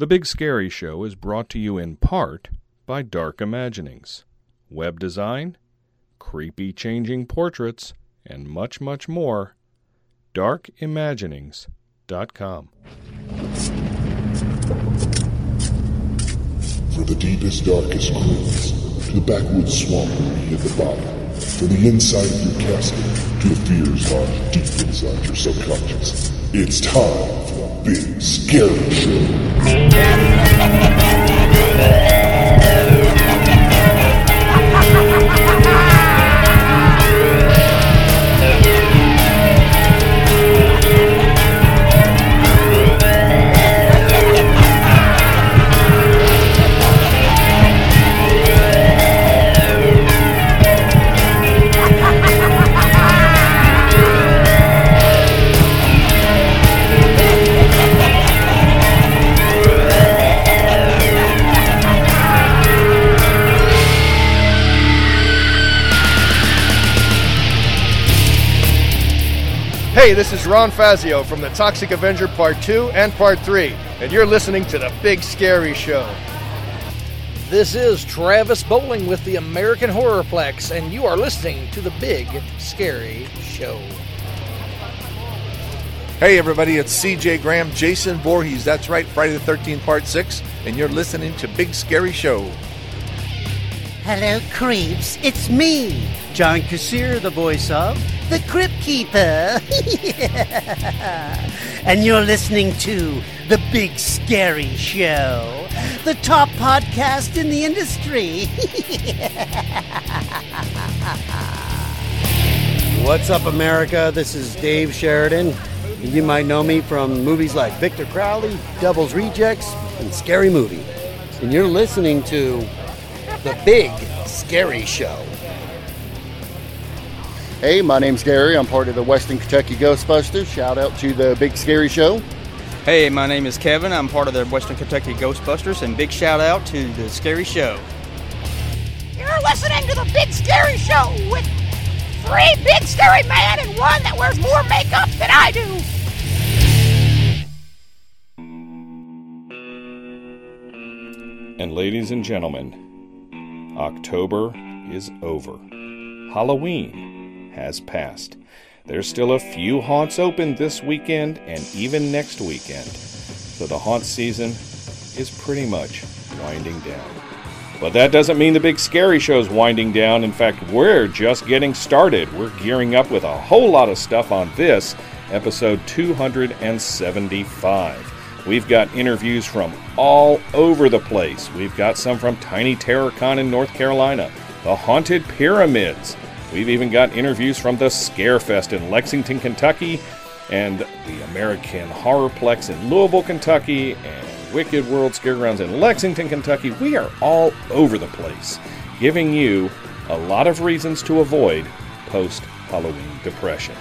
The Big Scary Show is brought to you in part by Dark Imaginings, web design, creepy changing portraits, and much, much more. DarkImaginings.com. For the deepest, darkest clues, to the backwoods swamp at the bottom, from the inside of your casket to the fears lodged deep inside your subconscious, it's time for Big Scary Show. Hey, this is Ron Fazio from the Toxic Avenger Part 2 and Part 3, and you're listening to The Big Scary Show. This is Travis Bowling with the American Horrorplex, and you are listening to the Big Scary Show. Hey everybody, it's CJ Graham, Jason Voorhees. That's right, Friday the 13th, Part 6, and you're listening to Big Scary Show. Hello, creeps. It's me, John Kassir, the voice of the Crypt Keeper. and you're listening to The Big Scary Show, the top podcast in the industry. What's up, America? This is Dave Sheridan. You might know me from movies like Victor Crowley, Devil's Rejects, and Scary Movie. And you're listening to The Big Scary Show. Hey, my name's Gary. I'm part of the Western Kentucky Ghostbusters. Shout out to the Big Scary Show. Hey, my name is Kevin. I'm part of the Western Kentucky Ghostbusters, and big shout out to the Scary Show. You're listening to the Big Scary Show with three big scary men and one that wears more makeup than I do. And ladies and gentlemen, October is over. Halloween has passed. There's still a few haunts open this weekend and even next weekend. So the haunt season is pretty much winding down. But that doesn't mean the big scary show's winding down. In fact, we're just getting started. We're gearing up with a whole lot of stuff on this episode 275. We've got interviews from all over the place. We've got some from Tiny Terrorcon in North Carolina, the Haunted Pyramids. We've even got interviews from the Scarefest in Lexington, Kentucky, and the American Horrorplex in Louisville, Kentucky, and Wicked World Scaregrounds in Lexington, Kentucky. We are all over the place, giving you a lot of reasons to avoid post Halloween depression.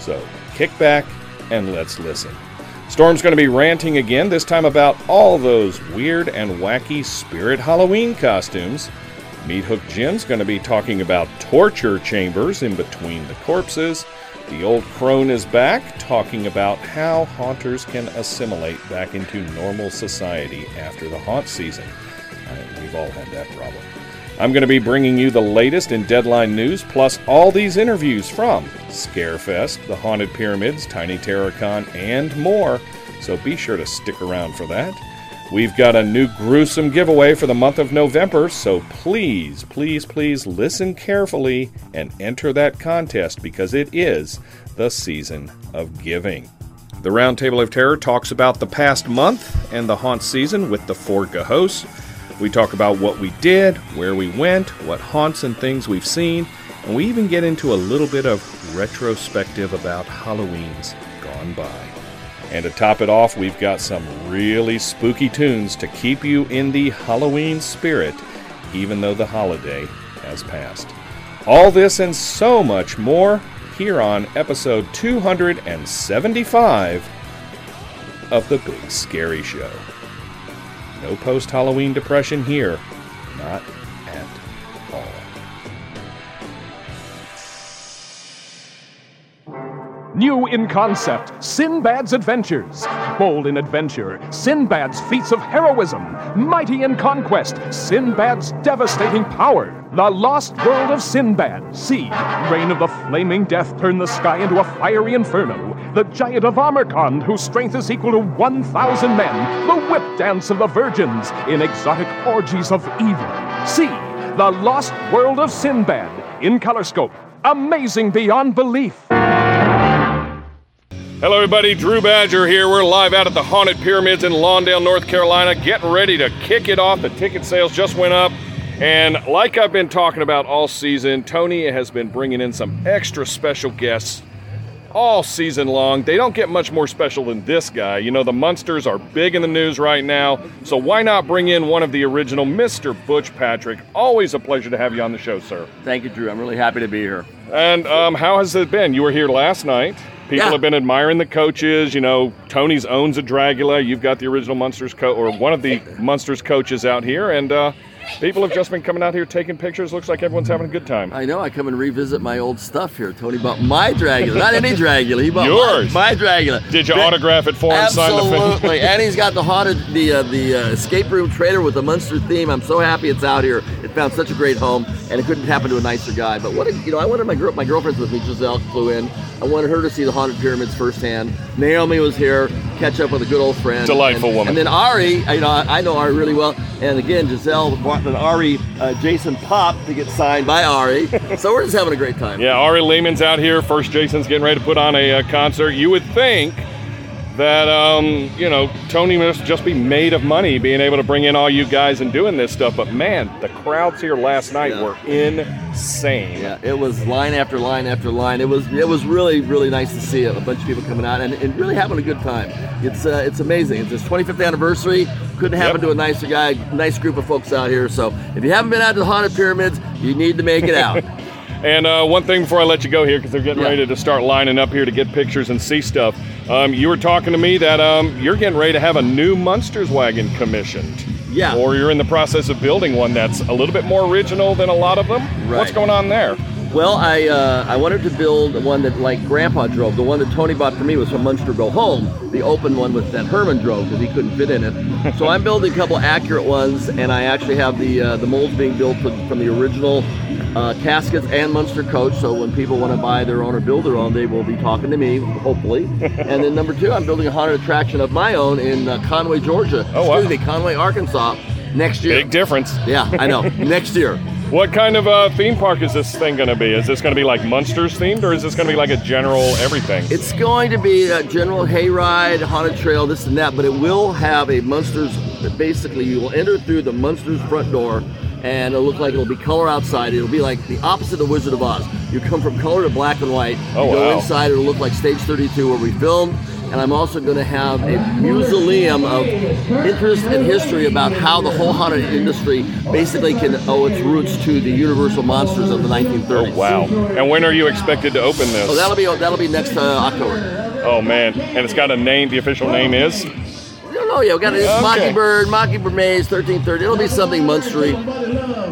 So kick back and let's listen. Storm's going to be ranting again, this time about all those weird and wacky Spirit Halloween costumes. Meat Hook Jim's going to be talking about torture chambers in between the corpses. The old crone is back, talking about how haunters can assimilate back into normal society after the haunt season. Uh, we've all had that problem. I'm going to be bringing you the latest in Deadline news, plus all these interviews from Scarefest, the Haunted Pyramids, Tiny Terrorcon, and more. So be sure to stick around for that. We've got a new gruesome giveaway for the month of November, so please, please, please listen carefully and enter that contest because it is the season of giving. The Roundtable of Terror talks about the past month and the haunt season with the Forga hosts. We talk about what we did, where we went, what haunts and things we've seen, and we even get into a little bit of retrospective about Halloween's gone by. And to top it off, we've got some really spooky tunes to keep you in the Halloween spirit, even though the holiday has passed. All this and so much more here on episode 275 of The Big Scary Show. No post Halloween depression here, not New in concept, Sinbad's Adventures. Bold in adventure, Sinbad's feats of heroism. Mighty in conquest, Sinbad's devastating power. The Lost World of Sinbad. See, Reign of the Flaming Death turned the sky into a fiery inferno. The Giant of Amarkand, whose strength is equal to 1,000 men. The Whip Dance of the Virgins, in exotic orgies of evil. See The Lost World of Sinbad, in Colorscope. Amazing beyond belief. Hello, everybody. Drew Badger here. We're live out at the Haunted Pyramids in Lawndale, North Carolina, getting ready to kick it off. The ticket sales just went up. And like I've been talking about all season, Tony has been bringing in some extra special guests all season long. They don't get much more special than this guy. You know, the Munsters are big in the news right now, so why not bring in one of the original, Mr. Butch Patrick? Always a pleasure to have you on the show, sir. Thank you, Drew. I'm really happy to be here. And um, how has it been? You were here last night. People Yeah. have been admiring the coaches. You know, Tony's owns a Dragula. You've got the original Munsters coach, or one of the Munsters coaches out here, and uh, people have just been coming out here taking pictures. Looks like everyone's having a good time. I know. I come and revisit my old stuff here. Tony bought my Dragula, not any Dragula. He bought Yours. My, my Dragula. Did you autograph it for him? Sign the thing? Absolutely. and he's got the haunted, the uh, the uh, escape room trailer with the Munster theme. I'm so happy it's out here. It found such a great home, and it couldn't happen to a nicer guy. But what, a, you know, I wanted my girl, my girlfriend's with me. Giselle flew in. I wanted her to see the haunted pyramids firsthand. Naomi was here, catch up with a good old friend. Delightful And- woman. And then Ari, you know, I I know Ari really well. And again, Giselle brought an Ari uh, Jason Pop to get signed by Ari. so we're just having a great time. Yeah, Ari Lehman's out here. First, Jason's getting ready to put on a, uh concert. You would think that, um, you know, Tony must just be made of money being able to bring in all you guys and doing this stuff. But man, the crowds here last night Yeah. were insane. Yeah, it was line after line after line. It was it was really really nice to see a bunch of people coming out and, and really having a good time. It's uh, it's amazing. It's his 25th anniversary. Couldn't happen Yep. to a nicer guy. Nice group of folks out here. So if you haven't been out to the haunted pyramids, you need to make it out. And uh, one thing before I let you go here, because they're getting Yeah. ready to start lining up here to get pictures and see stuff. Um, you were talking to me that um, you're getting ready to have a new Munsters wagon commissioned. Yeah. Or you're in the process of building one that's a little bit more original than a lot of them. Right. What's going on there? Well, I uh, I wanted to build one that like Grandpa drove. The one that Tony bought for me was from Munster Go Home, the open one with that Herman drove because he couldn't fit in it. so I'm building a couple accurate ones, and I actually have the uh, the molds being built from, from the original uh, caskets and Munster coach. So when people want to buy their own or build their own, they will be talking to me, hopefully. and then number two, I'm building a haunted attraction of my own in uh, Conway, Georgia. Oh, wow. Excuse me, Conway, Arkansas, next year. Big difference. Yeah, I know. next year. What kind of uh, theme park is this thing going to be? Is this going to be like Munsters themed, or is this going to be like a general everything? It's going to be a general hayride, haunted trail, this and that, but it will have a Munsters. Basically, you will enter through the Munsters front door, and it'll look like it'll be color outside. It'll be like the opposite of Wizard of Oz. You come from color to black and white. Oh, you go wow. inside, it'll look like Stage 32 where we filmed. And I'm also going to have a mausoleum of interest and history about how the whole haunted industry basically can owe its roots to the Universal monsters of the 1930s. Oh wow! And when are you expected to open this? So that'll be that'll be next uh, October. Oh man! And it's got a name. The official name is. No, yeah, we got it. Okay. Mockingbird, Mockingbird Maze, 1330. It'll be something monstery.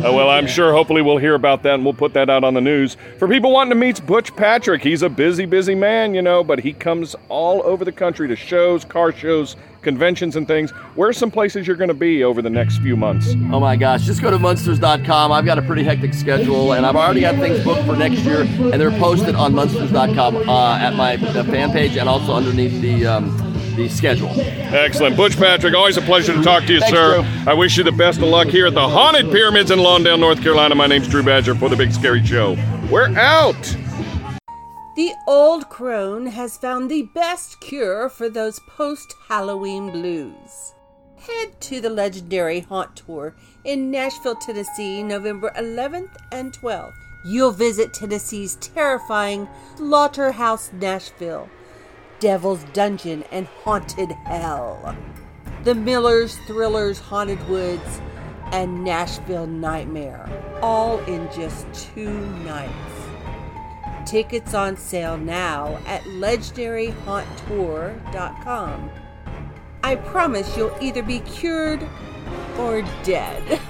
Oh, well, I'm sure hopefully we'll hear about that and we'll put that out on the news. For people wanting to meet Butch Patrick, he's a busy, busy man, you know, but he comes all over the country to shows, car shows, conventions, and things. Where's some places you're going to be over the next few months? Oh my gosh, just go to Munsters.com. I've got a pretty hectic schedule, and I've already got things booked for next year, and they're posted on Munsters.com uh, at my uh, fan page and also underneath the um, the schedule. Excellent. Butch Patrick, always a pleasure to talk to you, Thanks, sir. Drew. I wish you the best of luck here at the Haunted Pyramids in Lawndale, North Carolina. My name's Drew Badger for the Big Scary Show. We're out. The old crone has found the best cure for those post Halloween blues. Head to the legendary Haunt Tour in Nashville, Tennessee, November 11th and 12th. You'll visit Tennessee's terrifying Slaughterhouse Nashville, Devil's Dungeon, and Haunted Hell. The Millers, Thrillers, Haunted Woods, and Nashville Nightmare, all in just two nights. Tickets on sale now at legendaryhaunttour.com. I promise you'll either be cured or dead.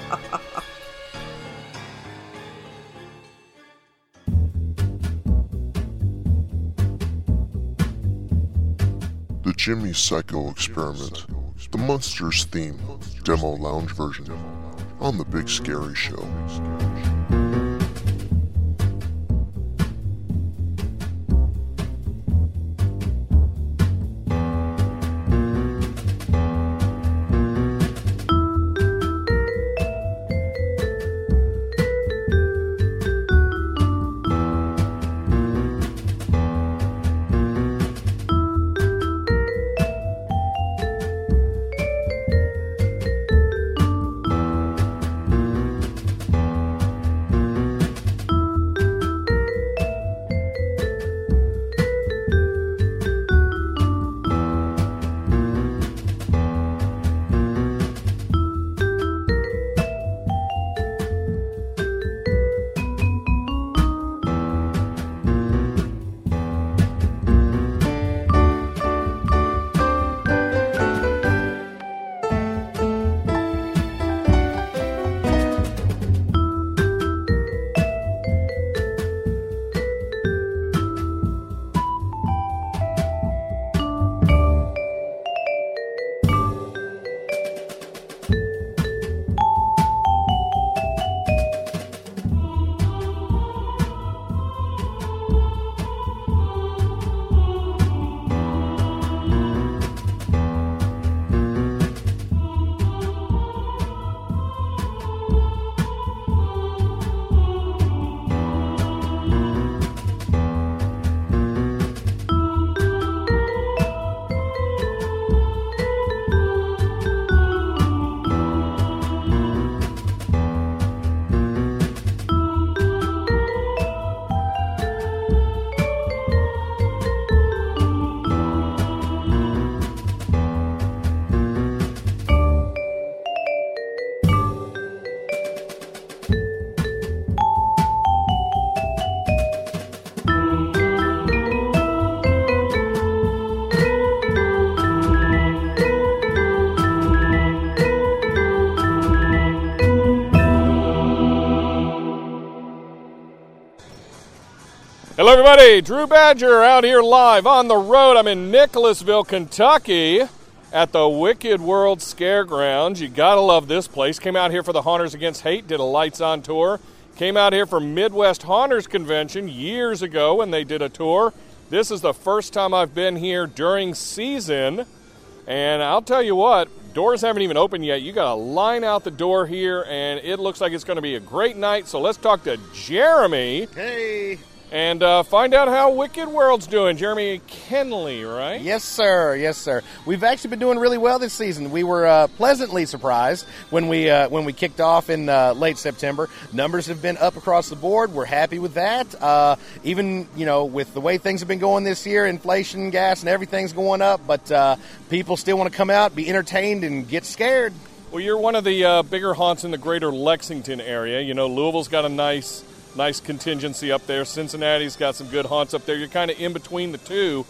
Jimmy Psycho Experiment, the Munsters theme, demo lounge version, on The Big Scary Show. Everybody. Drew Badger out here live on the road. I'm in Nicholasville, Kentucky at the Wicked World Scaregrounds. You gotta love this place. Came out here for the Haunters Against Hate, did a lights on tour. Came out here for Midwest Haunters Convention years ago when they did a tour. This is the first time I've been here during season. And I'll tell you what, doors haven't even opened yet. You got to line out the door here, and it looks like it's to be a great night. So let's talk to Jeremy. Hey. And uh, find out how Wicked World's doing. Jeremy Kenley, right? Yes, sir. Yes, sir. We've actually been doing really well this season. We were uh, pleasantly surprised when we uh, when we kicked off in uh, late September. Numbers have been up across the board. We're happy with that. Uh, even you know with the way things have been going this year, inflation, gas, and everything's going up. But uh, people still want to come out, be entertained, and get scared. Well, you're one of the uh, bigger haunts in the greater Lexington area. You know, Louisville's got a nice nice contingency up there. Cincinnati's got some good haunts up there. You're kind of in between the two.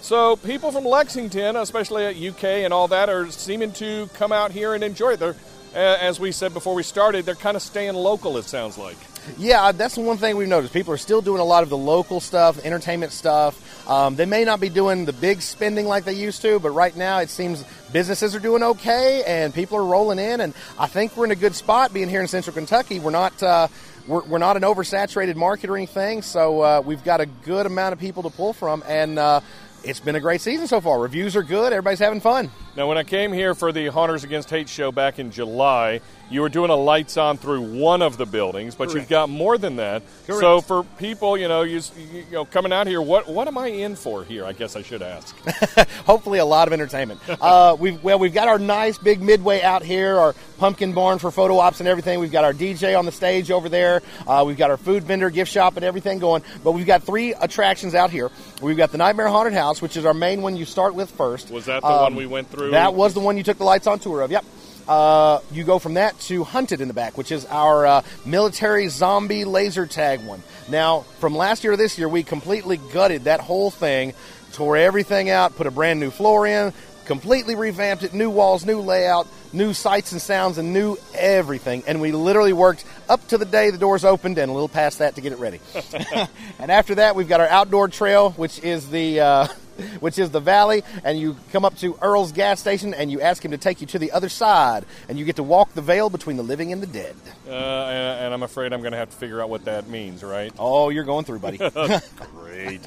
So people from Lexington, especially at UK and all that, are seeming to come out here and enjoy it. They're, as we said before we started, they're kind of staying local. It sounds like. Yeah, that's the one thing we've noticed. People are still doing a lot of the local stuff, entertainment stuff. Um, they may not be doing the big spending like they used to, but right now it seems businesses are doing okay and people are rolling in. And I think we're in a good spot being here in Central Kentucky. We're not. Uh, we're, we're not an oversaturated market or anything, so uh, we've got a good amount of people to pull from, and uh, it's been a great season so far. Reviews are good, everybody's having fun. Now, when I came here for the Haunters Against Hate show back in July, you were doing a lights on through one of the buildings, but Correct. you've got more than that. Correct. So for people, you know, you, you know, coming out here, what what am I in for here? I guess I should ask. Hopefully, a lot of entertainment. uh, we've well, we've got our nice big midway out here, our pumpkin barn for photo ops and everything. We've got our DJ on the stage over there. Uh, we've got our food vendor, gift shop, and everything going. But we've got three attractions out here. We've got the Nightmare Haunted House, which is our main one you start with first. Was that the Um, one we went through? That was the one you took the lights on tour of. Yep. Uh, you go from that to Hunted in the back, which is our uh, military zombie laser tag one. Now, from last year to this year, we completely gutted that whole thing, tore everything out, put a brand new floor in, completely revamped it, new walls, new layout, new sights and sounds, and new everything. And we literally worked up to the day the doors opened and a little past that to get it ready. and after that, we've got our outdoor trail, which is the uh, which is the valley, and you come up to Earl's gas station and you ask him to take you to the other side, and you get to walk the veil between the living and the dead. Uh, and, and I'm afraid I'm going to have to figure out what that means, right? Oh, you're going through, buddy. Great.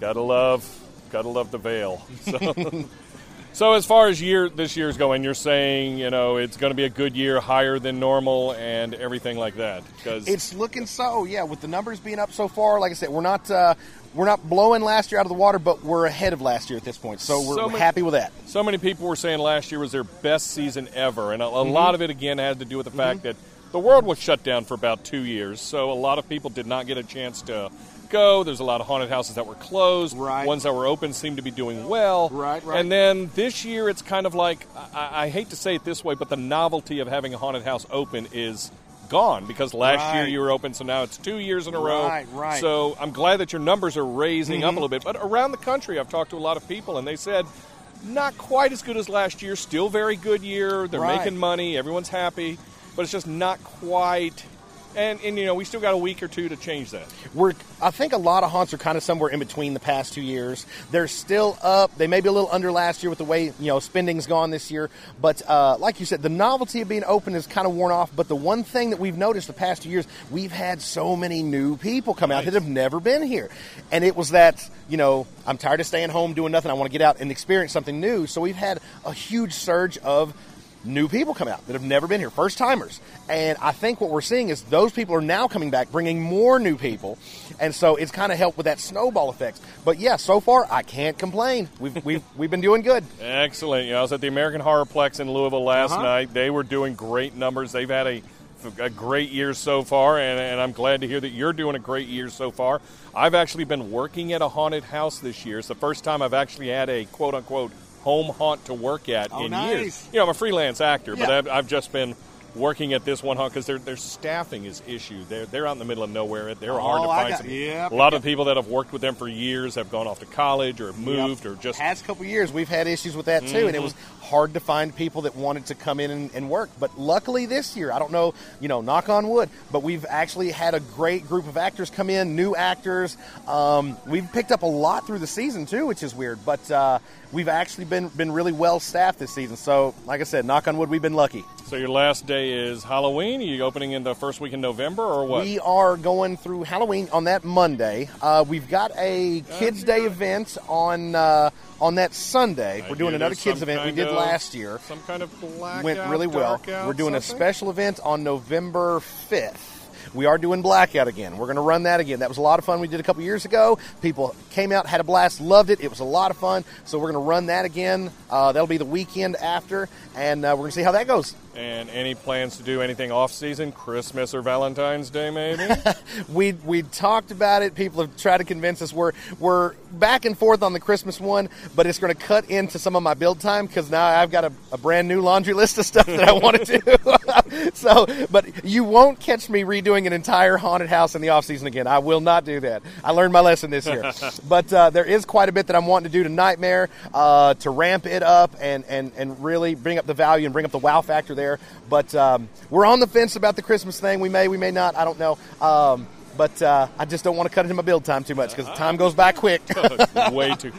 gotta love, gotta love the veil. So, so as far as year this year's going, you're saying you know it's going to be a good year, higher than normal, and everything like that. Because It's looking so, yeah. With the numbers being up so far, like I said, we're not uh, we're not blowing last year out of the water, but we're ahead of last year at this point. So we're So many- happy with that. So many people were saying last year was their best season ever, and a, a Mhm. lot of it again had to do with the fact Mhm. that the world was shut down for about two years. So a lot of people did not get a chance to go. There's a lot of haunted houses that were closed. Right. Ones that were open seem to be doing well. Right, right. And then this year, it's kind of like I, I hate to say it this way, but the novelty of having a haunted house open is gone because last year you were open, so now it's two years in a row. Right, right. So I'm glad that your numbers are raising up a Mhm. little bit. But around the country, I've talked to a lot of people, and they said not quite as good as last year. Still very good year. They're Right. making money. Everyone's happy, but it's just not quite. And and you know we still got a week or two to change that. We're, I think a lot of haunts are kind of somewhere in between the past two years. They're still up. They may be a little under last year with the way you know spending's gone this year. But uh, like you said, the novelty of being open is kind of worn off. But the one thing that we've noticed the past two years, we've had so many new people come out that have never been here, and it was that you know I'm tired of staying home doing nothing. I want to get out and experience something new. So we've had a huge surge of new people come out that have never been here, first timers. And I think what we're seeing is those people are now coming back, bringing more new people. And so it's kind of helped with that snowball effect. But yeah, so far I can't complain. We've we've we've been doing good. Excellent. Know, I was at the American Horrorplex in Louisville last Uh-huh. night. They were doing great numbers. They've had a, a great year so far, and, and I'm glad to hear that you're doing a great year so far. I've actually been working at a haunted house this year. It's the first time I've actually had a quote unquote home haunt to work at Oh, in nice. years. You know, I'm a freelance actor, but I've, I've just been working at this one haunt because their their staffing is issue. They're they're out in the middle of nowhere. They're hard to Oh, I find. got- yep, a lot yep. of people that have worked with them for years have gone off to college or moved or just past couple years we've had issues with that too and it Mhm. was hard to find people that wanted to come in and, and work but luckily this year i don't know you know knock on wood but we've actually had a great group of actors come in new actors um, we've picked up a lot through the season too which is weird but uh, we've actually been been really well staffed this season so like i said knock on wood we've been lucky So your last day is Halloween. Are you opening in the first week in November or what? We are going through Halloween on that Monday. Uh, we've got a Kids Day event on uh, on that Sunday. We're doing another kids event we did of- last year. Some kind of blackout. Went really well. out, We're doing a special event on November fifth. We are doing blackout again. We're going to run that again. That was a lot of fun. We did a couple years ago. People came out, had a blast, loved it. It was a lot of fun. So we're going to run that again. Uh, that'll be the weekend after, and uh, we're going to see how that goes. And any plans to do anything off season, Christmas or Valentine's Day, maybe? we we talked about it. People have tried to convince us we're we're back and forth on the Christmas one, but it's going to cut into some of my build time because now I've got a, a brand new laundry list of stuff that I want to do. so, but you won't catch me redoing an entire haunted house in the off season again. I will not do that. I learned my lesson this year. but uh, there is quite a bit that I'm wanting to do to Nightmare uh, to ramp it up and, and and really bring up the value and bring up the wow factor there. But um, we're on the fence about the Christmas thing. We may, we may not. I don't know. Um, but uh, I just don't want to cut into my build time too much because time goes by quick. Way too.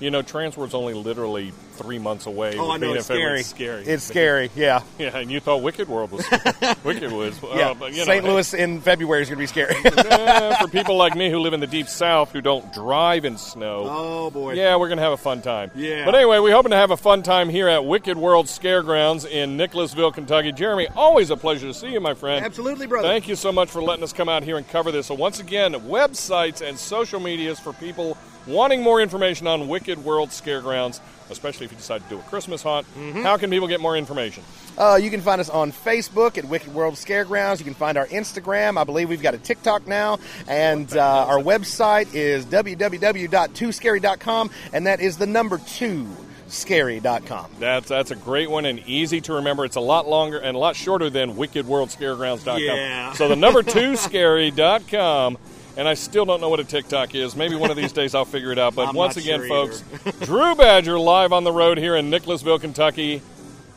You know, Transworld's only literally three months away. Oh, I know, it's if it was scary. scary. It's scary, yeah. Yeah, and you thought Wicked World was scary. Wicked was. uh, yeah, but, you know, St. hey, Louis in February is going to be scary. eh, for people like me who live in the deep south who don't drive in snow. Oh boy. Yeah, we're gonna have a fun time. Yeah. But anyway, we're hoping to have a fun time here at Wicked World Scaregrounds in Nicholasville, Kentucky. Jeremy, always a pleasure to see you, my friend. Absolutely, brother. Thank you so much for letting us come out here and cover this. So once again, websites and social medias for people wanting more information on Wicked World Scaregrounds, especially if you decide to do a Christmas haunt. Mm-hmm. How can people get more information? Uh, you can find us on Facebook at Wicked World Scaregrounds. You can find our Instagram. I believe we've got a TikTok now. And uh, our website is www.twoscary.com, and that is the number two scary.com. That's that's a great one and easy to remember. It's a lot longer and a lot shorter than wickedworldscaregrounds.com. Yeah. So the number two scary.com. And I still don't know what a TikTok is. Maybe one of these days I'll figure it out. But I'm once again, sure folks, Drew Badger live on the road here in Nicholasville, Kentucky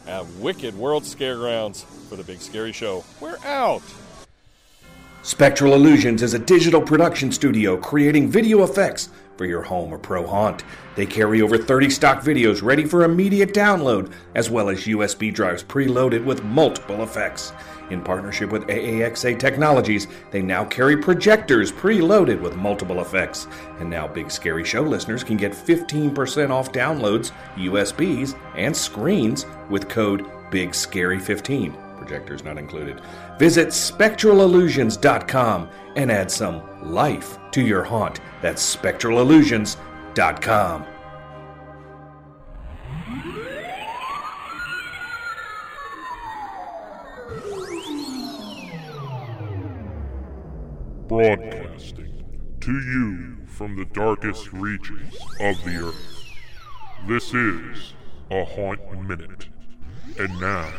at Wicked World Scaregrounds for the Big Scary Show. We're out. Spectral Illusions is a digital production studio creating video effects, for your home or pro haunt. They carry over 30 stock videos ready for immediate download, as well as USB drives preloaded with multiple effects. In partnership with AAXA Technologies, they now carry projectors preloaded with multiple effects. And now Big Scary Show listeners can get 15% off downloads, USBs, and screens with code BIGSCARY15. Projectors not included. Visit spectralillusions.com and add some life to your haunt. That's spectralillusions.com. Broadcasting to you from the darkest reaches of the earth. This is a Haunt Minute. And now,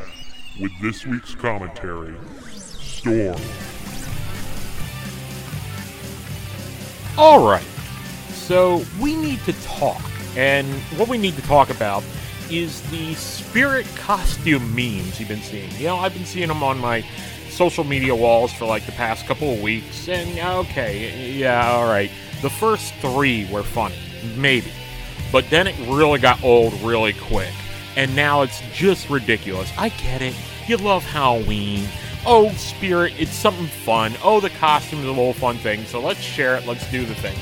with this week's commentary, Storm. All right. So we need to talk. And what we need to talk about is the spirit costume memes you've been seeing. You know, I've been seeing them on my social media walls for like the past couple of weeks. And okay, yeah, all right. The first three were funny, maybe. But then it really got old really quick. And now it's just ridiculous. I get it. You love Halloween. Oh, Spirit, it's something fun. Oh, the costume is a little fun thing. So let's share it. Let's do the thing.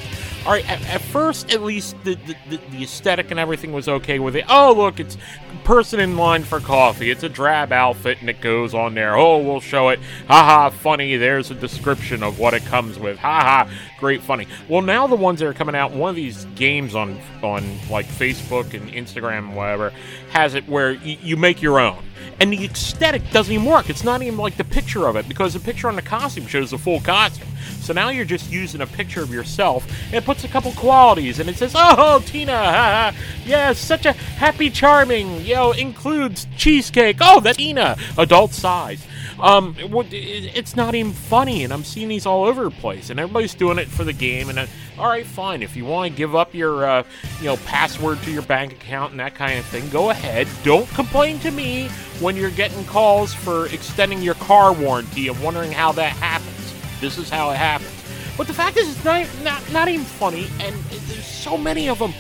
All right, at, at first, at least the, the, the aesthetic and everything was okay with it. Oh, look, it's person in line for coffee. It's a drab outfit and it goes on there. Oh, we'll show it. Haha, funny. There's a description of what it comes with. Haha, great, funny. Well, now the ones that are coming out, one of these games on on like Facebook and Instagram and whatever has it where y- you make your own. And the aesthetic doesn't even work. It's not even like the picture of it because the picture on the costume shows the full costume. So now you're just using a picture of yourself it puts a couple qualities and it says, "Oh, Tina, haha, yeah, such a happy, charming, you know, includes cheesecake. Oh, that's Tina, adult size." Um, it's not even funny, and I'm seeing these all over the place, and everybody's doing it for the game. And uh, all right, fine. If you want to give up your, uh, you know, password to your bank account and that kind of thing, go ahead. Don't complain to me when you're getting calls for extending your car warranty and wondering how that happens. This is how it happens. But the fact is, it's not, not, not even funny, and there's so many of them.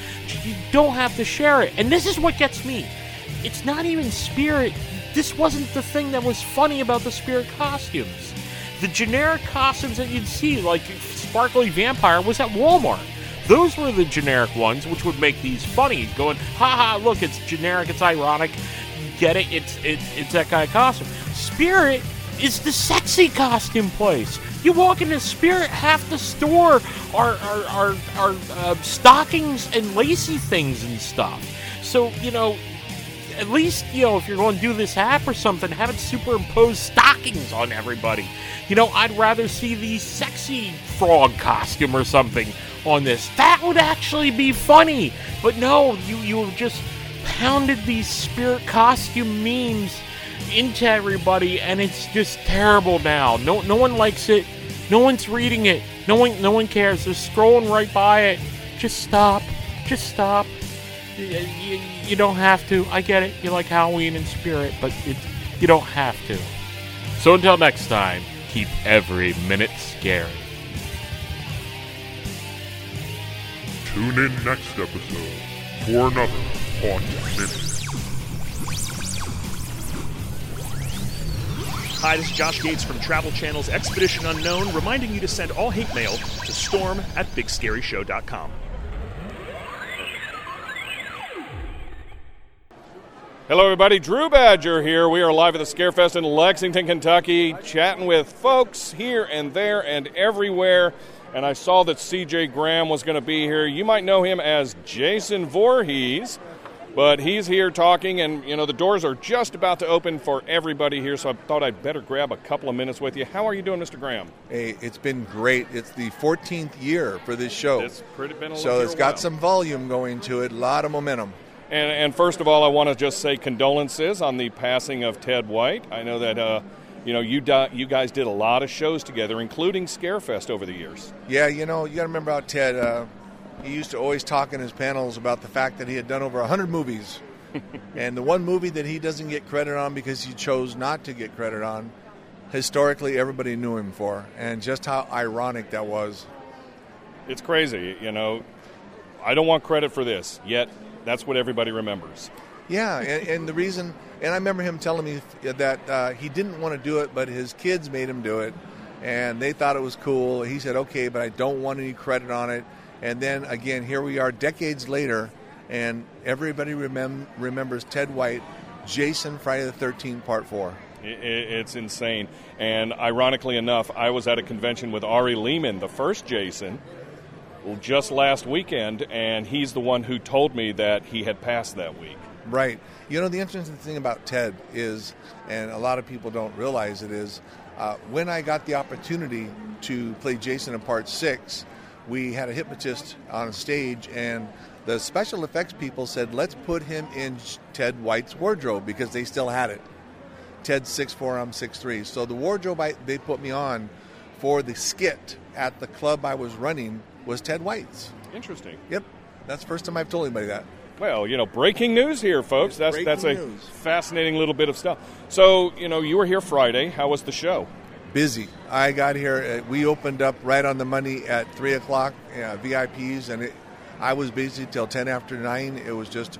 You don't have to share it. And this is what gets me. It's not even spirit. This wasn't the thing that was funny about the spirit costumes. The generic costumes that you'd see, like Sparkly Vampire, was at Walmart. Those were the generic ones, which would make these funny. Going, haha, look, it's generic, it's ironic. You get it? It's it's it's that kind of costume. Spirit is the sexy costume place. You walk into Spirit, half the store are are are, are uh, stockings and lacy things and stuff. So you know, at least you know if you're going to do this app or something, have it superimpose stockings on everybody. You know, I'd rather see the sexy frog costume or something on this. That would actually be funny. But no, you you have just pounded these spirit costume memes into everybody, and it's just terrible now. No no one likes it. No one's reading it. No one no one cares. They're scrolling right by it. Just stop. Just stop. You, you, you don't have to. I get it. You like Halloween and Spirit, but it, you don't have to. So until next time, keep every minute scary. Tune in next episode for another Haunt Minute. Hi, this is Josh Gates from Travel Channel's Expedition Unknown, reminding you to send all hate mail to storm at bigscaryshow.com. Hello, everybody. Drew Badger here. We are live at the Scarefest in Lexington, Kentucky, chatting with folks here and there and everywhere. And I saw that CJ Graham was going to be here. You might know him as Jason Voorhees, but he's here talking, and you know the doors are just about to open for everybody here. So I thought I'd better grab a couple of minutes with you. How are you doing, Mr. Graham? Hey, it's been great. It's the 14th year for this show. It's pretty been a so it's got while. some volume going to it, a lot of momentum. And, and first of all, I want to just say condolences on the passing of Ted White. I know that uh, you know you di- you guys did a lot of shows together, including Scarefest over the years. Yeah, you know, you got to remember how Ted. Uh, he used to always talk in his panels about the fact that he had done over 100 movies. and the one movie that he doesn't get credit on because he chose not to get credit on, historically everybody knew him for. And just how ironic that was. It's crazy, you know. I don't want credit for this, yet that's what everybody remembers. Yeah, and, and the reason, and I remember him telling me that uh, he didn't want to do it, but his kids made him do it, and they thought it was cool. He said, "Okay, but I don't want any credit on it." And then again, here we are, decades later, and everybody remem- remembers Ted White, Jason, Friday the Thirteenth, Part Four. It's insane. And ironically enough, I was at a convention with Ari Lehman, the first Jason, just last weekend, and he's the one who told me that he had passed that week. Right. You know, the interesting thing about Ted is, and a lot of people don't realize it, is uh, when I got the opportunity to play Jason in part six, we had a hypnotist on stage, and the special effects people said, let's put him in Ted White's wardrobe because they still had it. Ted's 6'4, I'm 6'3. So the wardrobe I, they put me on for the skit at the club I was running was Ted White's. Interesting. Yep. That's the first time I've told anybody that. Well, you know, breaking news here, folks. That's that's a news. fascinating little bit of stuff. So, you know, you were here Friday. How was the show? Busy. I got here. Uh, we opened up right on the money at three o'clock, uh, VIPs, and it, I was busy till ten after nine. It was just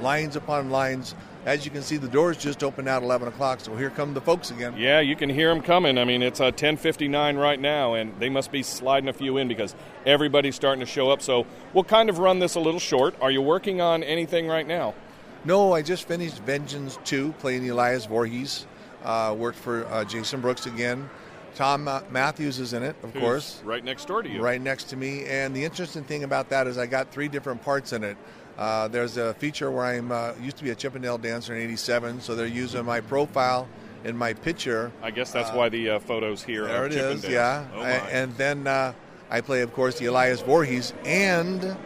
lines upon lines. As you can see, the doors just opened out eleven o'clock. So here come the folks again. Yeah, you can hear them coming. I mean, it's uh, 10:59 right now, and they must be sliding a few in because everybody's starting to show up. So we'll kind of run this a little short. Are you working on anything right now? No, I just finished Vengeance 2, playing Elias Voorhees. Uh, worked for uh, Jason Brooks again. Thom uh, Mathews is in it, of Who's course. right next door to you. Right next to me. And the interesting thing about that is I got three different parts in it. Uh, there's a feature where I'm uh, used to be a Chippendale dancer in '87, so they're using my profile in my picture. I guess that's why the uh, photos here. There of it is, yeah. Oh, I- and then uh, I play, of course, the Elias Voorhees, and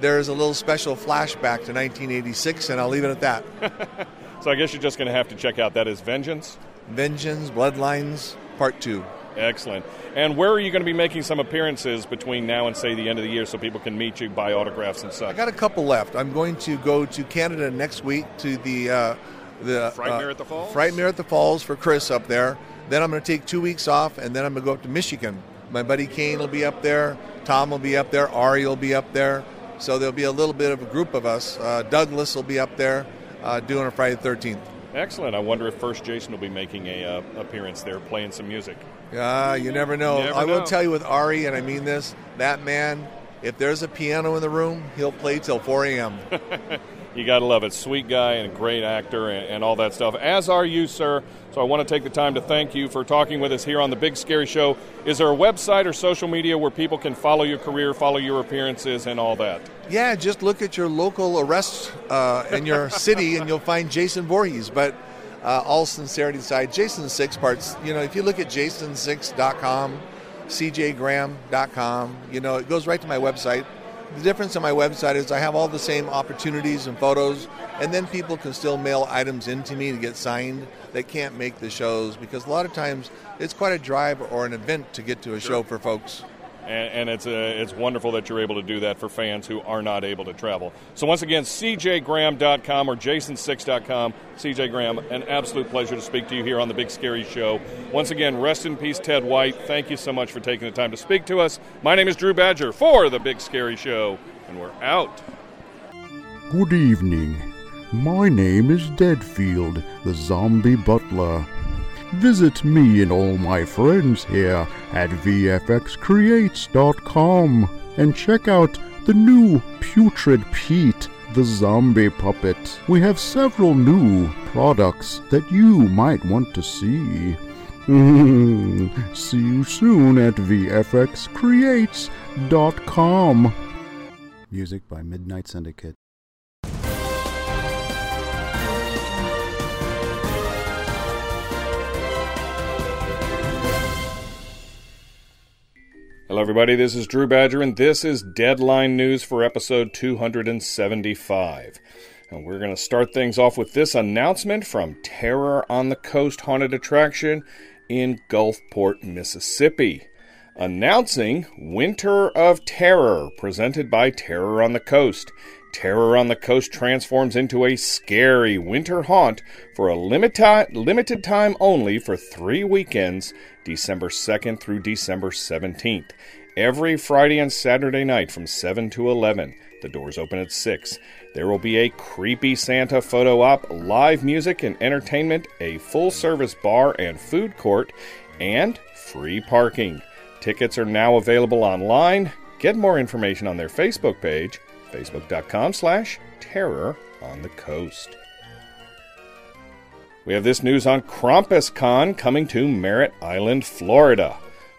there's a little special flashback to 1986, and I'll leave it at that. so I guess you're just going to have to check out. That is Vengeance. Vengeance, Bloodlines, Part Two. Excellent. And where are you going to be making some appearances between now and say the end of the year, so people can meet you, buy autographs and stuff? I got a couple left. I'm going to go to Canada next week to the uh, the Frightmare uh, at the Falls? Frightmare at the Falls for Chris up there. Then I'm going to take two weeks off, and then I'm going to go up to Michigan. My buddy Kane will be up there. Tom will be up there. Ari will be up there. So there'll be a little bit of a group of us. Uh, Douglas will be up there uh, doing a Friday the 13th. Excellent. I wonder if First Jason will be making a uh, appearance there, playing some music. Uh, you never know. Never I will know. tell you with Ari, and I mean this, that man, if there's a piano in the room, he'll play till 4 a.m. You got to love it. Sweet guy and a great actor and, and all that stuff, as are you, sir. So I want to take the time to thank you for talking with us here on the Big Scary Show. Is there a website or social media where people can follow your career, follow your appearances, and all that? Yeah, just look at your local arrest uh, in your city and you'll find Jason Voorhees. But uh, all sincerity aside, Jason Six parts, you know, if you look at jason6.com, cjgraham.com, you know, it goes right to my website. The difference on my website is I have all the same opportunities and photos, and then people can still mail items into me to get signed that can't make the shows because a lot of times it's quite a drive or an event to get to a show for folks. And, and it's uh, it's wonderful that you're able to do that for fans who are not able to travel. So once again, cjgraham.com or jason6.com. CJ Graham, an absolute pleasure to speak to you here on the Big Scary Show. Once again, rest in peace, Ted White. Thank you so much for taking the time to speak to us. My name is Drew Badger for the Big Scary Show, and we're out. Good evening. My name is Deadfield, the zombie butler. Visit me and all my friends here at VFXCreates.com and check out the new Putrid Pete, the zombie puppet. We have several new products that you might want to see. see you soon at VFXCreates.com. Music by Midnight Syndicate. Hello, everybody. This is Drew Badger, and this is Deadline News for episode 275. And we're going to start things off with this announcement from Terror on the Coast Haunted Attraction in Gulfport, Mississippi. Announcing Winter of Terror, presented by Terror on the Coast. Terror on the Coast transforms into a scary winter haunt for a limit- limited time only for three weekends, December 2nd through December 17th. every Friday and Saturday night from 7 to 11. The doors open at 6. There will be a creepy Santa photo op, live music and entertainment, a full service bar and food court, and free parking. Tickets are now available online. Get more information on their Facebook page, facebook.com slash terror on the coast. We have this news on KrampusCon coming to Merritt Island, Florida.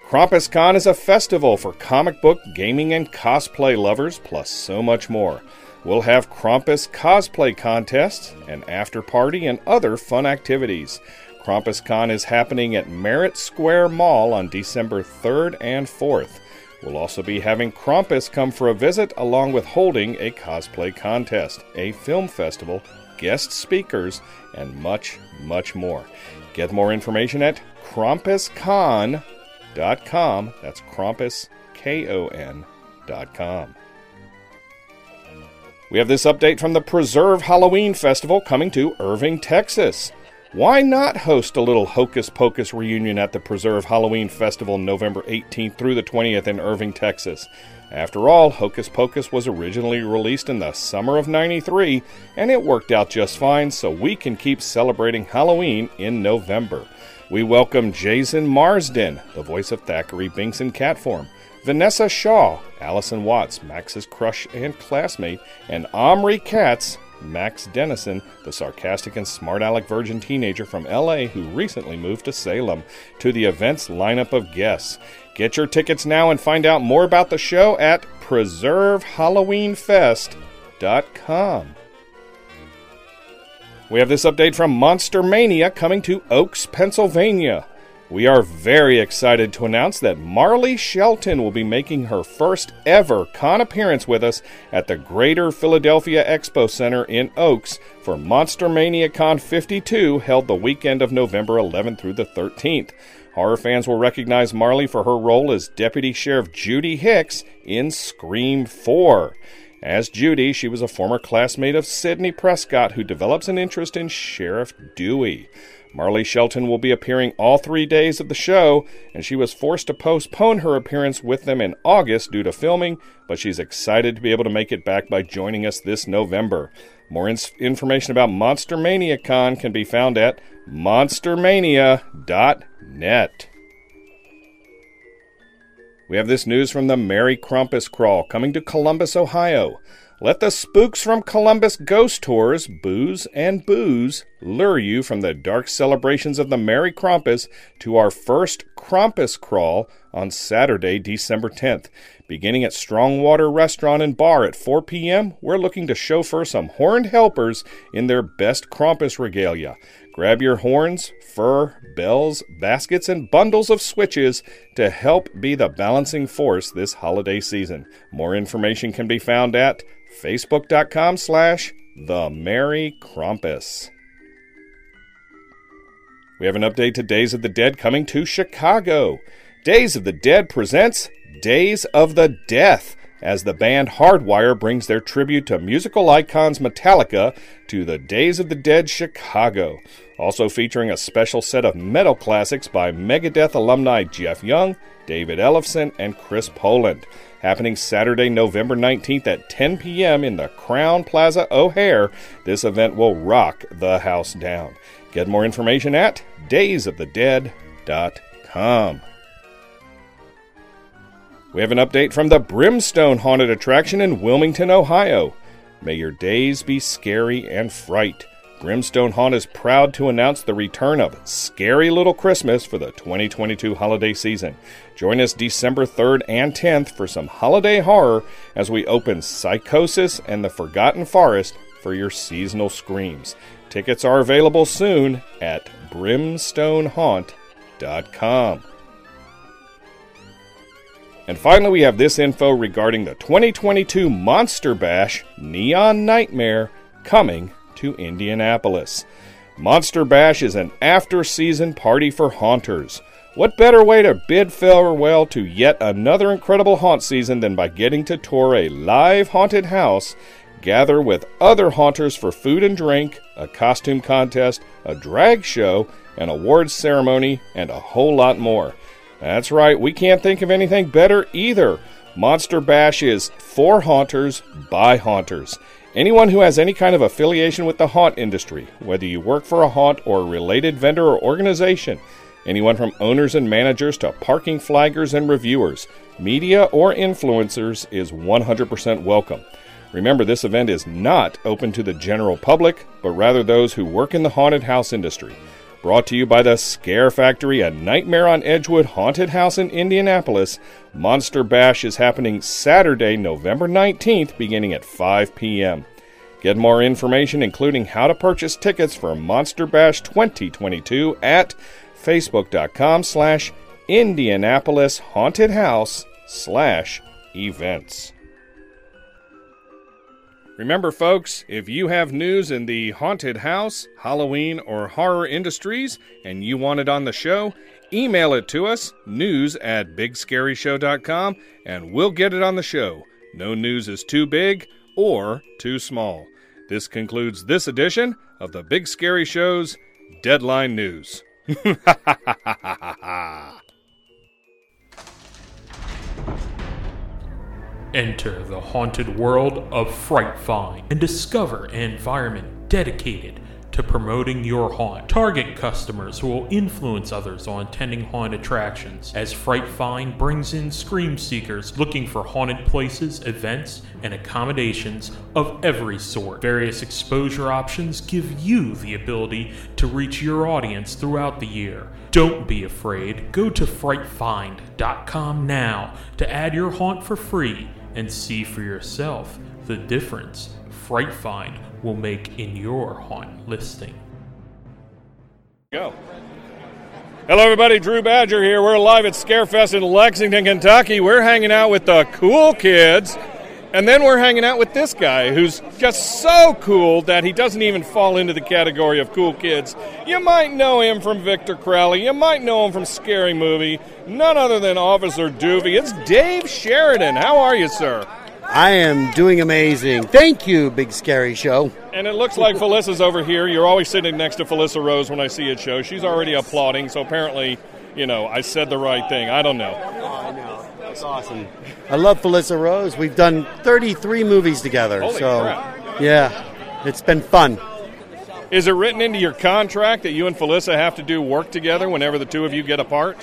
KrampusCon is a festival for comic book, gaming, and cosplay lovers, plus so much more. We'll have Krampus cosplay contests, an after party, and other fun activities. KrampusCon is happening at Merritt Square Mall on December 3rd and 4th. We'll also be having Krampus come for a visit along with holding a cosplay contest, a film festival, guest speakers, and much, much more. Get more information at KrampusCon.com. That's Krampus, K O N.com. We have this update from the Preserve Halloween Festival coming to Irving, Texas. Why not host a little Hocus Pocus reunion at the Preserve Halloween Festival November 18th through the 20th in Irving, Texas? After all, Hocus Pocus was originally released in the summer of 93, and it worked out just fine, so we can keep celebrating Halloween in November. We welcome Jason Marsden, the voice of Thackery Binx in Catform, Vanessa Shaw, Allison Watts, Max's crush and classmate, and Omri Katz, Max Dennison, the sarcastic and smart aleck virgin teenager from LA who recently moved to Salem, to the event's lineup of guests. Get your tickets now and find out more about the show at preservehalloweenfest.com. We have this update from Monster Mania coming to Oaks, Pennsylvania. We are very excited to announce that Marley Shelton will be making her first ever con appearance with us at the Greater Philadelphia Expo Center in Oaks for Monster Mania Con 52 held the weekend of November 11th through the 13th. Horror fans will recognize Marley for her role as Deputy Sheriff Judy Hicks in Scream 4. As Judy, she was a former classmate of Sidney Prescott who develops an interest in Sheriff Dewey. Marley Shelton will be appearing all three days of the show, and she was forced to postpone her appearance with them in August due to filming, but she's excited to be able to make it back by joining us this November. More in- information about Monster Mania Con can be found at monstermania.net. We have this news from the Merry Krampus Crawl coming to Columbus, Ohio. Let the spooks from Columbus ghost tours, booze and booze, lure you from the dark celebrations of the Merry Krampus to our first Krampus crawl on Saturday, December 10th. Beginning at Strongwater Restaurant and Bar at 4 p.m., we're looking to chauffeur some horned helpers in their best Krampus regalia. Grab your horns, fur, bells, baskets, and bundles of switches to help be the balancing force this holiday season. More information can be found at facebook.com slash the Merry Krampus. We have an update to Days of the Dead coming to Chicago. Days of the Dead presents Days of the Death as the band Hardwire brings their tribute to musical icons Metallica to the Days of the Dead Chicago. Also featuring a special set of metal classics by Megadeth alumni Jeff Young, David Ellefson, and Chris Poland. Happening Saturday, November 19th at 10 p.m. in the Crowne Plaza O'Hare, this event will rock the house down. Get more information at daysofthedead.com. We have an update from the Brimstone Haunted Attraction in Wilmington, Ohio. May your days be scary and fright. Brimstone Haunt is proud to announce the return of Scary Little Christmas for the 2022 holiday season. Join us December 3rd and 10th for some holiday horror as we open Psychosis and the Forgotten Forest for your seasonal screams. Tickets are available soon at brimstonehaunt.com. And finally, we have this info regarding the 2022 Monster Bash Neon Nightmare coming to Indianapolis. Monster Bash is an after season party for haunters. What better way to bid farewell to yet another incredible haunt season than by getting to tour a live haunted house, gather with other haunters for food and drink, a costume contest, a drag show, an awards ceremony, and a whole lot more. That's right, we can't think of anything better either. Monster Bash is for haunters by haunters. Anyone who has any kind of affiliation with the haunt industry, whether you work for a haunt or a related vendor or organization, anyone from owners and managers to parking flaggers and reviewers, media or influencers is 100% welcome. Remember, this event is not open to the general public, but rather those who work in the haunted house industry. Brought to you by the Scare Factory, a Nightmare on Edgewood haunted house in Indianapolis, Monster Bash is happening Saturday, November 19th, beginning at 5 p.m. Get more information, including how to purchase tickets for Monster Bash 2022 at facebook.com slash Indianapolis Haunted House slash events. Remember, folks, if you have news in the haunted house, Halloween, or horror industries and you want it on the show, email it to us, news at bigscaryshow.com, and we'll get it on the show. No news is too big or too small. This concludes this edition of the Big Scary Show's Deadline News. Enter the haunted world of Fright Find and discover an environment dedicated to promoting your haunt. Target customers who will influence others on attending haunt attractions, as Fright Find brings in scream seekers looking for haunted places, events, and accommodations of every sort. Various exposure options give you the ability to reach your audience throughout the year. Don't be afraid. Go to frightfind.com now to add your haunt for free and see for yourself the difference Fright Find will make in your haunt listing. Go. Hello, everybody. Drew Badger here. We're live at Scarefest in Lexington, Kentucky. We're hanging out with the cool kids. And then we're hanging out with this guy who's just so cool that he doesn't even fall into the category of cool kids. You might know him from Victor Crowley. You might know him from Scary Movie. None other than Officer Doofy. It's Dave Sheridan. How are you, sir? I am doing amazing. Thank you, Big Scary Show. And it looks like Felissa's over here. You're always sitting next to Felissa Rose when I see a show. She's already applauding, so apparently, you know, I said the right thing. I don't know. Oh, That's awesome. I love Felissa Rose. We've done 33 movies together. Holy so, crap. yeah, it's been fun. Is it written into your contract that you and Felissa have to do work together whenever the two of you get apart?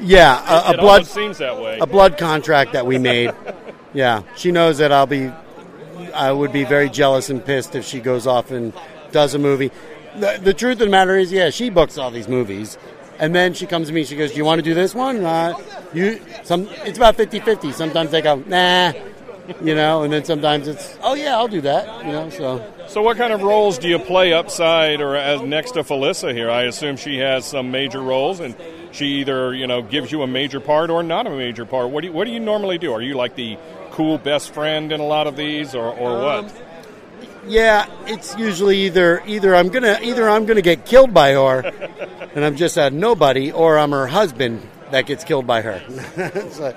Yeah, a, a It blood seems that way. A blood contract that we made. yeah, she knows that I'll be. I would be very jealous and pissed if she goes off and does a movie. The, the truth of the matter is, yeah, she books all these movies. And then she comes to me. She goes, "Do you want to do this one?" Uh, you some. It's about 50-50. Sometimes they go, "Nah," you know, and then sometimes it's, "Oh yeah, I'll do that," you know. So So, what kind of roles do you play upside or as next to Felissa here? I assume she has some major roles, and she either you know gives you a major part or not a major part. What do you, what do you normally do? Are you like the cool best friend in a lot of these, or, or Um, what? Yeah, it's usually either either I'm gonna either I'm gonna get killed by her, and I'm just a nobody, or I'm her husband that gets killed by her. So,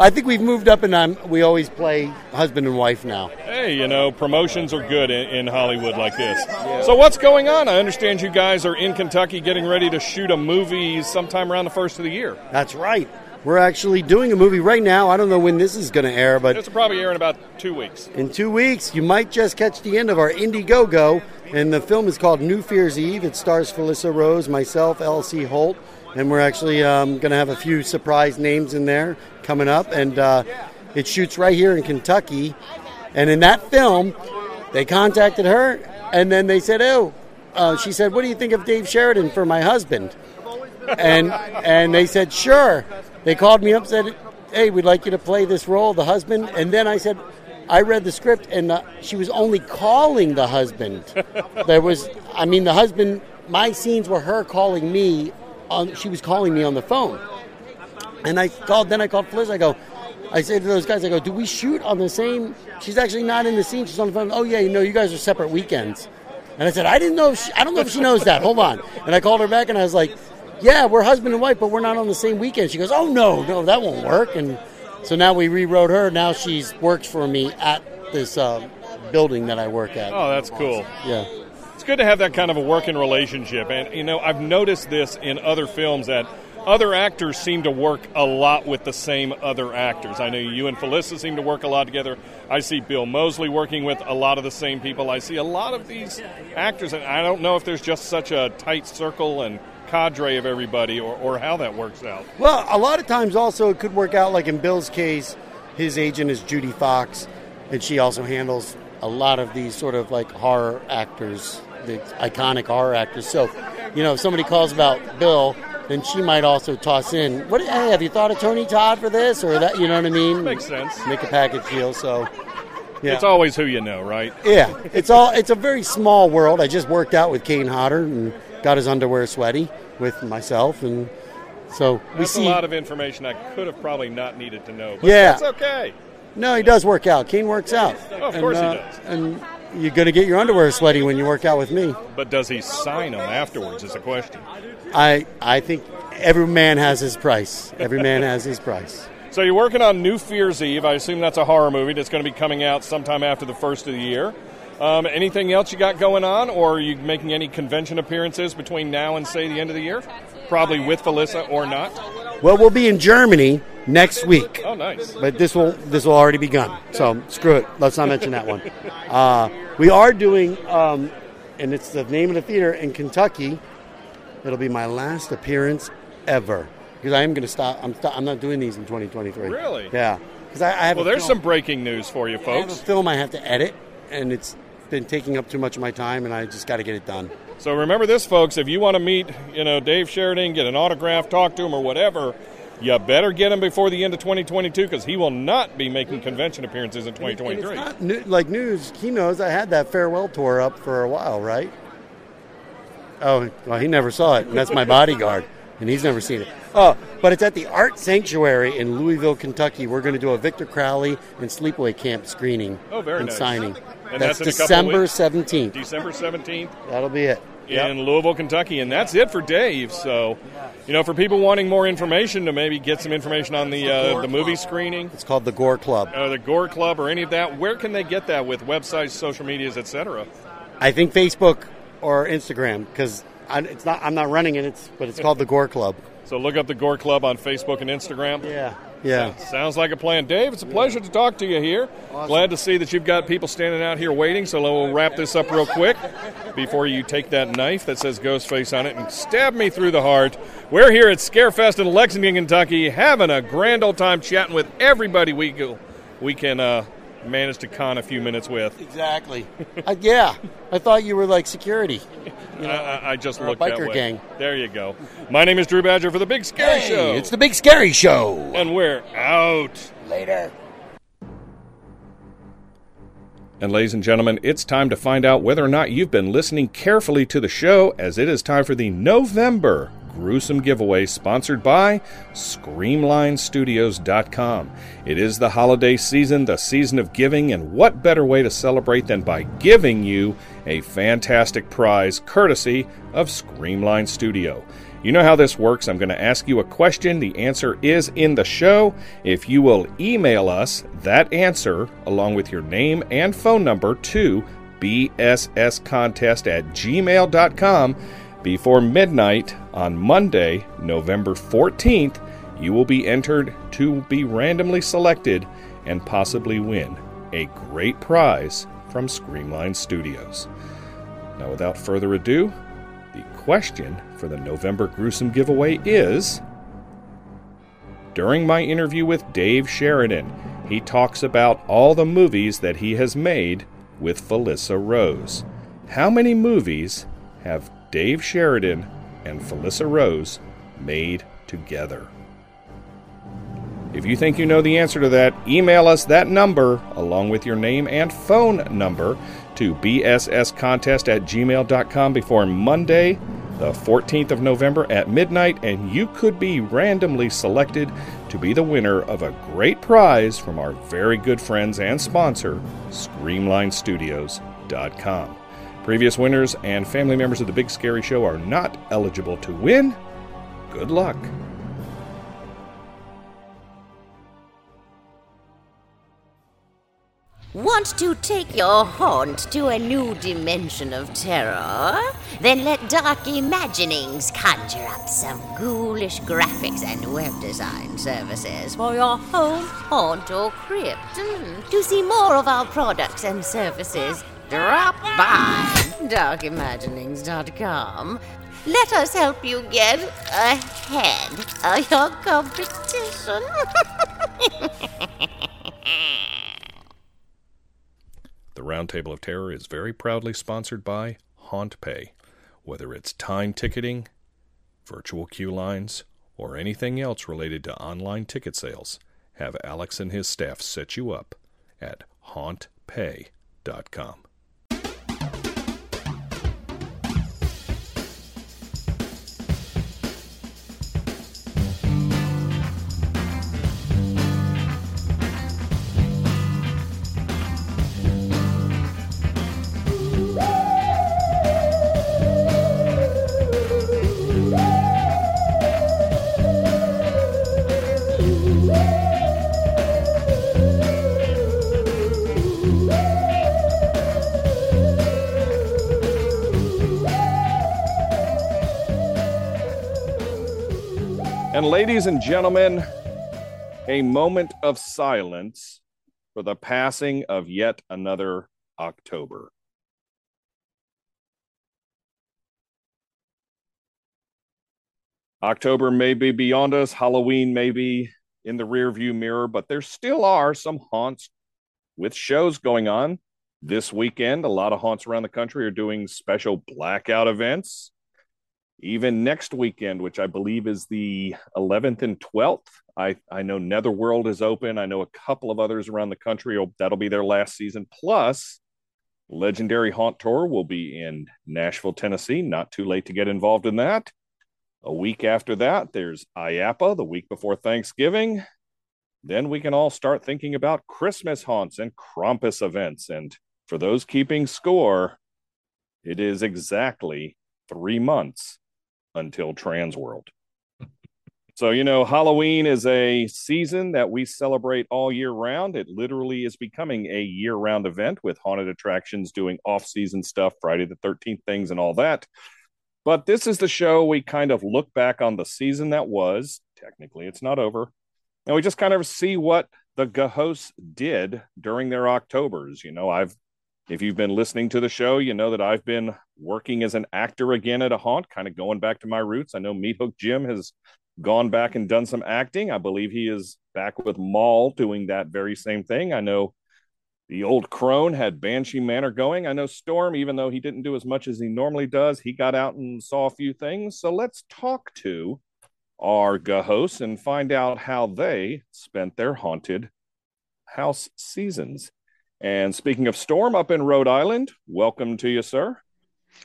I think we've moved up, and I'm we always play husband and wife now. Hey, you know, promotions are good in, in Hollywood like this. So, what's going on? I understand you guys are in Kentucky getting ready to shoot a movie sometime around the first of the year. That's right. We're actually doing a movie right now. I don't know when this is going to air, but it's probably air in about two weeks. in two weeks, you might just catch the end of our Indiegogo. And the film is called New Fear's Eve. It stars Felissa Rose, myself, L.C. Holt, and we're actually um, going to have a few surprise names in there coming up. And uh, it shoots right here in Kentucky. And in that film, they contacted her, and then they said, "Oh," uh, she said, "What do you think of Dave Sheridan for my husband?" and and they said sure. They called me up said, "Hey, we'd like you to play this role, the husband." And then I said, I read the script, and uh, she was only calling the husband. there was, I mean, the husband. My scenes were her calling me. On, she was calling me on the phone, and I called. Then I called Feliz. I go. I said to those guys, I go, do we shoot on the same? She's actually not in the scene. She's on the phone. Oh yeah, you know, you guys are separate weekends. And I said, I didn't know. She, I don't know if she knows that. Hold on. And I called her back, and I was like, Yeah, we're husband and wife, but we're not on the same weekend. She goes, Oh no, no, that won't work. And so now we rewrote her. Now she's works for me at this uh, building that I work at. Oh, that's cool. Yeah. It's good to have that kind of a working relationship. And, you know, I've noticed this in other films that other actors seem to work a lot with the same other actors. I know you and Felissa seem to work a lot together. I see Bill Moseley working with a lot of the same people. I see a lot of these actors, and I don't know if there's just such a tight circle and cadre of everybody or, or how that works out. Well, a lot of times also it could work out like in Bill's case, his agent is Judy Fox, and she also handles a lot of these sort of like horror actors, the iconic horror actors. So, you know, if somebody calls about Bill, then she might also toss in, "What? Hey, have you thought of Tony Todd for this or that?" You know what I mean? Makes sense. Make a package deal. So, yeah. It's always who you know, right? Yeah, it's all. It's a very small world. I just worked out with Kane Hodder and got his underwear sweaty with myself, and so we That's see. a lot of information I could have probably not needed to know. But Yeah. That's okay. No, he does work out. Kane works out. Oh, of And, course he uh, does. And you're going to get your underwear sweaty when you work out with me. But does he sign them afterwards? Is a question. I I think every man has his price. Every man has his price. So you're working on New Fear's Eve. I assume that's a horror movie that's going to be coming out sometime after the first of the year. Um, anything else you got going on, or are you making any convention appearances between now and say the end of the year? Probably with Felissa or not. Well, we'll be in Germany next week. Oh, nice. But this will this will already begun. So screw it. Let's not mention that one. Uh, we are doing, um, and it's the name of the theater in Kentucky. It'll be my last appearance ever because I am going to stop. I'm st- I'm not doing these in 2023. Really? Yeah. Because I, I have. Well, there's film- some breaking news for you, I have a folks. film I have to edit, and it's been taking up too much of my time, and I just got to get it done. So remember this, folks. If you want to meet, you know, Dave Sheridan, get an autograph, talk to him, or whatever, you better get him before the end of 2022 because he will not be making convention appearances in 2023. Not new, like news, he knows I had that farewell tour up for a while, right? Oh, well, he never saw it, and that's my bodyguard, and he's never seen it. Oh, but it's at the Art Sanctuary in Louisville, Kentucky. We're going to do a Victor Crowley and Sleepaway Camp screening Oh, very and nice. signing. And that's that's in a couple December seventeenth. December 17th. That'll be it. in Louisville, Kentucky, and that's it for Dave. So, you know, for people wanting more information to maybe get some information on the uh, the movie screening, It's called the Gore Club. uh, the Gore Club, or any of that, where can they get that with websites, social medias, etc.? I think Facebook or Instagram because it's not. I'm not running it. It's but it's called the Gore Club. So look up the Gore Club on Facebook and Instagram. Yeah. Yeah. Sounds like a plan. Dave, it's a pleasure to talk to you here. Glad to see that you've got people standing out here waiting. So we'll wrap this up real quick before you take that knife that says Ghostface on it and stab me through the heart. We're here at Scarefest in Lexington, Kentucky, having a grand old time chatting with everybody we go, we can uh, manage to con a few minutes with. Exactly. uh, yeah. I thought you were like security. I, I, I just looked that biker way. gang. There you go. My name is Drew Badger for the Big Scary Hey, Show. it's the Big Scary Show. And we're out. Later. And ladies and gentlemen, it's time to find out whether or not you've been listening carefully to the show, as it is time for the November gruesome giveaway sponsored by ScreamlineStudios.com. It is the holiday season, the season of giving, and what better way to celebrate than by giving you a fantastic prize courtesy of Screamline Studio. You know how this works. I'm going to ask you a question. The answer is in the show. If you will email us that answer along with your name and phone number to bsscontest at gmail.com before midnight on Monday, November 14th, you will be entered to be randomly selected and possibly win a great prize from Screamline Studios. Now, without further ado, the question for the November Gruesome giveaway is During my interview with Dave Sheridan, he talks about all the movies that he has made with Felissa Rose. How many movies have Dave Sheridan and Felissa Rose made together? If you think you know the answer to that, email us that number along with your name and phone number to bsscontest at gmail.com before Monday, the 14th of November at midnight, and you could be randomly selected to be the winner of a great prize from our very good friends and sponsor, ScreamlineStudios.com. Previous winners and family members of the Big Scary Show are not eligible to win. Good luck. Want to take your haunt to a new dimension of terror? Then let Dark Imaginings conjure up some ghoulish graphics and web design services for your home, haunt, or crypt. Mm. To see more of our products and services, drop by darkimaginings.com. Let us help you get ahead of your competition. The Roundtable of Terror is very proudly sponsored by HauntPay. Whether it's time ticketing, virtual queue lines, or anything else related to online ticket sales, have Alex and his staff set you up at hauntpay.com. And ladies and gentlemen, a moment of silence for the passing of yet another October. October may be beyond us, Halloween may be in the rearview mirror, but there still are some haunts with shows going on. This weekend, a lot of haunts around the country are doing special blackout events even next weekend, which I believe is the 11th and 12th. I, I know Netherworld is open. I know a couple of others around the country. that'll be their last season. Plus, Legendary Haunt Tour will be in Nashville, Tennessee. Not too late to get involved in that. A week after that, there's IAAPA the week before Thanksgiving. Then we can all start thinking about Christmas haunts and Krampus events. And for those keeping score, it is exactly three months until Trans World. So, you know, Halloween is a season that we celebrate all year round. It literally is becoming a year round event with haunted attractions doing off season stuff, Friday the 13th things, and all that. But this is the show we kind of look back on the season that was. Technically, it's not over. And we just kind of see what the Gahos did during their Octobers. You know, I've if you've been listening to the show, you know that I've been working as an actor again at a haunt, kind of going back to my roots. I know Meat Hook Jim has gone back and done some acting. I believe he is back with Maul doing that very same thing. I know the old crone had Banshee Manor going. I know Storm, even though he didn't do as much as he normally does, he got out and saw a few things. So let's talk to our hosts and find out how they spent their haunted house seasons. And speaking of Storm up in Rhode Island, welcome to you, sir.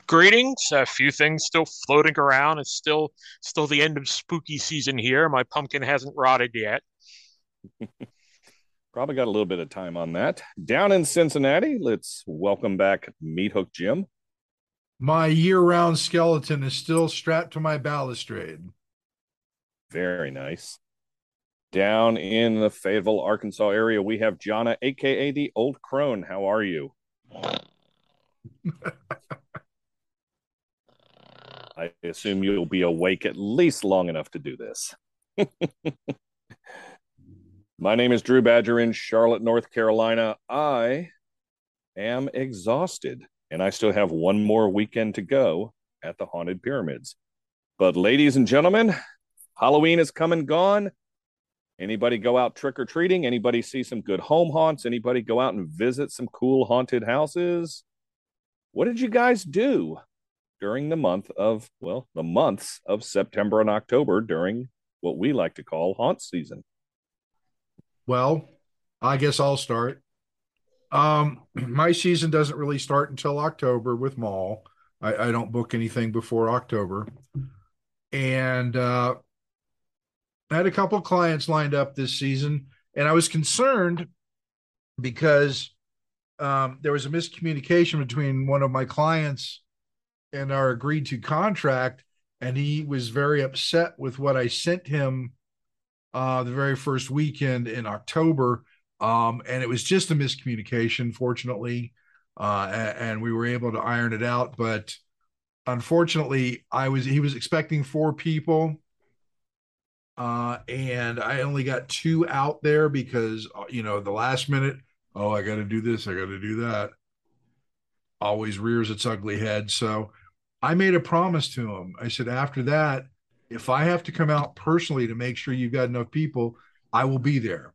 Greetings. A few things still floating around. It's still still the end of spooky season here. My pumpkin hasn't rotted yet. Probably got a little bit of time on that. Down in Cincinnati, let's welcome back Meat Hook Jim. My year-round skeleton is still strapped to my balustrade. Very nice. Down in the Fayetteville, Arkansas area, we have Jonna, aka the Old Crone. How are you? I assume you'll be awake at least long enough to do this. My name is Drew Badger in Charlotte, North Carolina. I am exhausted, and I still have one more weekend to go at the Haunted Pyramids. But, ladies and gentlemen, Halloween is come and gone. Anybody go out trick or treating? Anybody see some good home haunts? Anybody go out and visit some cool haunted houses? What did you guys do during the month of, well, the months of September and October during what we like to call haunt season? Well, I guess I'll start. Um, my season doesn't really start until October with Mall. I, I don't book anything before October. And uh, I had a couple clients lined up this season, and I was concerned because um, there was a miscommunication between one of my clients and our agreed to contract, and he was very upset with what I sent him uh, the very first weekend in October Um, and it was just a miscommunication, fortunately. Uh, a- and, we were able to iron it out. But unfortunately, I was he was expecting four people. Uh, and I only got two out there because uh, you know the last minute, oh, I got to do this, I got to do that. Always rears its ugly head. So I made a promise to him. I said, after that, if I have to come out personally to make sure you've got enough people, I will be there.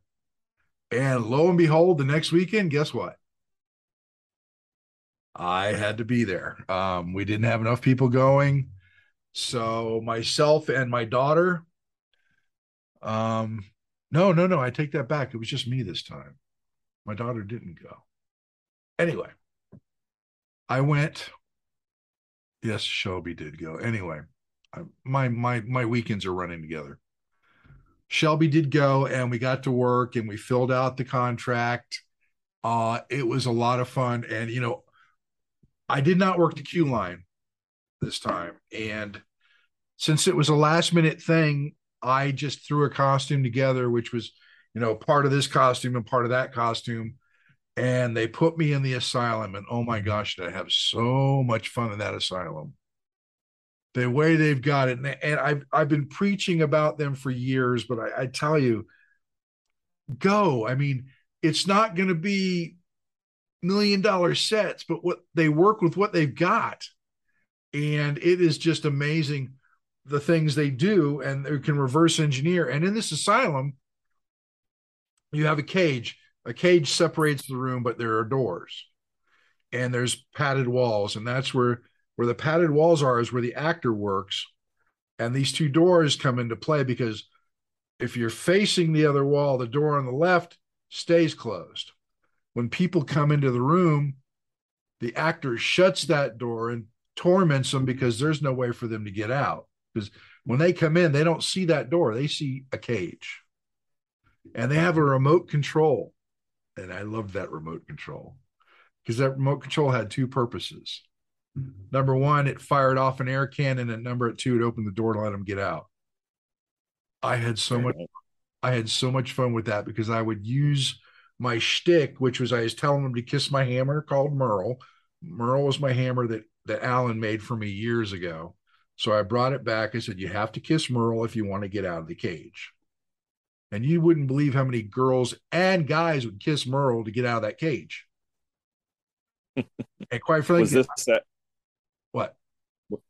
And lo and behold, the next weekend, guess what? I had to be there. Um, we didn't have enough people going. So myself and my daughter, um, no, no, no, I take that back. It was just me this time. My daughter didn't go. Anyway, I went. Yes, Shelby did go. Anyway, I, my my my weekends are running together. Shelby did go, and we got to work, and we filled out the contract. Uh, it was a lot of fun, and you know, I did not work the queue line this time, and since it was a last minute thing, I just threw a costume together, which was, you know, part of this costume and part of that costume. And they put me in the asylum. And oh my gosh, did I have so much fun in that asylum. The way they've got it. And, and I've, I've been preaching about them for years, but I, I tell you, go. I mean, it's not going to be million dollar sets, but what they work with what they've got. And it is just amazing the things they do and they can reverse engineer. And in this asylum, you have a cage. A cage separates the room, but there are doors and there's padded walls. And that's where where the padded walls are is where the actor works. And these two doors come into play because if you're facing the other wall, the door on the left stays closed. When people come into the room, the actor shuts that door and torments them because there's no way for them to get out because when they come in, they don't see that door, they see a cage. And they have a remote control. And I loved that remote control because that remote control had two purposes. Mm-hmm. Number one, it fired off an air cannon, and number two, it opened the door to let them get out. I had so much, I had so much fun with that because I would use my shtick, which was I was telling them to kiss my hammer called Merle. Merle was my hammer that that Alan made for me years ago, so I brought it back. I said, You have to kiss Merle if you want to get out of the cage. And you wouldn't believe how many girls and guys would kiss Merle to get out of that cage. and quite frankly, was this at, what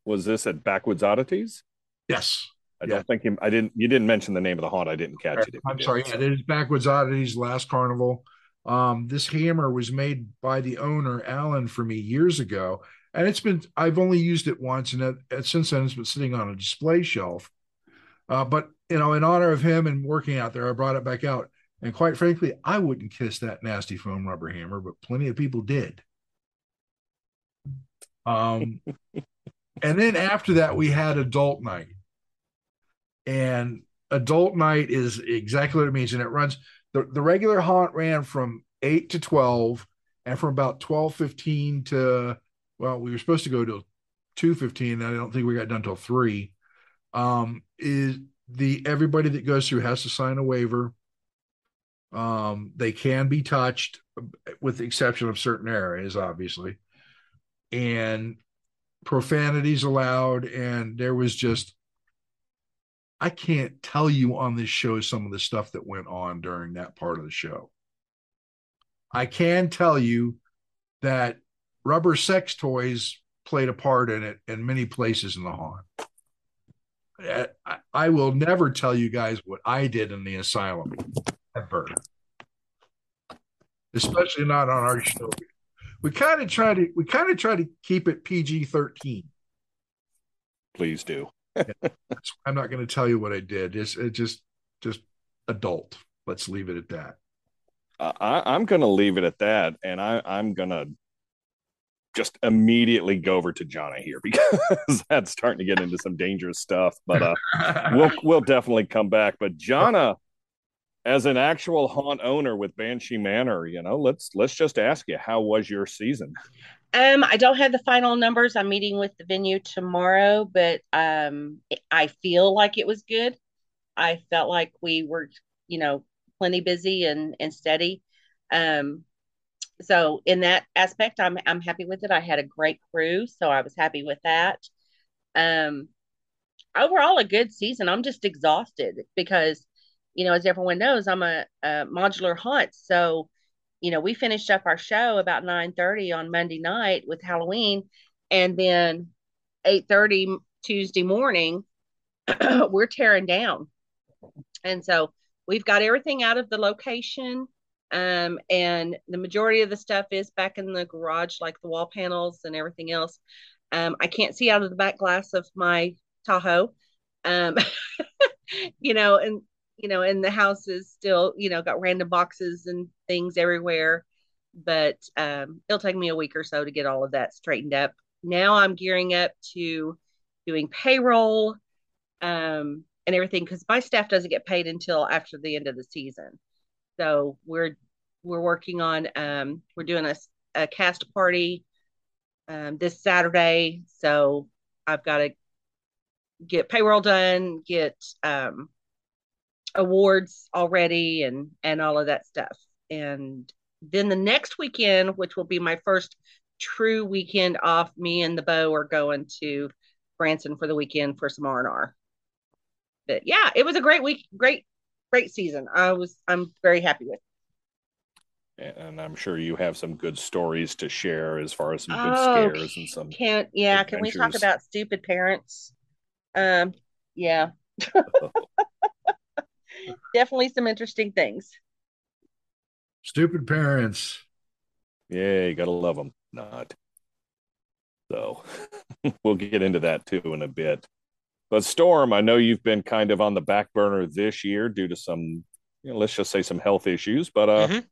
was this at Backwoods Oddities? Yes. I don't think you, I didn't. You didn't mention the name of the haunt. I didn't catch it. I'm sorry. Yeah, it is Backwoods Oddities last carnival. Um, this hammer was made by the owner Alan for me years ago, and it's been I've only used it once, and it, since then it's been sitting on a display shelf. Uh, but you know, in honor of him and working out there, I brought it back out. And quite frankly, I wouldn't kiss that nasty foam rubber hammer, but plenty of people did. Um, and then after that, we had adult night, and adult night is exactly what it means, and it runs the the regular haunt ran from eight to twelve, and from about twelve fifteen to well, we were supposed to go to two fifteen. I don't think we got done till three. Um, is the everybody that goes through has to sign a waiver. Um, they can be touched, with the exception of certain areas, obviously, and profanities allowed. And there was just, I can't tell you on this show some of the stuff that went on during that part of the show. I can tell you that rubber sex toys played a part in it in many places in the haunt. I, I will never tell you guys what I did in the asylum ever, especially not on our show. We kind of try to we kind of try to keep it PG thirteen. Please do. I'm not going to tell you what I did. It's it just just adult. Let's leave it at that. I, I'm going to leave it at that, and I, I'm going to just immediately go over to Jonna here because that's starting to get into some dangerous stuff. But uh, we'll we'll definitely come back. But Jonna, as an actual haunt owner with Banshee Manor, you know, let's let's just ask you, how was your season? Um, I don't have the final numbers. I'm meeting with the venue tomorrow, but um, I feel like it was good. I felt like we were, you know, plenty busy and and steady. Um, so in that aspect, I'm I'm happy with it. I had a great crew, so I was happy with that. Um, overall, a good season. I'm just exhausted because, you know, as everyone knows, I'm a, a modular haunt. So, you know, we finished up our show about 9:30 on Monday night with Halloween, and then 8:30 Tuesday morning, we're tearing down. And so we've got everything out of the location. Um, and the majority of the stuff is back in the garage, like the wall panels and everything else. Um, I can't see out of the back glass of my Tahoe. Um, you know, and you know, and the house is still, you know, got random boxes and things everywhere. But um, it'll take me a week or so to get all of that straightened up. Now I'm gearing up to doing payroll um, and everything because my staff doesn't get paid until after the end of the season. So we're we're working on um, we're doing a, a cast party um, this Saturday. So I've got to get payroll done, get um, awards already, and and all of that stuff. And then the next weekend, which will be my first true weekend off, me and the beau are going to Branson for the weekend for some R and R. But yeah, it was a great week, great, great season. I was I'm very happy with. And I'm sure you have some good stories to share as far as some good Oh, scares and some. Can't yeah, can we talk about stupid parents? Um, yeah. Definitely some interesting things. Stupid parents. Yeah, you gotta love them. Not. So we'll get into that too in a bit. But Storm, I know you've been kind of on the back burner this year due to some, you know, let's just say some health issues. But uh, Mhm.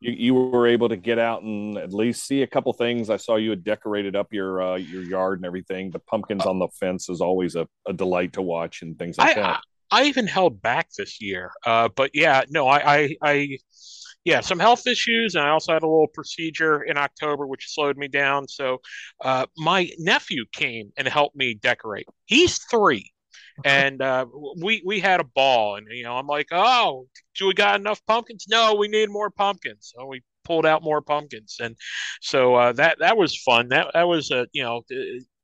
you you were able to get out and at least see a couple things. I saw you had decorated up your uh, your yard and everything. The pumpkins on the fence is always a, a delight to watch and things like I, that. I I even held back this year. Uh, but yeah, no, I, I, I, yeah, some health issues, and I also had a little procedure in October, which slowed me down. So, uh, my nephew came and helped me decorate. He's three, and uh, we we had a ball, and you know, I'm like, oh, do we got enough pumpkins? No, we need more pumpkins. So we pulled out more pumpkins, and so uh, that that was fun. That that was a you know.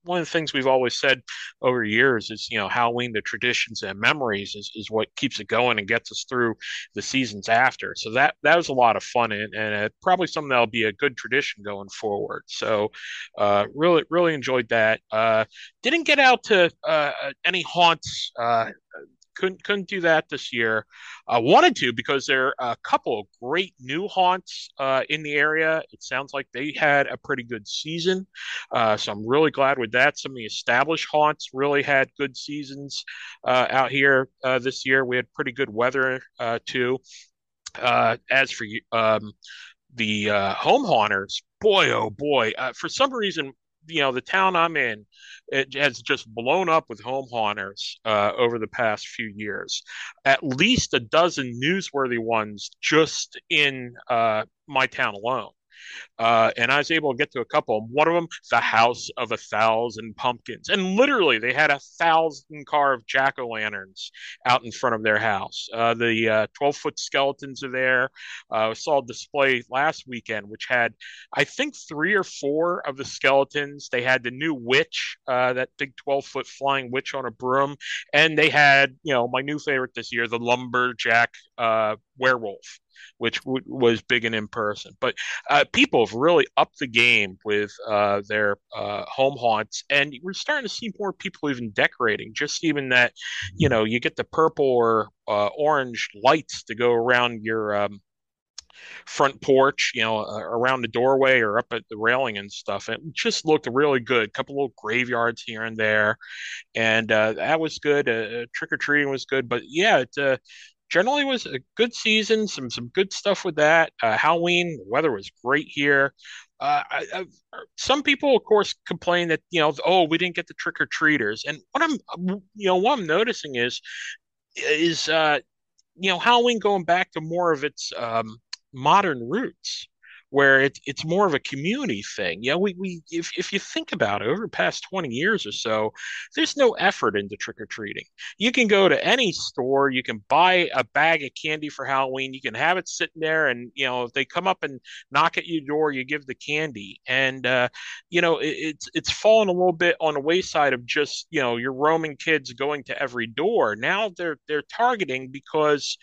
Uh, one of the things we've always said over years is, you know, Halloween, the traditions and memories is, is what keeps it going and gets us through the seasons after. So that that was a lot of fun and, and uh, probably something that'll be a good tradition going forward. So uh, really really enjoyed that. Uh, didn't get out to uh, any haunts. Uh, couldn't couldn't do that this year. I wanted to because there are a couple of great new haunts uh, in the area. It sounds like they had a pretty good season, uh, so I'm really glad with that. Some of the established haunts really had good seasons uh, out here uh, this year. We had pretty good weather uh, too. Uh, as for um, the uh, home haunters, boy, oh boy, uh, for some reason, you know, the town I'm in, it has just blown up with home haunters uh, over the past few years. At least a dozen newsworthy ones just in uh, my town alone. Uh, and I was able to get to a couple. One of them, the House of a Thousand Pumpkins, and literally they had a thousand carved jack o' lanterns out in front of their house. Uh, the twelve foot skeletons are there. Uh, saw a display last weekend which had, I think, three or four of the skeletons. They had the new witch, uh, that big twelve foot flying witch on a broom, and they had, you know, my new favorite this year, the lumberjack uh, werewolf which w- was big and in person. But uh, people have really upped the game with uh, their uh, home haunts, and we're starting to see more people even decorating. Just even that, you know, you get the purple or uh, orange lights to go around your. Um, front porch, you know, uh, around the doorway or up at the railing and stuff. It just looked really good. A couple little graveyards here and there, and uh, that was good. Uh, Trick or treating was good, but yeah, it uh, generally was a good season. Some some good stuff with that. Uh, Halloween the weather was great here. Uh, I, I, some people, of course, complain that you know, oh, we didn't get the trick or treaters. And what I'm, you know, what I'm noticing is, is uh, you know, Halloween going back to more of its um, modern roots. Where it, it's more of a community thing. You know, we, we if, if you think about it, over the past 20 years or so, there's no effort into trick or treating. You can go to any store, you can buy a bag of candy for Halloween, you can have it sitting there, and you know, if they come up and knock at your door, you give the candy. And uh, you know, it, it's it's fallen a little bit on the wayside of just, you know, your roaming kids going to every door. Now they're they're targeting because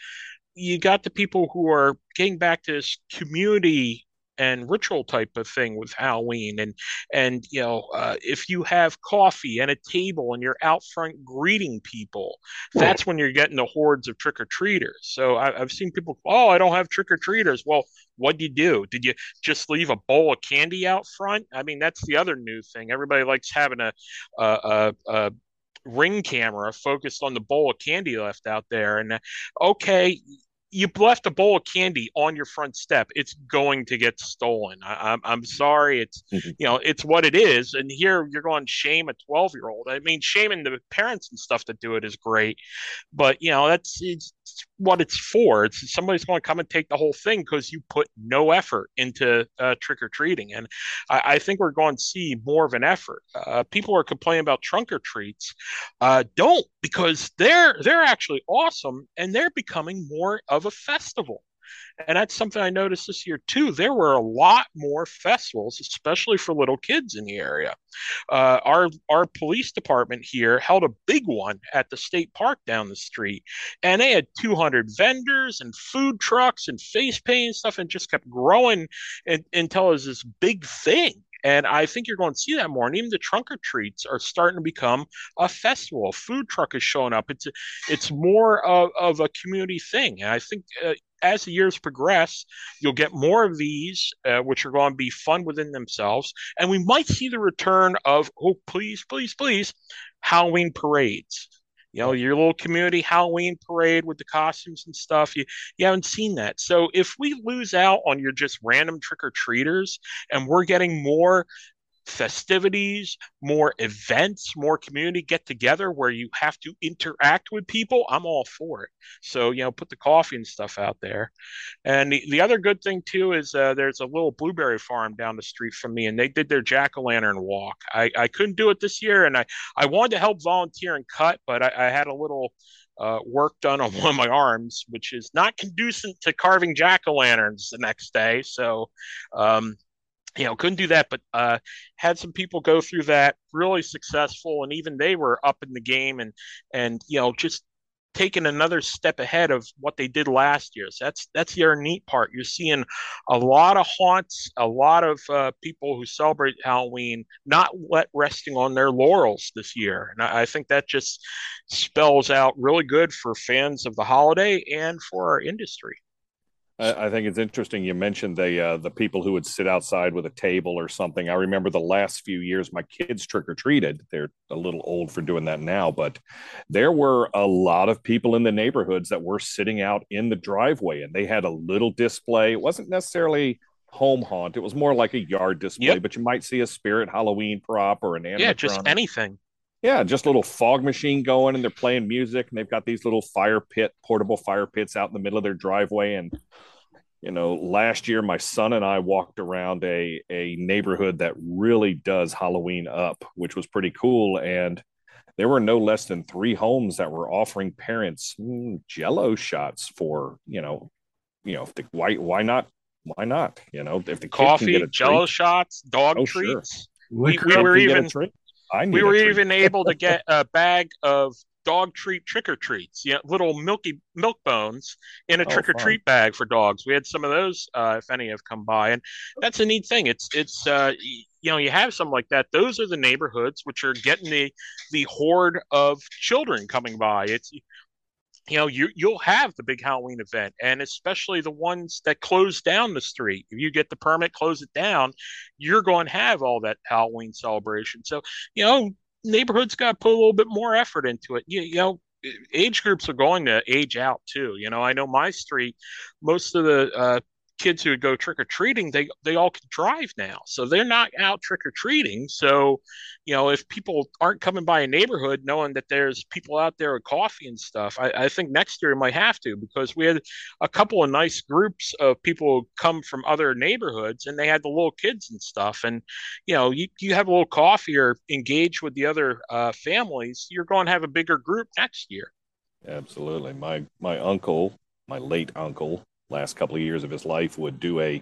you got the people who are getting back to this community and ritual type of thing with Halloween. And and you know, uh, if you have coffee and a table and you're out front greeting people, that's when you're getting the hordes of trick or treaters. So I, have seen people, oh, I don't have trick or treaters. Well, what do you do? Did you just leave a bowl of candy out front? I mean, that's the other new thing. Everybody likes having a a, a, a ring camera focused on the bowl of candy left out there and uh, okay you left a bowl of candy on your front step. It's going to get stolen. I, am I'm, I'm sorry. It's mm-hmm. you know it's what it is. And here you're going to shame a 12 year old i mean shaming the parents and stuff that do it is great. But you know that's it's what it's for. It's somebody's going to come and take the whole thing because you put no effort into uh, trick-or-treating and I, I, think we're going to see more of an effort. Uh, people are complaining about trunk or treats uh, don't because they're they're actually awesome and they're becoming more of a festival. And that's something I noticed this year too. There were a lot more festivals, especially for little kids in the area. Uh, our our police department here held a big one at the state park down the street, and they had 200 vendors and food trucks and face paint and stuff, and just kept growing and, until it was this big thing. And I think you're going to see that more. And even the trunk or treats are starting to become a festival. Food truck is showing up. It's it's more of, of a community thing. And I think uh, as the years progress, you'll get more of these, uh, which are going to be fun within themselves. And we might see the return of, oh, please, please, please, Halloween parades you know your little community halloween parade with the costumes and stuff. You, you haven't seen that. So if we lose out on your just random trick-or-treaters and we're getting more festivities, more events, more community get together where you have to interact with people, I'm all for it. So, you know, put the coffee and stuff out there. And the, the other good thing, too, is uh, there's a little blueberry farm down the street from me, and they did their jack o' lantern walk. I, I couldn't do it this year, and I, I wanted to help volunteer and cut, but I, I had a little. Uh, work done on one of my arms, which is not conducive to carving jack o' lanterns the next day. So, um, you know couldn't do that but uh, had some people go through that really successful and even they were up in the game and and you know just taking another step ahead of what they did last year. So that's that's the neat part. You're seeing a lot of haunts a lot of uh, people who celebrate halloween not let resting on their laurels this year. And I, I think that just spells out really good for fans of the holiday and for our industry I, think it's interesting. You mentioned the uh, the people who would sit outside with a table or something. I remember the last few years my kids trick or treated. They're a little old for doing that now, but there were a lot of people in the neighborhoods that were sitting out in the driveway, and they had a little display. It wasn't necessarily home haunt; it was more like a yard display. Yep. But you might see a spirit Halloween prop or an animatronic. yeah, just anything. Yeah, just a little fog machine going, and they're playing music, and they've got these little fire pit, portable fire pits out in the middle of their driveway. And you know, last year my son and I walked around a a neighborhood that really does Halloween up, which was pretty cool. And there were no less than three homes that were offering parents mm, Jello shots for you know, you know, the, why why not why not? You know, if the coffee, Jello shots, dog oh, treats. Sure. We, we were even we were even able to get a bag of dog treat trick or treats, you know, little milky milk bones in a oh, trick or treat bag for dogs. We had some of those, uh, if any have come by, and that's a neat thing. It's it's uh, you know you have something like that. Those are the neighborhoods which are getting the the horde of children coming by. It's you know you you'll have the big Halloween event, and especially the ones that close down the street. If you get the permit, close it down, you're going to have all that Halloween celebration. So you know neighborhoods got to put a little bit more effort into it. You, you know, age groups are going to age out too. You know, I know my street, most of the uh, kids who would go trick or treating, they they all can drive now, so they're not out trick or treating. So, you know, if people aren't coming by a neighborhood knowing that there's people out there with coffee and stuff, I, I think next year might have to because we had a couple of nice groups of people who come from other neighborhoods and they had the little kids and stuff. And you know, you you have a little coffee or engage with the other uh, families, you're going to have a bigger group next year. Absolutely. My my uncle, my late uncle, last couple of years of his life would do a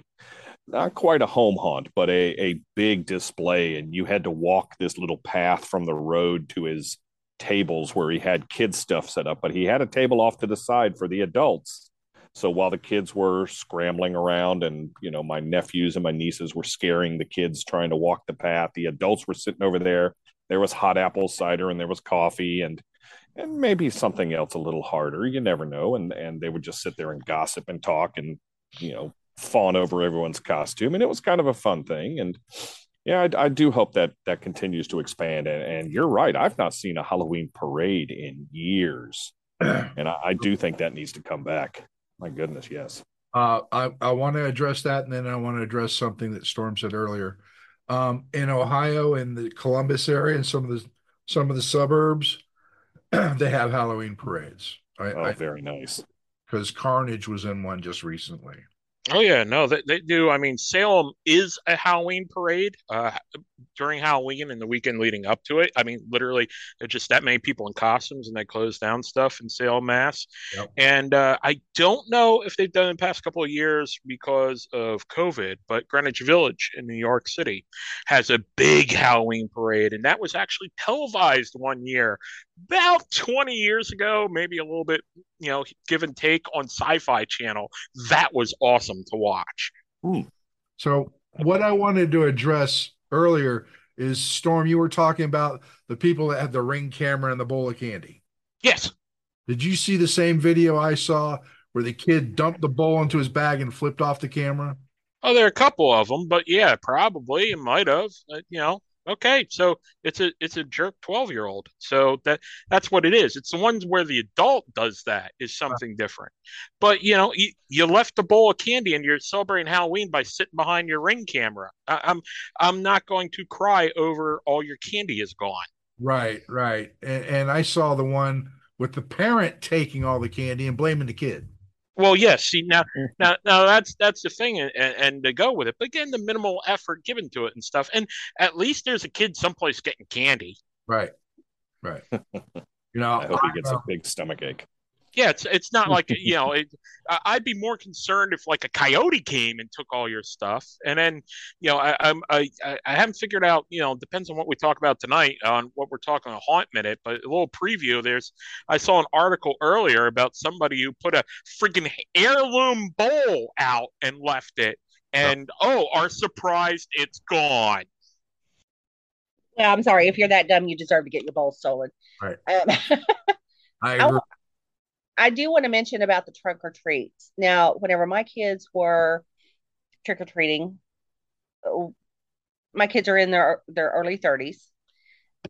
not quite a home haunt, but a, a big display. And you had to walk this little path from the road to his tables where he had kids stuff set up, but he had a table off to the side for the adults. So while the kids were scrambling around and, you know, my nephews and my nieces were scaring the kids trying to walk the path, the adults were sitting over there. There was hot apple cider and there was coffee and and maybe something else a little harder. You never know. And and they would just sit there and gossip and talk and you know fawn over everyone's costume, and it was kind of a fun thing. And yeah, I, I do hope that that continues to expand. And, and, you're right, I've not seen a Halloween parade in years, and I, I do think that needs to come back. My goodness, yes. Uh, I I want to address that, and then I want to address something that Storm said earlier. Um, in Ohio, in the Columbus area, and some of the some of the suburbs, they have Halloween parades. I, oh, I, very nice. Because Carnage was in one just recently. Oh yeah, no, they, they do. I mean, Salem is a Halloween parade uh, during Halloween and the weekend leading up to it. I mean, literally, just that many people in costumes, and they close down stuff and Salem, Mass. Yep. And uh, I don't know if they've done in the past couple of years because of COVID, but Greenwich Village in New York City has a big Halloween parade, and that was actually televised one year about 20 years ago, maybe a little bit, you know, give and take on Sci Fi Channel. That was awesome to watch. Hmm. So, what I wanted to address earlier is Storm, you were talking about the people that had the ring camera and the bowl of candy. Yes. Did you see the same video I saw where the kid dumped the bowl into his bag and flipped off the camera? Oh, there are a couple of them, but yeah, probably it might have. You know, okay so it's a it's a jerk 12 year old so that that's what it is. It's the ones where the adult does that is something different. But you know you, you left a bowl of candy and you're celebrating halloween by sitting behind your ring camera. I, i'm i'm not going to cry over all your candy is gone. Right right. And, and i saw the one with the parent taking all the candy and blaming the kid well, yes. See now, mm-hmm. now, now that's that's the thing, and, and to go with it. But again, the minimal effort given to it and stuff, and at least there's a kid someplace getting candy. Right, right. You know, I hope he gets a uh, big stomach ache. Yeah, it's it's not like you know. It, I'd be more concerned if like a coyote came and took all your stuff, and then you know I I'm, I I haven't figured out. You know, depends on what we talk about tonight on what we're talking a Haunt Minute. But a little preview. There's I saw an article earlier about somebody who put a freaking heirloom bowl out and left it, and oh, are surprised it's gone. Yeah, I'm sorry. If you're that dumb, you deserve to get your bowl stolen. Right. Um, I agree. I do want to mention about the trunk or treats. Now, whenever my kids were trick or treating, oh, my kids are in their their early 30s.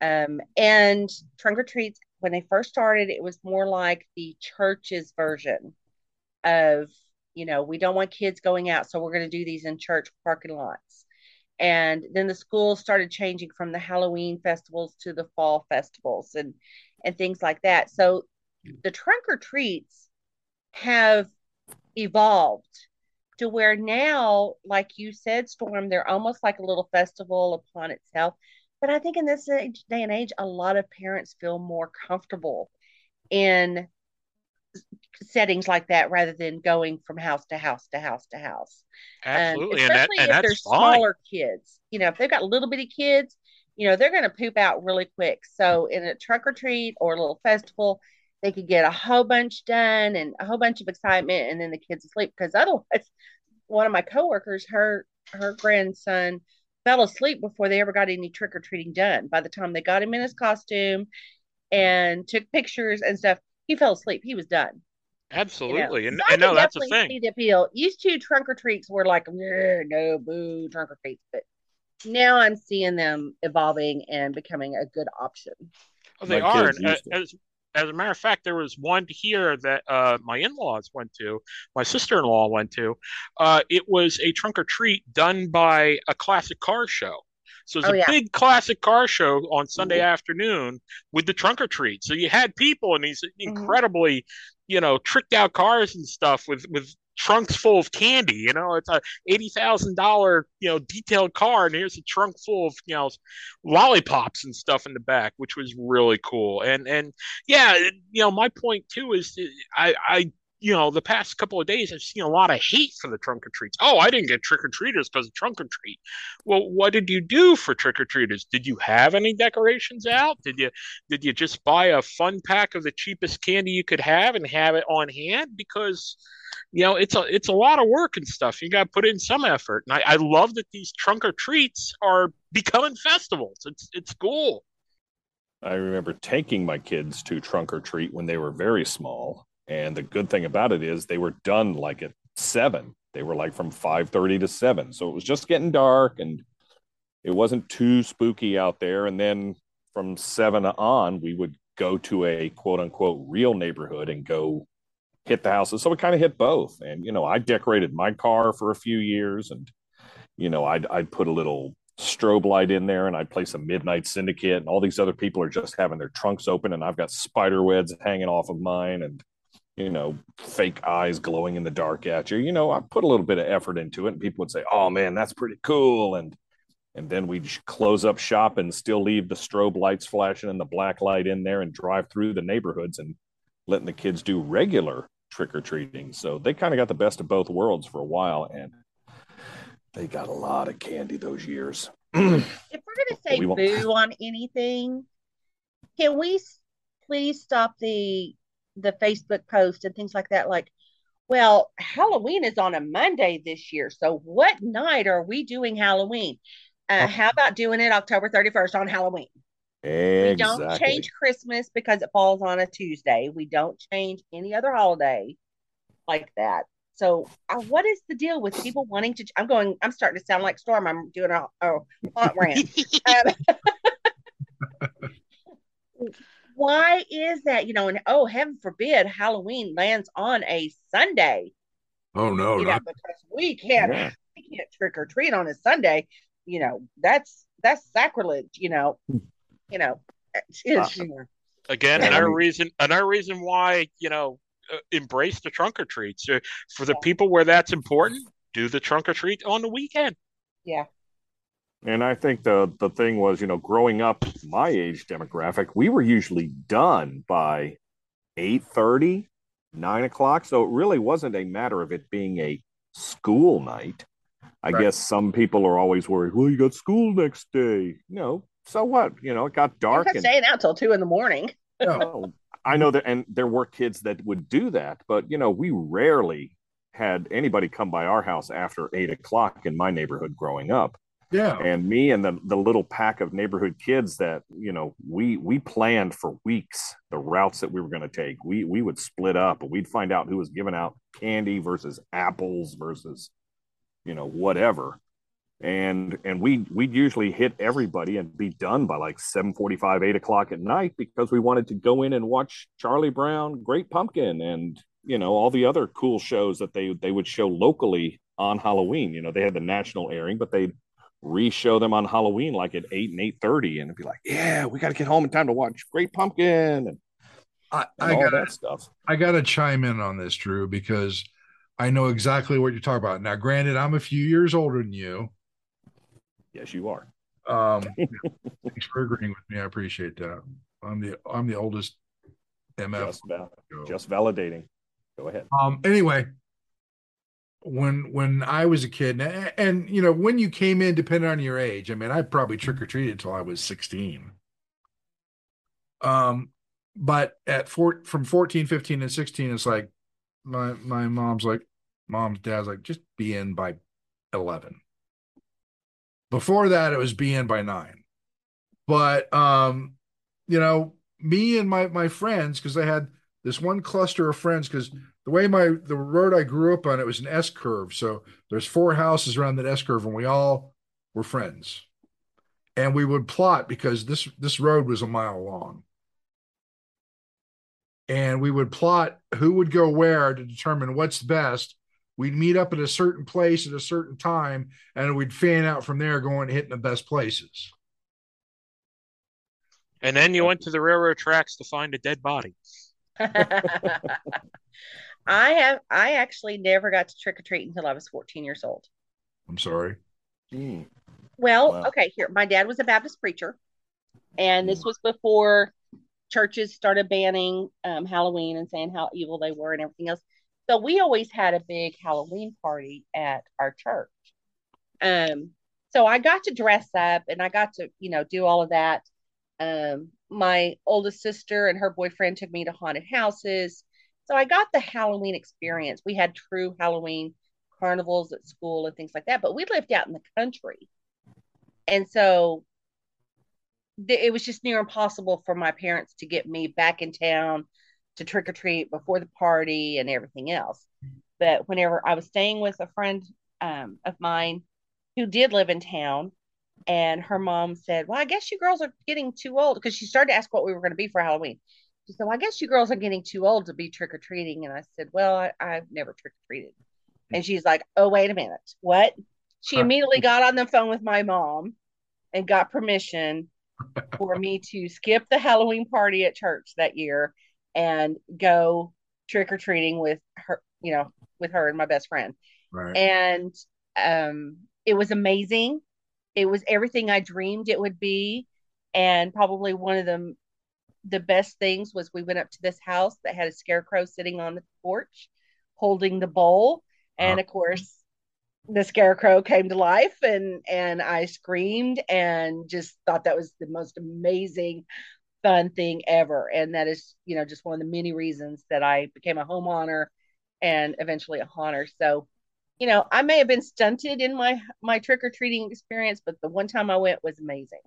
Um, and trunk or treats, when they first started, it was more like the church's version of, you know, we don't want kids going out, so we're going to do these in church parking lots. And then the schools started changing from the Halloween festivals to the fall festivals and and things like that. So the trunk or treats have evolved to where now, like you said, Storm, they're almost like a little festival upon itself. But I think in this age, day and age, a lot of parents feel more comfortable in settings like that rather than going from house to house to house to house. Absolutely, um, especially and, that, and if they're smaller kids. You know, if they've got little bitty kids, you know, they're going to poop out really quick. So in a trunk or treat or a little festival, they could get a whole bunch done and a whole bunch of excitement and then the kids asleep. Because otherwise one of my coworkers her her grandson fell asleep before they ever got any trick-or-treating done. By the time they got him in his costume and took pictures and stuff he fell asleep. He was done. Absolutely you know? and, so and no that's the thing. see the appeal. Used to trunk or treats were like no boo trunk or treats but now i'm seeing them evolving and becoming a good option. Well, they My are. and, uh, as as a matter of fact, there was one here that uh, my in-laws went to, my sister-in-law went to. Uh, it was a trunk or treat done by a classic car show. So it's Oh, a yeah. big classic car show on Sunday afternoon with the trunk or treat. So you had people in these Mm-hmm. incredibly, you know, tricked out cars and stuff with with trunks full of candy. You know, it's a eighty thousand dollar, you know, detailed car, and here's a trunk full of you know lollipops and stuff in the back, which was really cool. And and yeah, you know, my point too is I I you know, the past couple of days, I've seen a lot of hate for the trunk or treats. Oh, I didn't get trick or treaters because of trunk or treat. Well, what did you do for trick or treaters? Did you have any decorations out? Did you did you just buy a fun pack of the cheapest candy you could have and have it on hand? Because you know, it's a it's a lot of work and stuff. You got to put in some effort. And I, I love that these trunk or treats are becoming festivals. It's it's cool. I remember taking my kids to trunk or treat when they were very small. And the good thing about it is they were done like at seven. They were like from 5:30 to 7. So it was just getting dark and it wasn't too spooky out there. And then from seven on, we would go to a quote unquote real neighborhood and go hit the houses. So we kind of hit both. And you know, I decorated my car for a few years and you know, I'd I'd put a little strobe light in there and I'd play some Midnight Syndicate and all these other people are just having their trunks open and I've got spider webs hanging off of mine and you know, fake eyes glowing in the dark at you. You know, I put a little bit of effort into it and people would say, "Oh man, that's pretty cool." And and then we'd close up shop and still leave the strobe lights flashing and the black light in there and drive through the neighborhoods and letting the kids do regular trick or treating. So they kind of got the best of both worlds for a while and they got a lot of candy those years. If we're gonna say We boo on anything, can we please stop the the Facebook post and things like that? Like, well, Halloween is on a Monday this year, so what night are we doing Halloween? Uh, how about doing it October 31st on Halloween? We don't change Christmas because it falls on a Tuesday. We don't change any other holiday like that. So, uh, what is the deal with people wanting to? I'm going. I'm starting to sound like Storm. I'm doing a, a rant. Um, why is that? You know, and oh, heaven forbid, Halloween lands on a Sunday. Oh no, you know, because we can't Yeah. we can't trick or treat on a Sunday. You know, that's that's sacrilege. You know, you know. it's- it's, you know. Again, Yeah, another reason another reason why you know uh, embrace the trunk or treats Uh, for the people where that's important. Do the trunk or treat on the weekend. Yeah. And I think the the thing was, you know, growing up, my age demographic, we were usually done by 8 9 o'clock. So it really wasn't a matter of it being a school night. I Right. guess some people are always worried, well, you got school next day. No, so what? You know, it got dark not and staying out till two in the morning. Oh, I know that, and there were kids that would do that, but you know, we rarely had anybody come by our house after eight o'clock in my neighborhood growing up. Yeah. And me and the the little pack of neighborhood kids that you know we we planned for weeks the routes that we were going to take. We we would split up and we'd find out who was giving out candy versus apples versus you know whatever and and we we'd usually hit everybody and be done by like 7.45 8 o'clock at night because we wanted to go in and watch charlie brown great pumpkin and you know all the other cool shows that they they would show locally on halloween you know they had the national airing but they'd re-show them on halloween like at 8 and 8.30 and it'd be like yeah we got to get home in time to watch great pumpkin and, I, and I all gotta, that stuff I got to chime in on this, Drew, because I know exactly what you're talking about. Now, granted, I'm a few years older than you. yes you are Um, thanks for agreeing with me. I appreciate that. I'm the I'm the oldest MF. just, val- just validating go ahead Um. Anyway, when when I was a kid, and, and you know, when you came in, depending on your age, I mean, I probably trick or treated until I was 16. Um, but at four from 14, 15, and 16, it's like my my mom's like, mom's dad's like, just be in by 11. Before that, it was be in by nine. But um, you know, me and my my friends, because I had this one cluster of friends, because the way my the road I grew up on, it was an S curve. So there's four houses around that S curve, and we all were friends. And we would plot because this this road was a mile long. and we would plot who would go where to determine what's best. We'd meet up at a certain place at a certain time, and we'd fan out from there, going hitting the best places. And then you went to the railroad tracks to find a dead body. I have I actually never got to trick or treat until I was 14 years old. I'm sorry. Well, Wow. okay, here. My dad was a Baptist preacher, and this was before churches started banning um, Halloween and saying how evil they were and everything else. So we always had a big Halloween party at our church. Um, so I got to dress up and I got to, you know, do all of that. Um, my oldest sister and her boyfriend took me to haunted houses. So I got the Halloween experience. We had true Halloween carnivals at school and things like that, but we lived out in the country. And so th- it was just near impossible for my parents to get me back in town to trick or treat before the party and everything else. But whenever I was staying with a friend um, of mine who did live in town, and her mom said, Well, I guess you girls are getting too old because she started to ask what we were going to be for Halloween. She said, Well, I guess you girls are getting too old to be trick or treating. And I said, Well, I, I've never trick or treated. And she's like, Oh, wait a minute. What? She immediately got on the phone with my mom and got permission for me to skip the Halloween party at church that year and go trick or treating with her, you know, with her and my best friend. Right. And um, it was amazing. It was everything I dreamed it would be. And probably one of the the best things was we went up to this house that had a scarecrow sitting on the porch holding the bowl. And of uh-huh. course, the scarecrow came to life and and I screamed and just thought that was the most amazing fun thing ever. And that is you know just one of the many reasons that I became a homeowner and eventually a haunter. So you know I may have been stunted in my my trick or treating experience but the one time I went was amazing.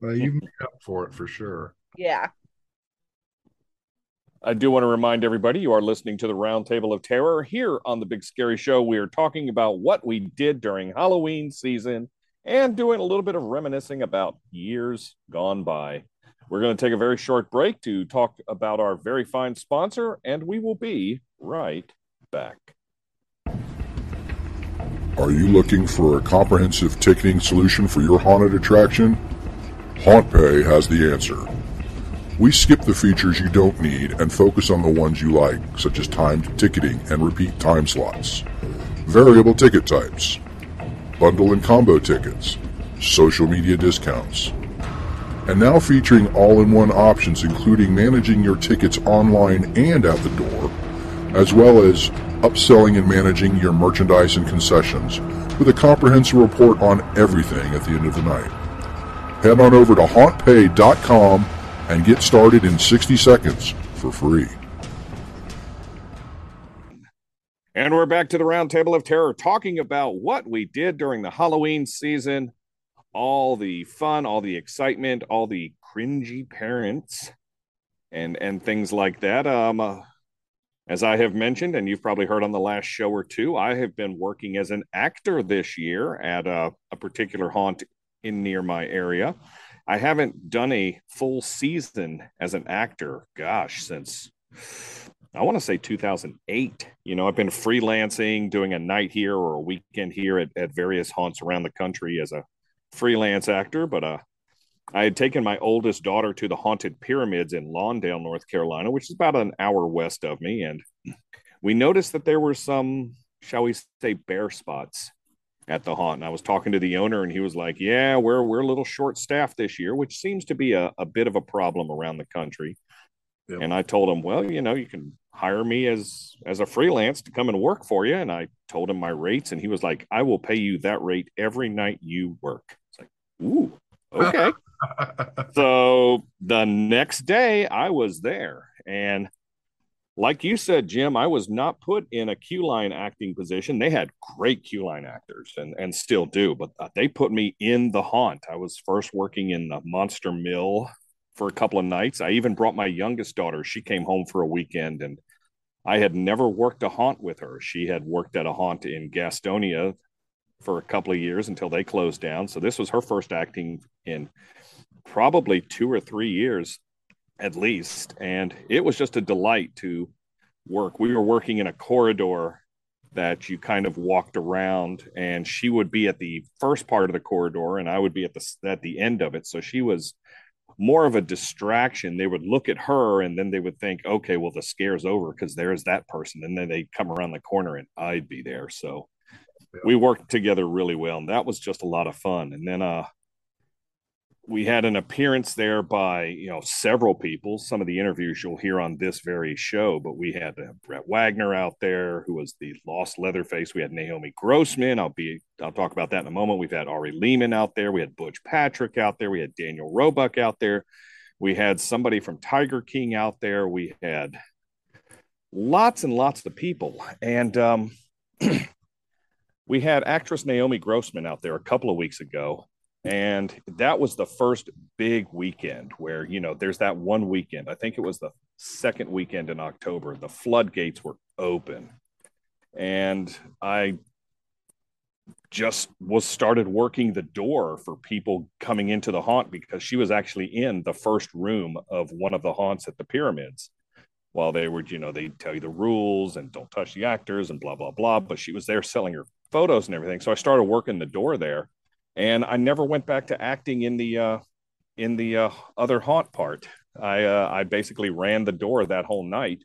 Well, you made up for it for sure. yeah I do want to remind everybody you are listening to the Roundtable of Terror here on the Big Scary Show. We are talking about what we did during Halloween season and doing a little bit of reminiscing about years gone by. We're going to take a very short break to talk about our very fine sponsor, and we will be right back. Are you looking for a comprehensive ticketing solution for your haunted attraction? HauntPay has the answer. We skip the features you don't need and focus on the ones you like, such as timed ticketing and repeat time slots, variable ticket types, bundle and combo tickets, social media discounts, and now featuring all in one options including managing your tickets online and at the door, as well as upselling and managing your merchandise and concessions with a comprehensive report on everything at the end of the night. Head on over to hauntpay.com and get started in 60 seconds for free. And we're back to the Roundtable of Terror talking about what we did during the Halloween season, all the fun, all the excitement, all the cringy parents, and and things like that. Um, uh, as I have mentioned, and you've probably heard on the last show or two, I have been working as an actor this year at a, a particular haunt in near my area. I haven't done a full season as an actor, gosh, since I want to say 2008. You know, I've been freelancing, doing a night here or a weekend here at, at various haunts around the country as a freelance actor. But uh, I had taken my oldest daughter to the Haunted Pyramids in Lawndale, North Carolina, which is about an hour west of me. And we noticed that there were some, shall we say, bare spots at the haunt. And I was talking to the owner, and he was like, Yeah, we're, we're a little short staffed this year, which seems to be a, a bit of a problem around the country. And I told him, well, you know, you can hire me as as a freelance to come and work for you. And I told him my rates, and he was like, I will pay you that rate every night you work. It's like, ooh, okay. so the next day I was there, and like you said, Jim, I was not put in a Q line acting position. They had great Q line actors and, and still do, but uh, they put me in the haunt. I was first working in the Monster Mill for a couple of nights. I even brought my youngest daughter. She came home for a weekend and I had never worked a haunt with her. She had worked at a haunt in Gastonia for a couple of years until they closed down. So this was her first acting in probably two or three years. At least. And it was just a delight to work. We were working in a corridor that you kind of walked around and she would be at the first part of the corridor and I would be at the at the end of it. So she was more of a distraction. They would look at her and then they would think, okay, well, the scare's over because there's that person. And then they'd come around the corner and I'd be there. So we worked together really well. And that was just a lot of fun. And then uh we had an appearance there by you know several people. Some of the interviews you'll hear on this very show but we had uh, brett wagner out there who was the lost leatherface. We had naomi grossman. I'll be i'll talk about that in a moment. We've had ari lehman out there. We had butch patrick out there. We had daniel roebuck out there. We had somebody from tiger king out there. We had lots and lots of people. And um, we had actress naomi grossman out there a couple of weeks ago and that was the first big weekend where you know there's that one weekend i think it was the second weekend in october the floodgates were open. And i just was started working the door for people coming into the haunt because she was actually in the first room of one of the haunts at the pyramids. While they were you know they tell you the rules and don't touch the actors and blah blah blah but she was there selling her photos and everything. So i started working the door there and I never went back to acting in the uh, in the uh, other haunt part. I uh, I basically ran the door that whole night,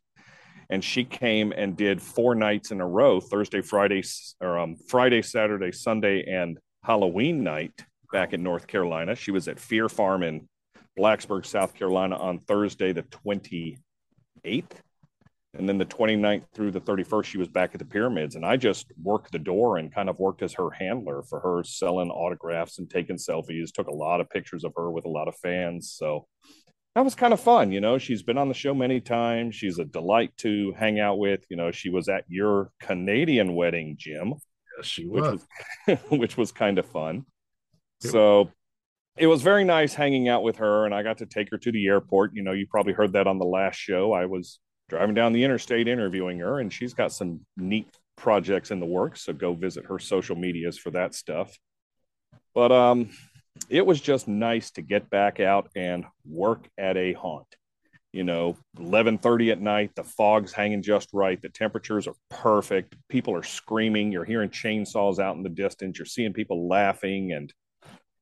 and she came and did four nights in a row: Thursday, Friday, or um, Friday, Saturday, Sunday, and Halloween night back in North Carolina. She was at Fear Farm in Blacksburg, South Carolina, on Thursday the twenty eighth, and then the 29th through the 31st she was back at the pyramids. And i just worked the door and kind of worked as her handler for her selling autographs and taking selfies. Took a lot of pictures of her with a lot of fans. So that was kind of fun you know? She's been on the show many times. She's a delight to hang out with. You know she was at your canadian wedding jim yes she was which was, which was kind of fun. So it was very nice hanging out with her. And i got to take her to the airport. You know you probably heard that on the last show. I was driving down the interstate interviewing her, and she's got some neat projects in the works. So go visit her social medias for that stuff. But um, it was just nice to get back out and work at a haunt. You know, 11:30 at night, the fog's hanging just right, the temperatures are perfect, people are screaming, you're hearing chainsaws out in the distance, you're seeing people laughing and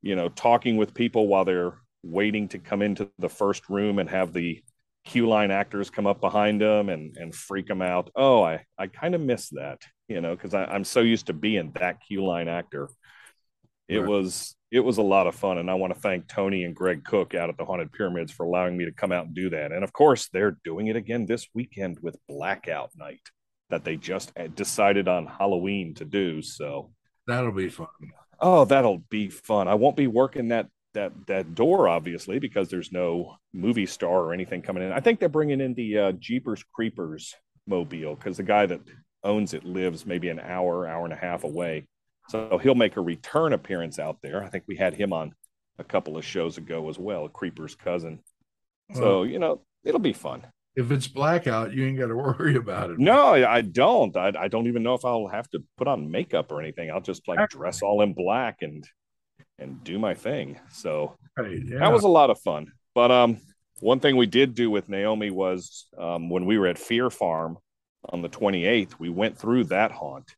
you know, talking with people while they're waiting to come into the first room and have the Q line actors come up behind them and and freak them out. Oh, I I kind of miss that, you know, because I'm so used to being that Q line actor. It right. was it was a lot of fun, and I want to thank Tony and Greg Cook out at the Haunted Pyramids for allowing me to come out and do that. And of course, they're doing it again this weekend with Blackout Night that they just eh, decided on Halloween to do. So that'll be fun. Oh, that'll be fun. I won't be working that that that door obviously because there's no movie star or anything coming in. I think they're bringing in the uh, Jeepers Creepers mobile because the guy that owns it lives maybe an hour, hour and a half away. So he'll make a return appearance out there. I think we had him on a couple of shows ago as well, Creeper's cousin. So, you know, it'll be fun. If it's blackout, you ain't got to worry about it. No, I don't. I, I don't even know if I'll have to put on makeup or anything. I'll just like dress all in black and and do my thing. So right, yeah. that was a lot of fun. But um, one thing we did do with Naomi was um, when we were at Fear Farm on the 28th, we went through that haunt.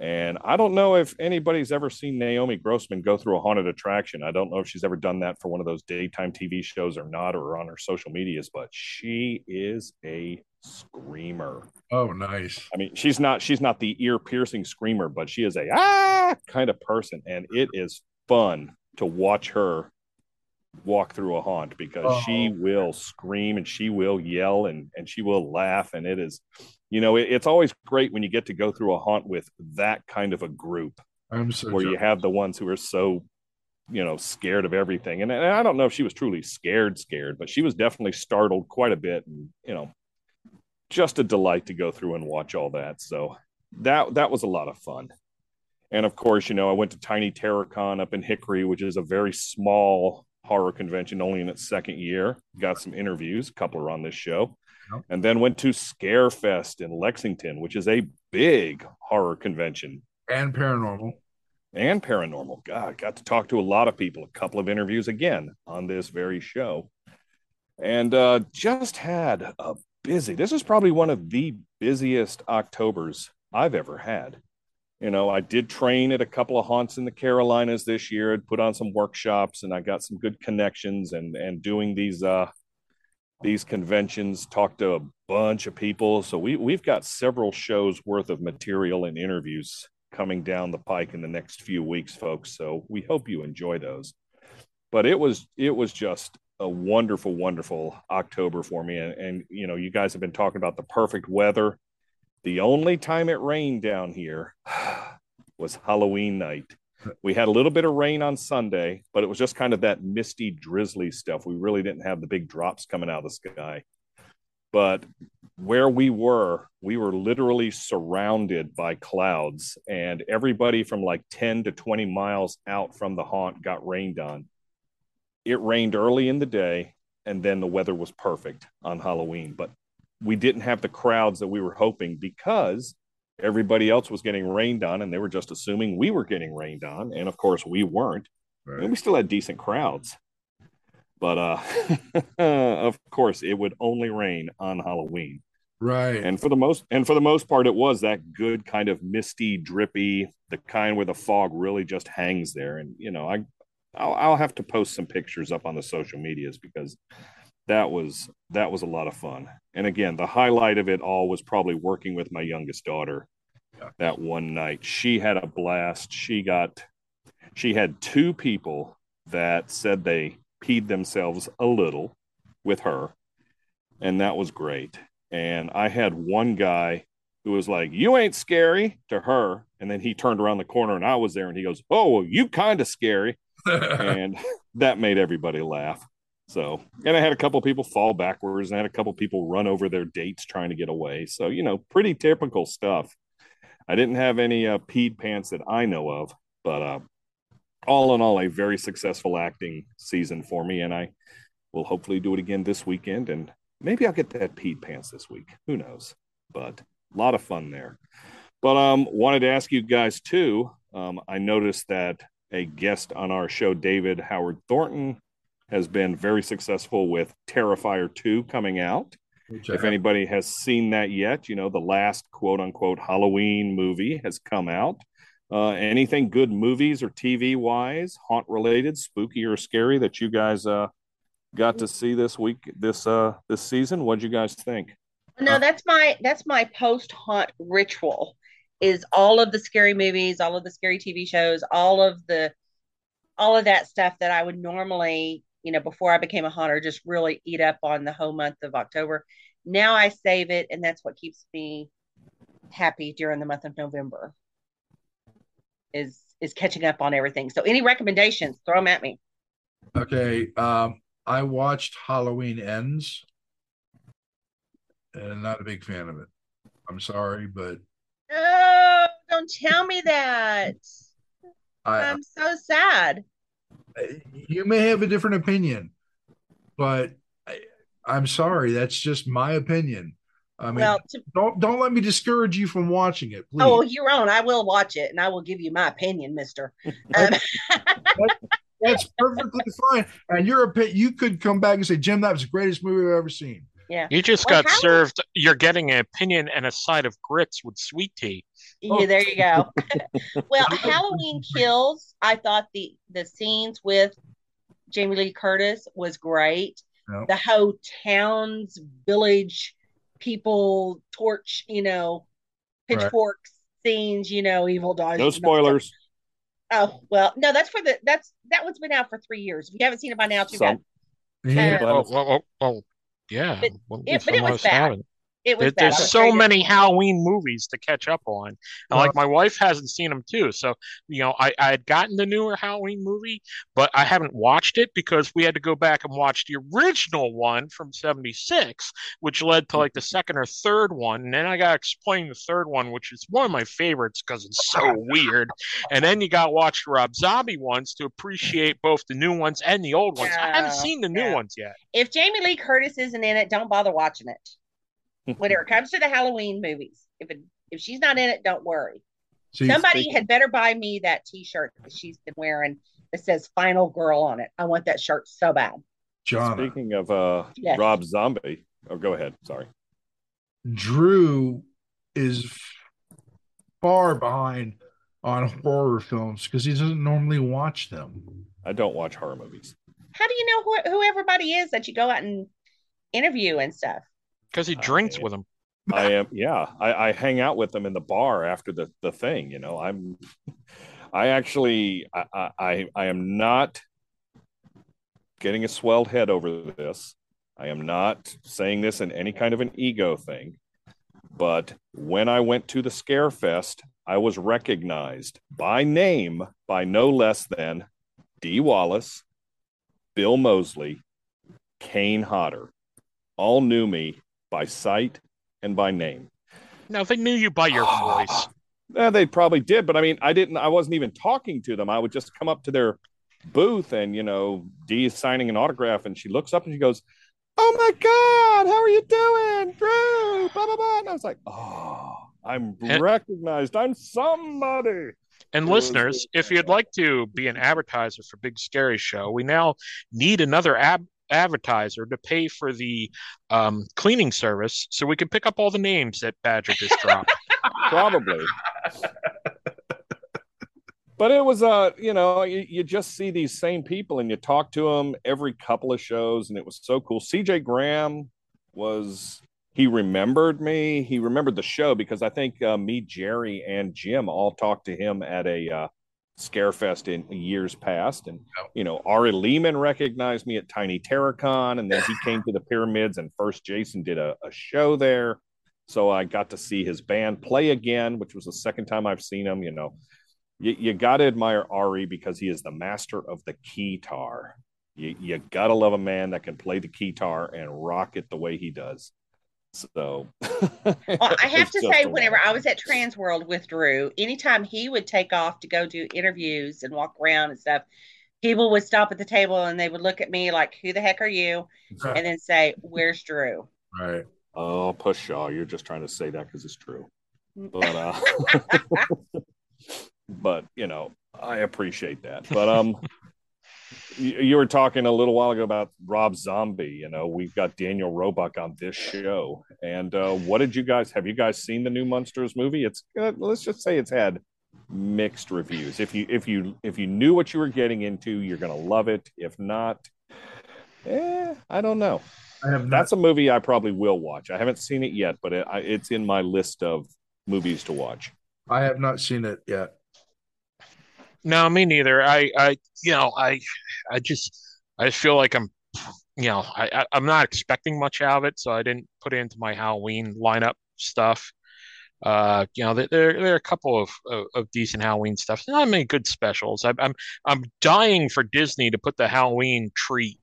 And I don't know if anybody's ever seen Naomi Grossman go through a haunted attraction. I don't know if she's ever done that for one of those daytime TV shows or not, or on her social medias, but she is a screamer. Oh, nice. I mean, she's not she's not the ear piercing screamer, but she is a ah kind of person, and it is fun to watch her walk through a haunt because oh. she will scream and she will yell and and she will laugh. And it is you know it, it's always great when you get to go through a haunt with that kind of a group I'm so where you have the ones who are so you know scared of everything. And, and I don't know if she was truly scared scared but she was definitely startled quite a bit and you know just a delight to go through and watch all that. So that that was a lot of fun and of course, you know, I went to Tiny TerrorCon up in Hickory, which is a very small horror convention, only in its second year. Got some interviews, a couple are on this show. Yep. And then went to Scarefest in Lexington, which is a big horror convention. And paranormal. And paranormal. God, got to talk to a lot of people, a couple of interviews again on this very show. and uh, just had a busy. This is probably one of the busiest Octobers I've ever had. You know, I did train at a couple of haunts in the Carolinas this year. I'd put on some workshops, and I got some good connections. And and doing these uh, these conventions, talked to a bunch of people. So we we've got several shows worth of material and interviews coming down the pike in the next few weeks, folks. So we hope you enjoy those. But it was it was just a wonderful, wonderful October for me. And, and you know, you guys have been talking about the perfect weather. The only time it rained down here was Halloween night. We had a little bit of rain on Sunday, but it was just kind of that misty, drizzly stuff. We really didn't have the big drops coming out of the sky. But where we were, we were literally surrounded by clouds, and everybody from like 10 to 20 miles out from the haunt got rained on. It rained early in the day, and then the weather was perfect on Halloween. But we didn't have the crowds that we were hoping because everybody else was getting rained on and they were just assuming we were getting rained on. And of course we weren't. Right. and we still had decent crowds. But uh of course it would only rain on halloween. Right. And for the most and for the most part it was that good kind of misty drippy the kind where the fog really just hangs there. And you know i I'll, I'll have to post some pictures up on the social medias because that was that was a lot of fun. And again the highlight of it all was probably working with my youngest daughter yeah. that one night. She had a blast. She got she had two people that said they peed themselves a little with her and that was great. And i had one guy who was like you ain't scary to her and then he turned around the corner and i was there and he goes oh well, you kind of scary. And that made everybody laugh so, and I had a couple people fall backwards, and I had a couple people run over their dates trying to get away. So, you know, pretty typical stuff. I didn't have any uh, peed pants that I know of, but uh, all in all, a very successful acting season for me, and I will hopefully do it again this weekend, and maybe I'll get that peed pants this week. Who knows? But a lot of fun there. But um, wanted to ask you guys too. Um, I noticed that a guest on our show, David Howard Thornton, has been very successful with Terrifier 2 coming out. if anybody has seen that yet, you know, the last quote unquote Halloween movie has come out. Uh, anything good movies or TV wise, haunt related, spooky or scary that you guys uh, got to see this week, this uh, this season? What'd you guys think? No, that's my that's my post haunt ritual. Is all of the scary movies, all of the scary TV shows, all of the all of that stuff that I would normally you know, before I became a haunter, just really eat up on the whole month of October. Now I save it, and that's what keeps me happy during the month of November. Is is catching up on everything. So, any recommendations? Throw them at me. Okay, um, I watched Halloween Ends, and I'm not a big fan of it. I'm sorry, but oh, don't tell me that. I, I'm so sad you may have a different opinion, but I, am sorry, that's just my opinion. I mean, well, to, don't don't let me discourage you from watching it, please. Oh, you're on. I will watch it, and I will give you my opinion, Mister. Um, that's perfectly fine. And your opinion, you could come back and say, Jim, that was the greatest movie I've ever seen. Yeah. You just well, got served. You're getting an opinion and a side of grits with sweet tea. Yeah, there you go. well, Halloween Kills. I thought the the scenes with Jamie Lee Curtis was great. Yep. The whole town's village people torch, you know, pitchforks right. scenes. You know, evil dogs. No spoilers. Oh well, no, that's for the that's that one's been out for three years. If you haven't seen it by now, too Some. bad. Yeah. Um, oh, oh, oh, yeah. But, it, but it was bad. It was there, there's so many Halloween movies to catch up on. And well, like uh-huh. my wife hasn't seen them too. So, you know, I, I had gotten the newer Halloween movie, but I haven't watched it because we had to go back and watch the original one from 76, which led to like the second or third one. And then I got to explain the third one, which is one of my favorites because it's so weird. And then you got to watch the Rob Zombie ones to appreciate both the new ones and the old ones. I haven't seen the new ones yet. If Jamie Lee Curtis isn't in it, don't bother watching it when it comes to the Halloween movies, if it if she's not in it, don't worry. She's Somebody had better buy me that T-shirt that she's been wearing that says "Final Girl" on it. I want that shirt so bad. John, Speaking of uh, Yes. Rob Zombie, oh, go ahead. Sorry. Drew is far behind on horror films because he doesn't normally watch them. I don't watch horror movies. How do you know who, who everybody is that you go out and interview and stuff? Because he drinks with them. I am, yeah. I, I hang out with them in the bar after the, the thing. You know, I'm, I actually, I, I, I- I am not getting a swelled head over this. I am not saying this in any kind of an ego thing. But when I went to the Scare Fest, I was recognized by name by no less than Dee Wallace, Bill Moseley, Kane Hodder. All knew me by sight and by name. No, they knew you by your voice. Eh, they probably did, but I mean, I didn't. I wasn't even talking to them. I would just come up to their booth, and you know, Dee is signing an autograph, and she looks up and she goes, "Oh my God, how are you doing, Drew?" Blah blah blah. And I was like, "Oh, I'm recognized. I'm somebody." And listeners, if you'd like to be an advertiser for Big Scary Show, we now need another ab- advertiser to pay for the um, cleaning service so we can pick up all the names that Badger just dropped. probably. But it was uh, you know, you, you just see these same people and you talk to them every couple of shows, and it was so cool. CJ Graham was he remembered me. He remembered the show because I think uh, me, Jerry, and Jim all talked to him at a uh, Scarefest in years past, and you know, Ari Lehman recognized me at Tiny Terracon, and then he came to the pyramids, and first Jason did a, a show there. So I got to see his band play again, which was the second time I've seen him. You know, you, you got to admire Ari because he is the master of the keytar. You, you got to love a man that can play the keytar and rock it the way he does. So, Well, I have to say, whenever I was at Trans World with Drew, anytime he would take off to go do interviews and walk around and stuff, people would stop at the table and they would look at me like, "Who the heck are you?" and then say, "Where's Drew?" Right. Oh, Pushaw, you're just trying to say that because it's true. But uh but you know, I appreciate that. But um you, were talking a little while ago about Rob Zombie. You know, we've got Daniel Roebuck on this show. And uh what did you guys have you guys seen the new Munsters movie? It's uh, let's just say it's had mixed reviews. If you if you if you knew what you were getting into, you're gonna love it. If not, eh, I don't know. I have That's a movie I probably will watch. I haven't seen it yet, but it, I, it's in my list of movies to watch. I have not seen it yet. No, me neither. I, I, you know, I, I just, I feel like I'm, you know, I, I, I'm not expecting much out of it, so I didn't put it into my Halloween lineup stuff. Uh, you know, there, there are a couple of, of, of decent Halloween stuff. Not many good specials. I'm, I'm, I'm dying for Disney to put the Halloween treat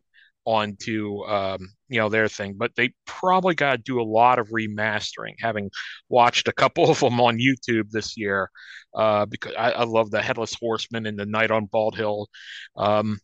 onto, um, you know, their thing, but they probably got to do a lot of remastering. Having watched a couple of them on YouTube this year, uh, because I, I love the Headless Horseman and the Night on Bald Hill. Um,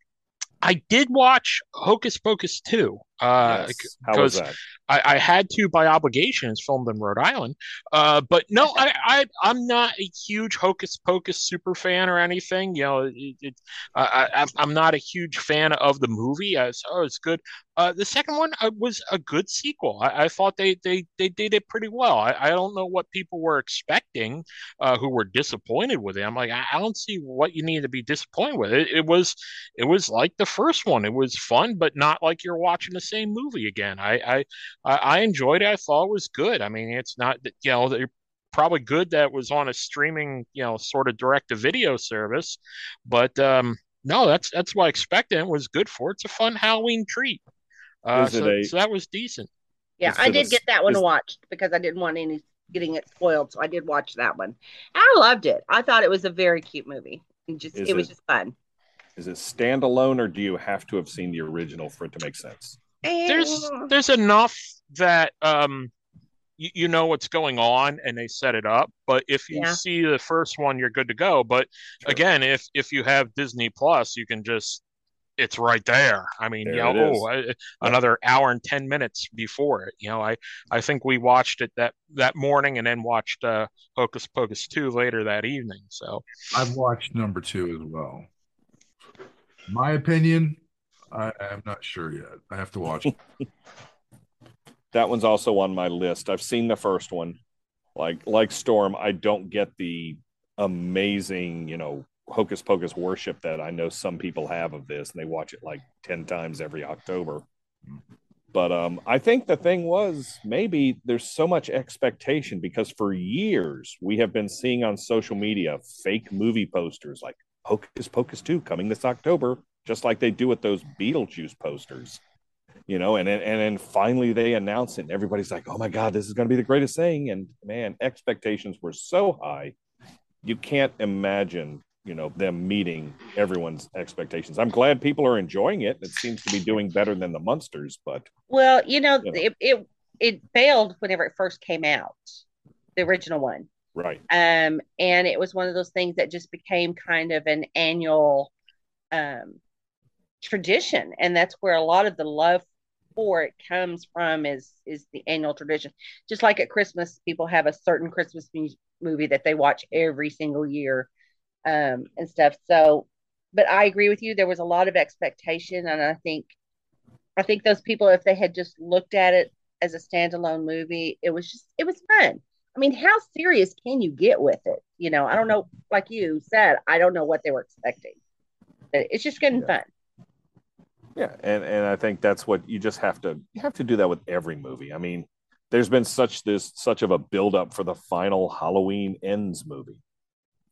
I did watch Hocus Pocus 2. Uh, Yes. How was because that? I, I had to by obligation. It's filmed in Rhode Island. Uh, but no, I, I I'm not a huge Hocus Pocus super fan or anything. You know, it, it, I, I, I'm not a huge fan of the movie. I, oh, it's good. Uh, the second one uh, was a good sequel. I, I thought they, they they did it pretty well. I, I don't know what people were expecting, uh, who were disappointed with it. I'm like, I, I don't see what you need to be disappointed with. It, it was it was like the first one. It was fun, but not like you're watching the same movie again. I I I, I enjoyed it. I thought it was good. I mean, it's not that you know they're probably good that it was on a streaming you know sort of direct to video service, but um, no, that's that's what I expected. It was good for. it. It's a fun Halloween treat. Uh, so, a- so that was decent. Yeah, Is I did a- get that one is- watched because I didn't want any getting it spoiled, so I did watch that one. I loved it. I thought it was a very cute movie. It just Is it was it- just fun. Is it standalone or do you have to have seen the original for it to make sense? There's there's enough that um you, you know what's going on and they set it up. But if you Yeah. see the first one, you're good to go. But again, if if you have Disney Plus, you can just it's right there. I mean, you know, oh, I, another hour and ten minutes before it. You know, I I think we watched it that that morning and then watched uh, Hocus Pocus two later that evening. So I've watched number two as well. My opinion, I am not sure yet. I have to watch. That one's also on my list. I've seen the first one. Like like Storm, I don't get the amazing, you know, hocus pocus worship that I know some people have of this, and they watch it like 10 times every October. But um, I think the thing was maybe there's so much expectation because for years we have been seeing on social media fake movie posters like Hocus Pocus 2 coming this October, just like they do with those Beetlejuice posters. You know, and then and then finally they announce it, and everybody's like, "Oh my God, this is going to be the greatest thing!" And man, expectations were so high, you can't imagine you know them meeting everyone's expectations. I'm glad people are enjoying it. It seems to be doing better than the Munsters, but Well, you know, Yeah. it, it it failed whenever it first came out, the original one. right. Um, and it was one of those things that just became kind of an annual um tradition, and that's where a lot of the love for it comes from is is the annual tradition. Just like at Christmas, people have a certain Christmas movie that they watch every single year, um, and stuff. So, but I agree with you. There was a lot of expectation, and I think I think those people, if they had just looked at it as a standalone movie, it was just it was fun. I mean, how serious can you get with it? You know, I don't know. Like you said, I don't know what they were expecting. But It's just getting fun. Yeah, and and I think that's what you just have to you have to do that with every movie. I mean, there's been such this such of a build up for the final Halloween ends movie.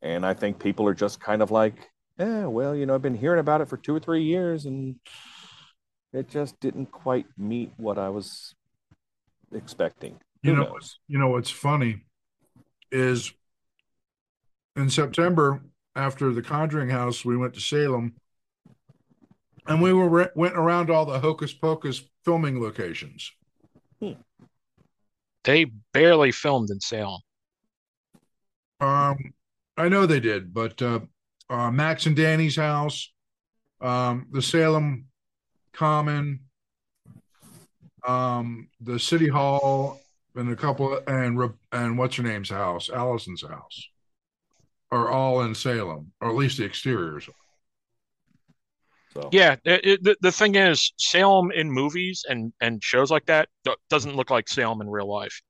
And I think people are just kind of like, yeah, well, you know, I've been hearing about it for two or three years and it just didn't quite meet what I was expecting. You know, knows? you know what's funny is in September after the Conjuring House, we went to Salem, and we were went around all the Hocus Pocus filming locations. They barely filmed in Salem. Um, I know they did, but uh, uh, Max and Danny's house, um, the Salem Common, um, the City Hall, and a couple, and and what's her name's house, Allison's house, are all in Salem, or at least the exteriors. So Yeah, it, it- the, the thing is, Salem in movies and, and shows like that doesn't look like Salem in real life.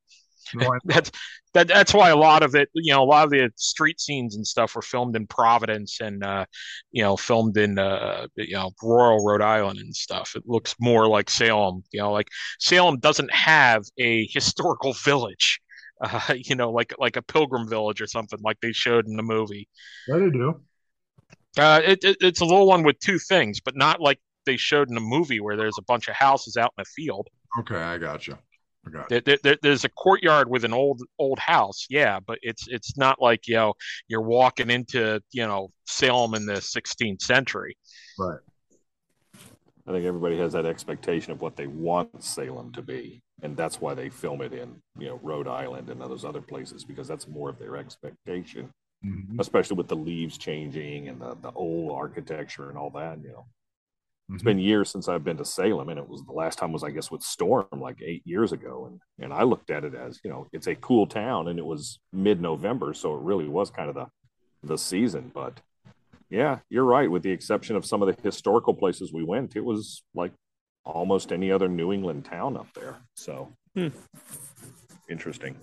that's that that's why a lot of it, you know, a lot of the street scenes and stuff were filmed in Providence and uh, you know, filmed in uh, you know, rural Rhode Island and stuff. It looks more like Salem, you know, like Salem doesn't have a historical village. Uh, you know, like like a pilgrim village or something like they showed in the movie. Yeah, they do. Uh, it, it, it's a little one with two things, but not like they showed in a movie where there's a bunch of houses out in the field. Okay, I got you. I got There, there- there- there's a courtyard with an old old house, yeah, but it's it's not like you know you're walking into you know Salem in the 16th century. Right. I think everybody has that expectation of what they want Salem to be, and that's why they film it in you know Rhode Island and those other places because that's more of their expectation, Mhm. especially with the leaves changing and the, the old architecture and all that. You know, it's Mhm. been years since I've been to Salem, and it was the last time was I guess with Storm like eight years ago, and and I looked at it as you know it's a cool town, and it was mid November, so it really was kind of the the season, but yeah, you're right. With the exception of some of the historical places we went, it was like almost any other New England town up there. So interesting.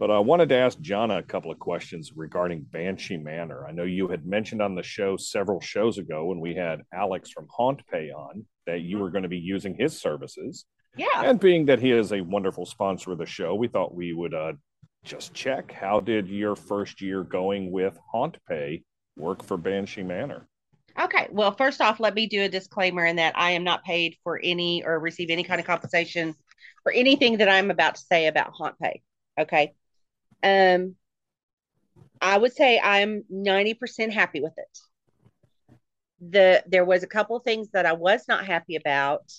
But I wanted to ask Jana a couple of questions regarding Banshee Manor. I know you had mentioned on the show several shows ago when we had Alex from Haunt Pay on that you were going to be using his services. Yeah. And being that he is a wonderful sponsor of the show, we thought we would uh, just check how did your first year going with Haunt Pay work for Banshee Manor? Okay. Well, first off, let me do a disclaimer in that I am not paid for any or receive any kind of compensation for anything that I'm about to say about Haunt Pay. Okay. Um, I would say I'm 90% happy with it. The there was a couple of things that I was not happy about.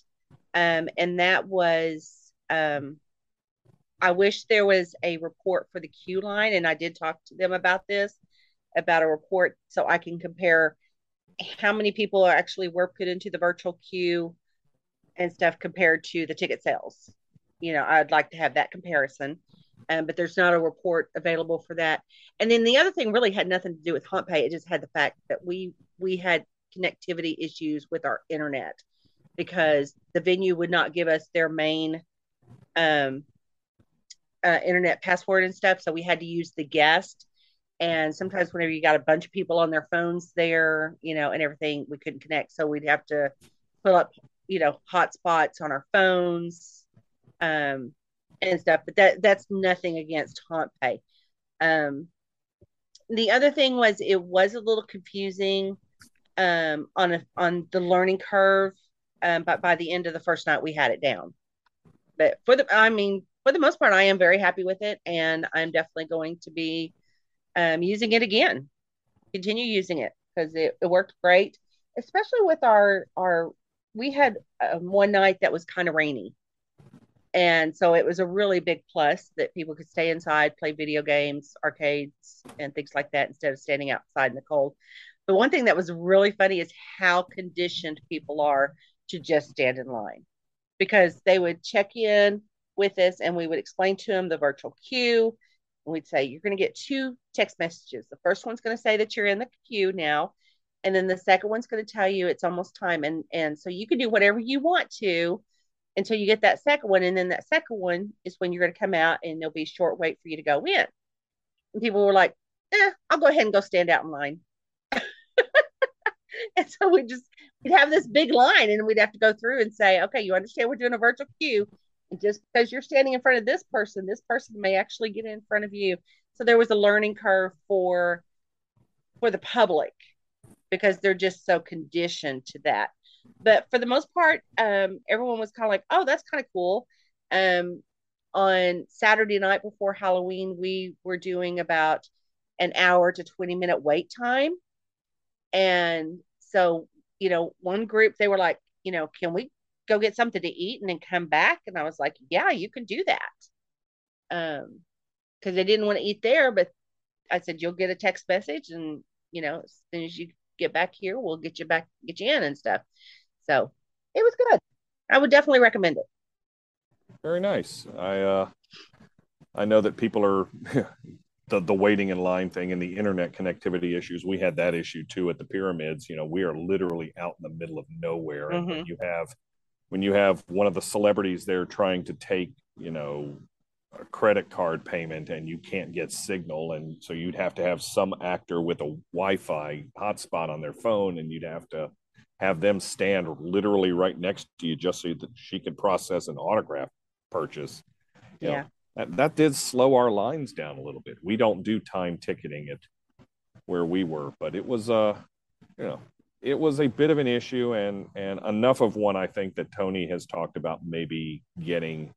Um, and that was um I wish there was a report for the queue line, and I did talk to them about this, about a report so I can compare how many people are actually were put into the virtual queue and stuff compared to the ticket sales. You know, I'd like to have that comparison. Um, but there's not a report available for that. And then the other thing really had nothing to do with Haunt Pay. It just had the fact that we we had connectivity issues with our internet because the venue would not give us their main um, uh, internet password and stuff. So we had to use the guest. And sometimes, whenever you got a bunch of people on their phones there, you know, and everything, we couldn't connect. So we'd have to pull up, you know, hotspots on our phones um, and stuff. But that that's nothing against HauntPay. Um, the other thing was it was a little confusing um, on a, on the learning curve, um, but by the end of the first night, we had it down. But for the, I mean, for the most part, I am very happy with it, and I'm definitely going to be um, using it again. Continue using it because it, it worked great, especially with our our. We had um, one night that was kind of rainy, and so it was a really big plus that people could stay inside, play video games, arcades, and things like that instead of standing outside in the cold. But one thing that was really funny is how conditioned people are to just stand in line because they would check in with us and we would explain to them the virtual queue. And we'd say, You're going to get two text messages. The first one's going to say that you're in the queue now. And then the second one's going to tell you it's almost time. And, and so you can do whatever you want to until you get that second one. And then that second one is when you're going to come out and there'll be a short wait for you to go in. And people were like, eh, I'll go ahead and go stand out in line. and so we just we'd have this big line and we'd have to go through and say, okay, you understand we're doing a virtual queue. And just because you're standing in front of this person, this person may actually get in front of you. So there was a learning curve for for the public because they're just so conditioned to that but for the most part, um, everyone was kind of like, "Oh, that's kind of cool." Um, on Saturday night before Halloween, we were doing about an hour to twenty minute wait time, and so you know, one group they were like, you know, can we go get something to eat and then come back? And I was like, yeah, you can do that. Um, because they didn't want to eat there, but I said you'll get a text message, and you know, as soon as you get back here, we'll get you back, get you in and stuff. So it was good. I would definitely recommend it. Very nice. I uh, I know that people are the the waiting in line thing and the internet connectivity issues. We had that issue too at the pyramids. You know, we are literally out in the middle of nowhere, and when Mhm. you have when you have one of the celebrities there trying to take you know a credit card payment and you can't get signal and so you'd have to have some actor with a wi-fi hotspot on their phone and you'd have to have them stand literally right next to you just so that she could process an autograph purchase You know, Yeah. that, that did slow our lines down a little bit we don't do time ticketing at where we were but it was uh you know it was a bit of an issue and and enough of one i think that tony has talked about maybe getting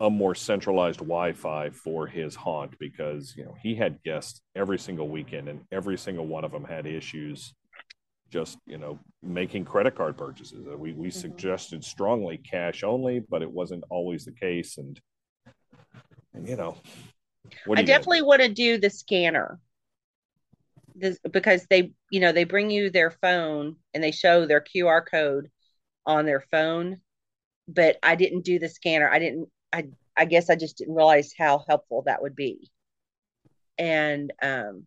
a more centralized wi-fi for his haunt because you know he had guests every single weekend and every single one of them had issues just you know making credit card purchases Uh, we we suggested strongly cash only but it wasn't always the case and and you know I you definitely want to do the scanner. This, because they, you know, they bring you their phone and they show their QR code on their phone, but I didn't do the scanner. I didn't. I I guess I just didn't realize how helpful that would be. And um,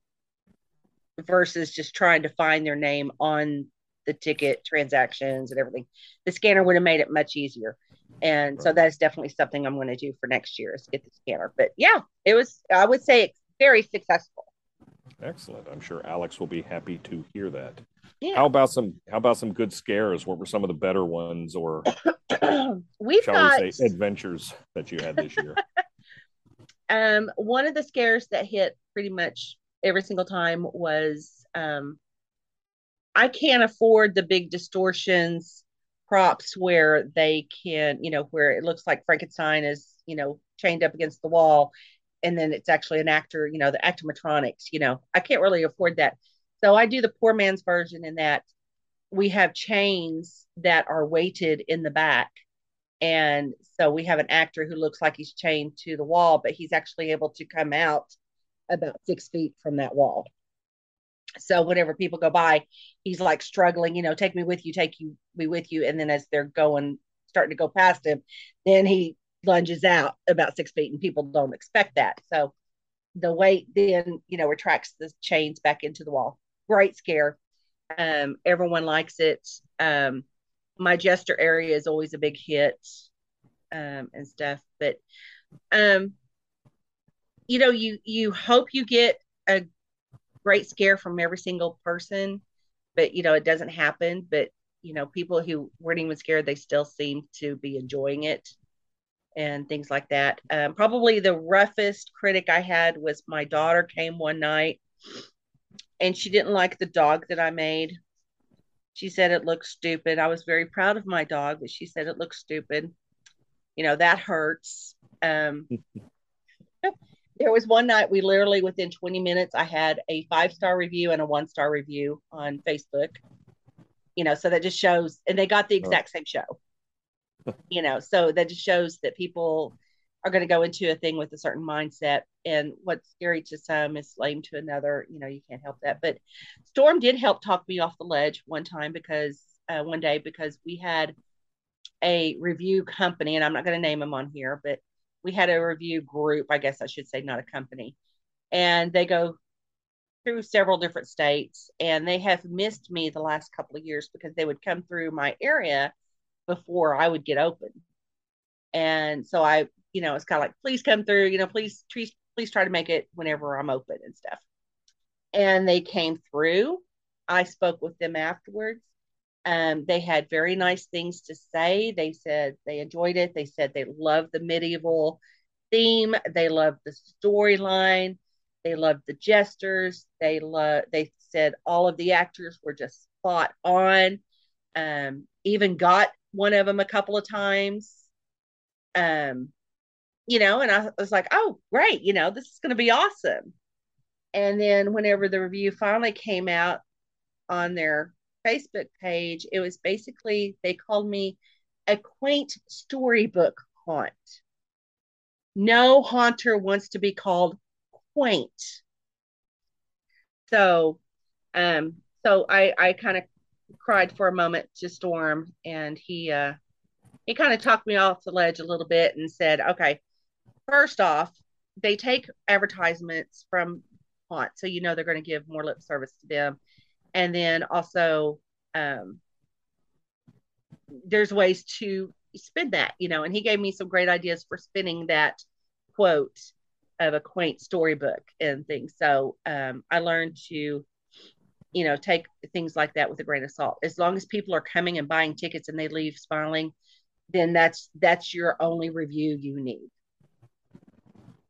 versus just trying to find their name on the ticket transactions and everything, the scanner would have made it much easier. And so that is definitely something I'm going to do for next year is get the scanner. But yeah, it was. I would say very successful. Excellent. I'm sure Alex will be happy to hear that. Yeah. How about some how about some good scares? What were some of the better ones or We've shall got we say adventures that you had this year? um one of the scares that hit pretty much every single time was um I can't afford the big distortions props where they can, you know, where it looks like Frankenstein is, you know, chained up against the wall and then it's actually an actor, you know, the actomatronics, you know. I can't really afford that. So I do the poor man's version in that we have chains that are weighted in the back. And so we have an actor who looks like he's chained to the wall, but he's actually able to come out about six feet from that wall. So whenever people go by, he's like struggling, you know, take me with you, take you me with you. And then as they're going, starting to go past him, then he lunges out about six feet and people don't expect that. So the weight then, you know, retracts the chains back into the wall. Great scare. Um, everyone likes it. Um, my Jester area is always a big hit um, and stuff. But um, you know, you you hope you get a great scare from every single person, but you know, it doesn't happen. But you know, people who weren't even scared, they still seem to be enjoying it and things like that. Um, probably the roughest critic I had was my daughter came one night and she didn't like the dog that I made. She said it looked stupid. I was very proud of my dog, but she said it looked stupid. You know, that hurts. Um, there was one night we literally within 20 minutes I had a five star review and a one star review on Facebook. You know, so that just shows and they got the exact same show. you know, so that just shows that people are going to go into a thing with a certain mindset and what's scary to some is lame to another you know you can't help that. But storm did help talk me off the ledge one time because uh, one day because we had a review company and i'm not going to name them on here but we had a review group i guess i should say not a company. And they go through several different states and they have missed me the last couple of years because they would come through my area before i would get open. And so i you know, it's kind of like, please come through, you know, please, please, please try to make it whenever I'm open and stuff. And they came through. I spoke with them afterwards. Um, they had very nice things to say. They said they enjoyed it. They said they loved the medieval theme. They loved the storyline. They loved the jesters. They love. They said all of the actors were just spot on. Um, even got one of them a couple of times. Um, you know, and I was like, oh, great, you know, this is going to be awesome. And then whenever the review finally came out on their Facebook page, it was basically, they called me a quaint storybook haunt. No haunter wants to be called quaint. So, um, so I, I kind of cried for a moment to Storm and he, uh, he kind of talked me off the ledge a little bit and said, okay, first off, they take advertisements from Haunt, so you know they're going to give more lip service to them. And then also, um, there's ways to spin that, you know. And he gave me some great ideas for spinning that quote of a quaint storybook and things. So um, I learned to, you know, take things like that with a grain of salt. As long as people are coming and buying tickets and they leave smiling, then that's that's your only review you need.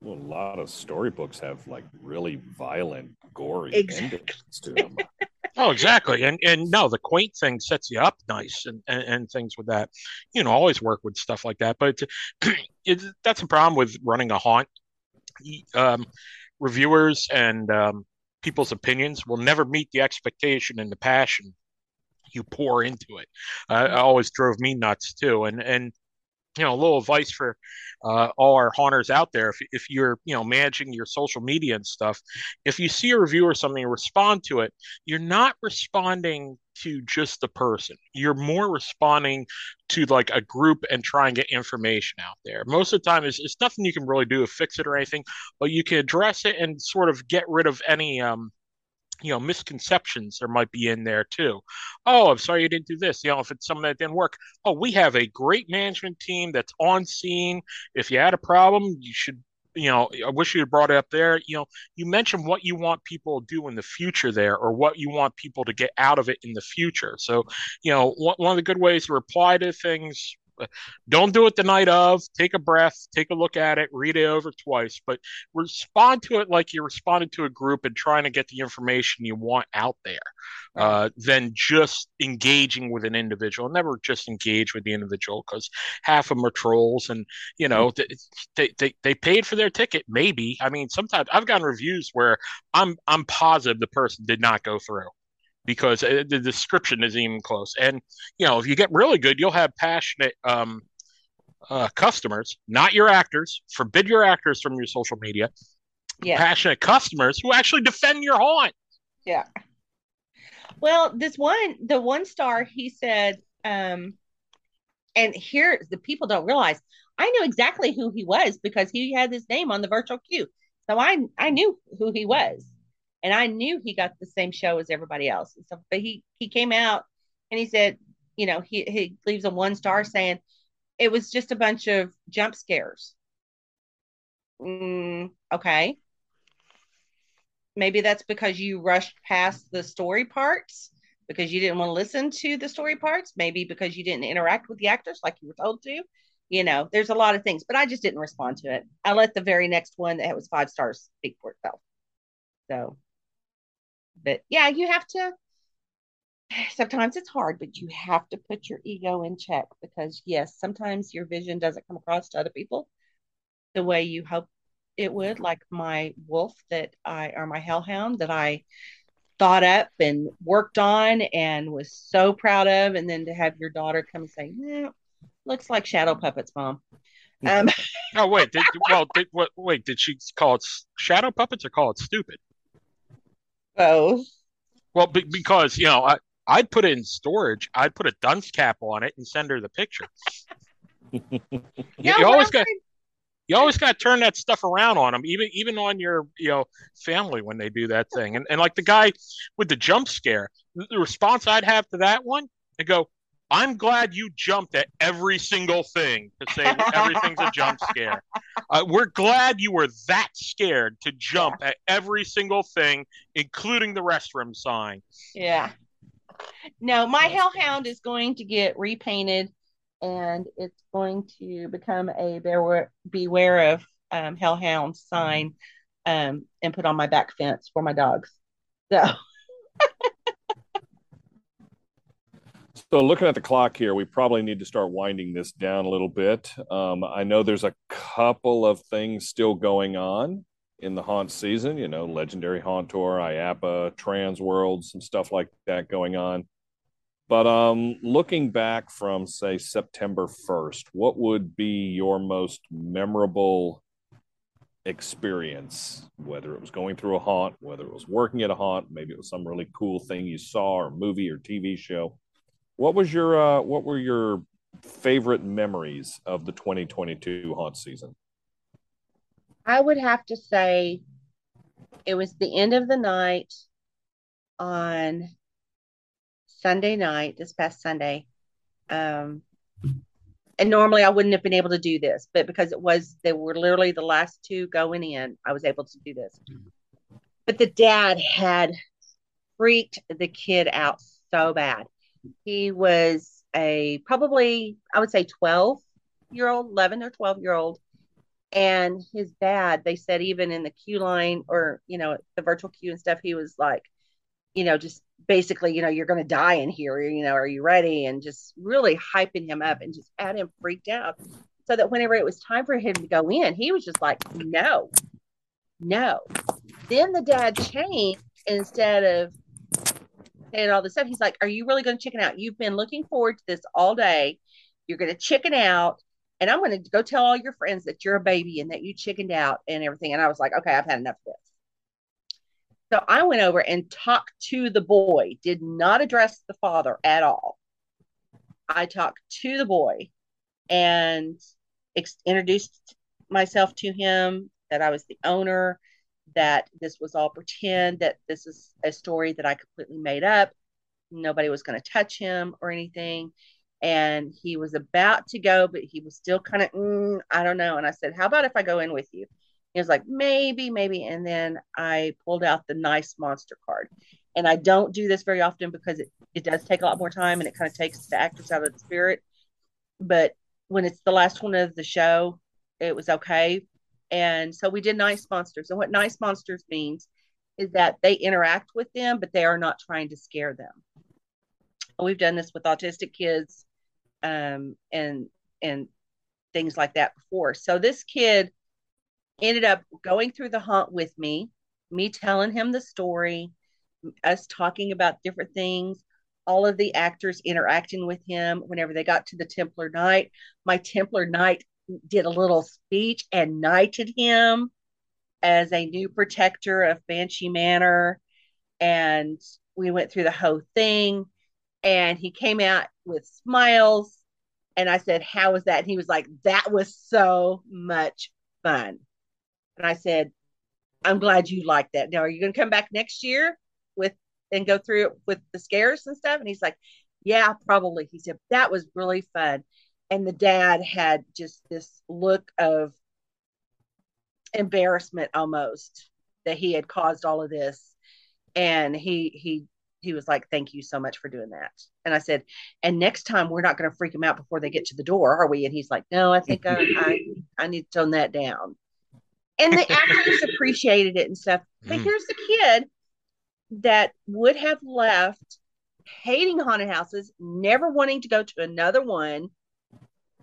Well, a lot of storybooks have like really violent, gory Exactly. endings to them. Oh, exactly. And and no, the quaint thing sets you up nice and, and, and things with that. You know, always work with stuff like that. But it, that's a problem with running a haunt. Um, reviewers and um, people's opinions will never meet the expectation and the passion you pour into it. Uh, it always drove me nuts too. And and you know, a little advice for uh, all our haunters out there. If, if you're, you know, managing your social media and stuff, if you see a review or something, respond to it. You're not responding to just the person. You're more responding to like a group and try and get information out there. Most of the time, it's, it's nothing you can really do to fix it or anything, but you can address it and sort of get rid of any um, you know misconceptions there might be in there too. Oh i'm sorry you didn't do this. You know if it's something that didn't work. Oh we have a great management team that's on scene. If you had a problem you should you know i wish you had brought it up there. You know you mentioned what you want people to do in the future there or what you want people to get out of it in the future. So you know one, one of the good ways to reply to things don't do it the night of. Take a breath, take a look at it, read it over twice, but respond to it like you're responding to a group and trying to get the information you want out there uh, than just engaging with an individual. Never just engage with the individual because half of them are trolls and, you know, they, they, they paid for their ticket. Maybe. I mean, sometimes I've gotten reviews where I'm, I'm positive the person did not go through because the description isn't even close. And you know, if you get really good, you'll have passionate um, uh, customers, not your actors. Forbid your actors from your social media. Yeah. Passionate customers who actually defend your haunt. Yeah. Well, this one, the one star, he said, um, and here the people don't realize I knew exactly who he was because he had his name on the virtual queue. So I I knew who he was. And I knew he got the same show as everybody else. So, but he he came out and he said, you know, he he leaves a one star saying it was just a bunch of jump scares. Mm, okay. Maybe that's because you rushed past the story parts because you didn't want to listen to the story parts. Maybe because you didn't interact with the actors like you were told to. You know, there's a lot of things, but I just didn't respond to it. I let the very next one that was five stars speak for itself. So, but yeah, you have to. Sometimes it's hard, but you have to put your ego in check because, yes, sometimes your vision doesn't come across to other people the way you hope it would. Like my wolf that I, or my hellhound that I thought up and worked on and was so proud of. And then to have your daughter come and say, no, looks like shadow puppets, mom. Um, oh wait, did, well, did, what, wait, did she call it shadow puppets or call it stupid? Both. Well, be, because you know, I I'd put it in storage. I'd put a dunce cap on it and send her the picture. you, you always got you always got to turn that stuff around on them, even even on your you know family when they do that thing. And and like the guy with the jump scare, the the response I'd have to that one, I go, I'm glad you jumped at every single thing to say that everything's a jump scare. Uh, we're glad you were that scared to jump at every single thing, including the restroom sign. Yeah. No, my hellhound is going to get repainted and it's going to become a beware, beware of um, hellhound sign um, and put on my back fence for my dogs. So, So, looking at the clock here, we probably need to start winding this down a little bit. Um, I know there's a couple of things still going on in the haunt season. You know, Legendary Haunt Tour, IAAPA, Trans World, some stuff like that going on. But um, looking back from say September 1st, what would be your most memorable experience? Whether it was going through a haunt, whether it was working at a haunt, maybe it was some really cool thing you saw or movie or TV show. What was your uh, what were your favorite memories of the 2022 haunt season? I would have to say it was the end of the night on Sunday night, this past Sunday. Um, and normally I wouldn't have been able to do this, but because it was, they were literally the last two going in, I was able to do this. But the dad had freaked the kid out so bad. He was a probably, I would say 12 year old, 11 or 12 year old. And his dad, they said, even in the queue line or, you know, the virtual queue and stuff, he was like, you know, just basically, you know, you're going to die in here, you know, are you ready? And just really hyping him up and just had him freaked out. So that whenever it was time for him to go in, he was just like, no, no. Then the dad changed instead of saying all this stuff. He's like, are you really going to chicken out? You've been looking forward to this all day. You're going to chicken out. And I'm going to go tell all your friends that you're a baby and that you chickened out and everything. And I was like, okay, I've had enough of this. So I went over and talked to the boy, did not address the father at all. I talked to the boy and ex- introduced myself to him that I was the owner, that this was all pretend, that this is a story that I completely made up. Nobody was going to touch him or anything. And he was about to go, but he was still kind of, mm, I don't know. And I said, How about if I go in with you? He was like, maybe, maybe. And then I pulled out the nice monster card. And I don't do this very often because it, it does take a lot more time and it kind of takes the actors out of the spirit. But when it's the last one of the show, it was okay. And so we did nice monsters. And what nice monsters means is that they interact with them, but they are not trying to scare them. We've done this with autistic kids um, and and things like that before. So this kid ended up going through the hunt with me, me telling him the story, us talking about different things, all of the actors interacting with him. Whenever they got to the Templar Knight, my Templar Knight did a little speech and knighted him as a new protector of Banshee Manor. And we went through the whole thing. And he came out with smiles. And I said, How was that? And he was like, That was so much fun. And I said, I'm glad you like that. Now, are you going to come back next year with and go through it with the scares and stuff? And he's like, Yeah, probably. He said, That was really fun. And the dad had just this look of embarrassment almost that he had caused all of this. And he, he, he was like, Thank you so much for doing that. And I said, And next time we're not going to freak them out before they get to the door, are we? And he's like, No, I think I, I, I need to tone that down and the actors appreciated it and stuff. But Mm. here's the kid that would have left hating haunted houses, never wanting to go to another one.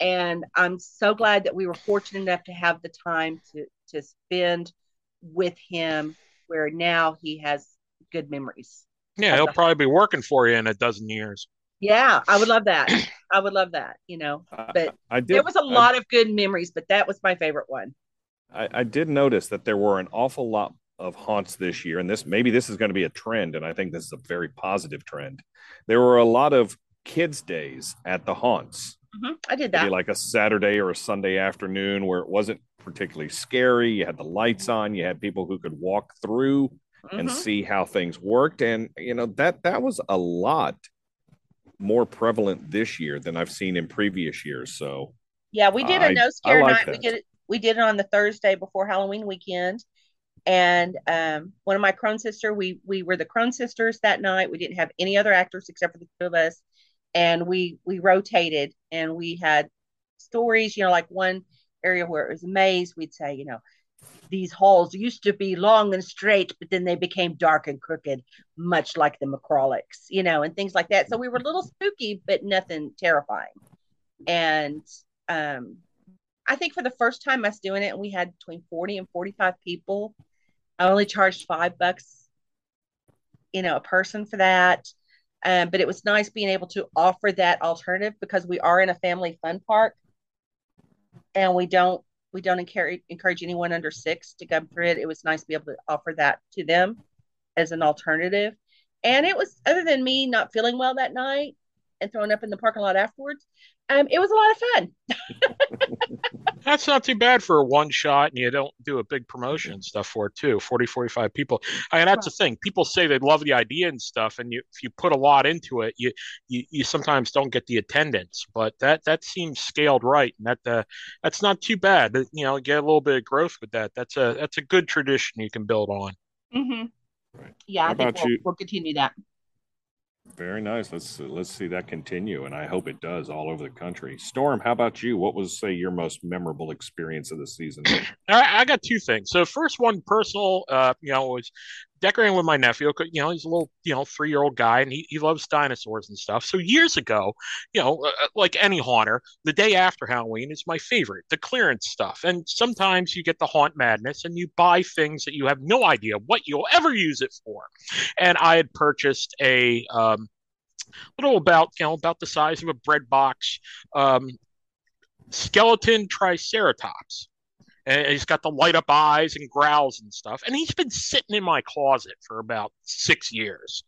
And I'm so glad that we were fortunate enough to have the time to to spend with him where now he has good memories. Yeah, he'll probably be working for you in a dozen years. Yeah, I would love that. I would love that, you know. But I did- there was a lot of good memories, but that was my favorite one. I, I did notice that there were an awful lot of haunts this year, and this maybe this is going to be a trend, and I think this is a very positive trend. There were a lot of kids' days at the haunts. Mhm, I did Maybe that. like a Saturday or a Sunday afternoon where it wasn't particularly scary. You had the lights on, you had people who could walk through and Mhm. see how things worked. And you know, that that was a lot more prevalent this year than I've seen in previous years. So Yeah, we did a I- no scare like night. We did it. We did it on the Thursday before Halloween weekend, and um, one of my crone sister. We we were the crone sisters that night. We didn't have any other actors except for the two of us, and we we rotated and we had stories. You know, like one area where it was a maze. We'd say, you know, these halls used to be long and straight, but then they became dark and crooked, much like the McCrawlicks. You know, and things like that. So we were a little spooky, but nothing terrifying. And um I think for the first time us doing it, we had between 40 and 45 people. I only charged five bucks, you know, a person for that. Um, but it was nice being able to offer that alternative because we are in a family fun park and we don't we don't encourage encourage anyone under six to come through it. It was nice to be able to offer that to them as an alternative. And it was other than me not feeling well that night and throwing up in the parking lot afterwards, um, it was a lot of fun. That's not too bad for a one shot, and you don't do a big promotion and stuff for it too. 40, 45 people. I mean, that's the thing. People say they love the idea and stuff, and you if you put a lot into it, you you, you sometimes don't get the attendance. But that that seems scaled right, and that uh, that's not too bad. You know, get a little bit of growth with that. That's a that's a good tradition you can build on. Mm-hmm. Yeah, How I think we'll, we'll continue that. Very nice. Let's let's see that continue, and I hope it does all over the country. Storm, how about you? What was say your most memorable experience of the season? I, I got two things. So first one, personal, uh, you know, was decorating with my nephew. You know, he's a little, you know, three year old guy, and he, he loves dinosaurs and stuff. So years ago, you know, uh, like any haunter, the day after Halloween is my favorite, the clearance stuff. And sometimes you get the haunt madness, and you buy things that you have no idea what you'll ever use it for. And I had purchased a um, little about, you know, about the size of a bread box. Um, skeleton triceratops and he's got the light up eyes and growls and stuff. And he's been sitting in my closet for about six years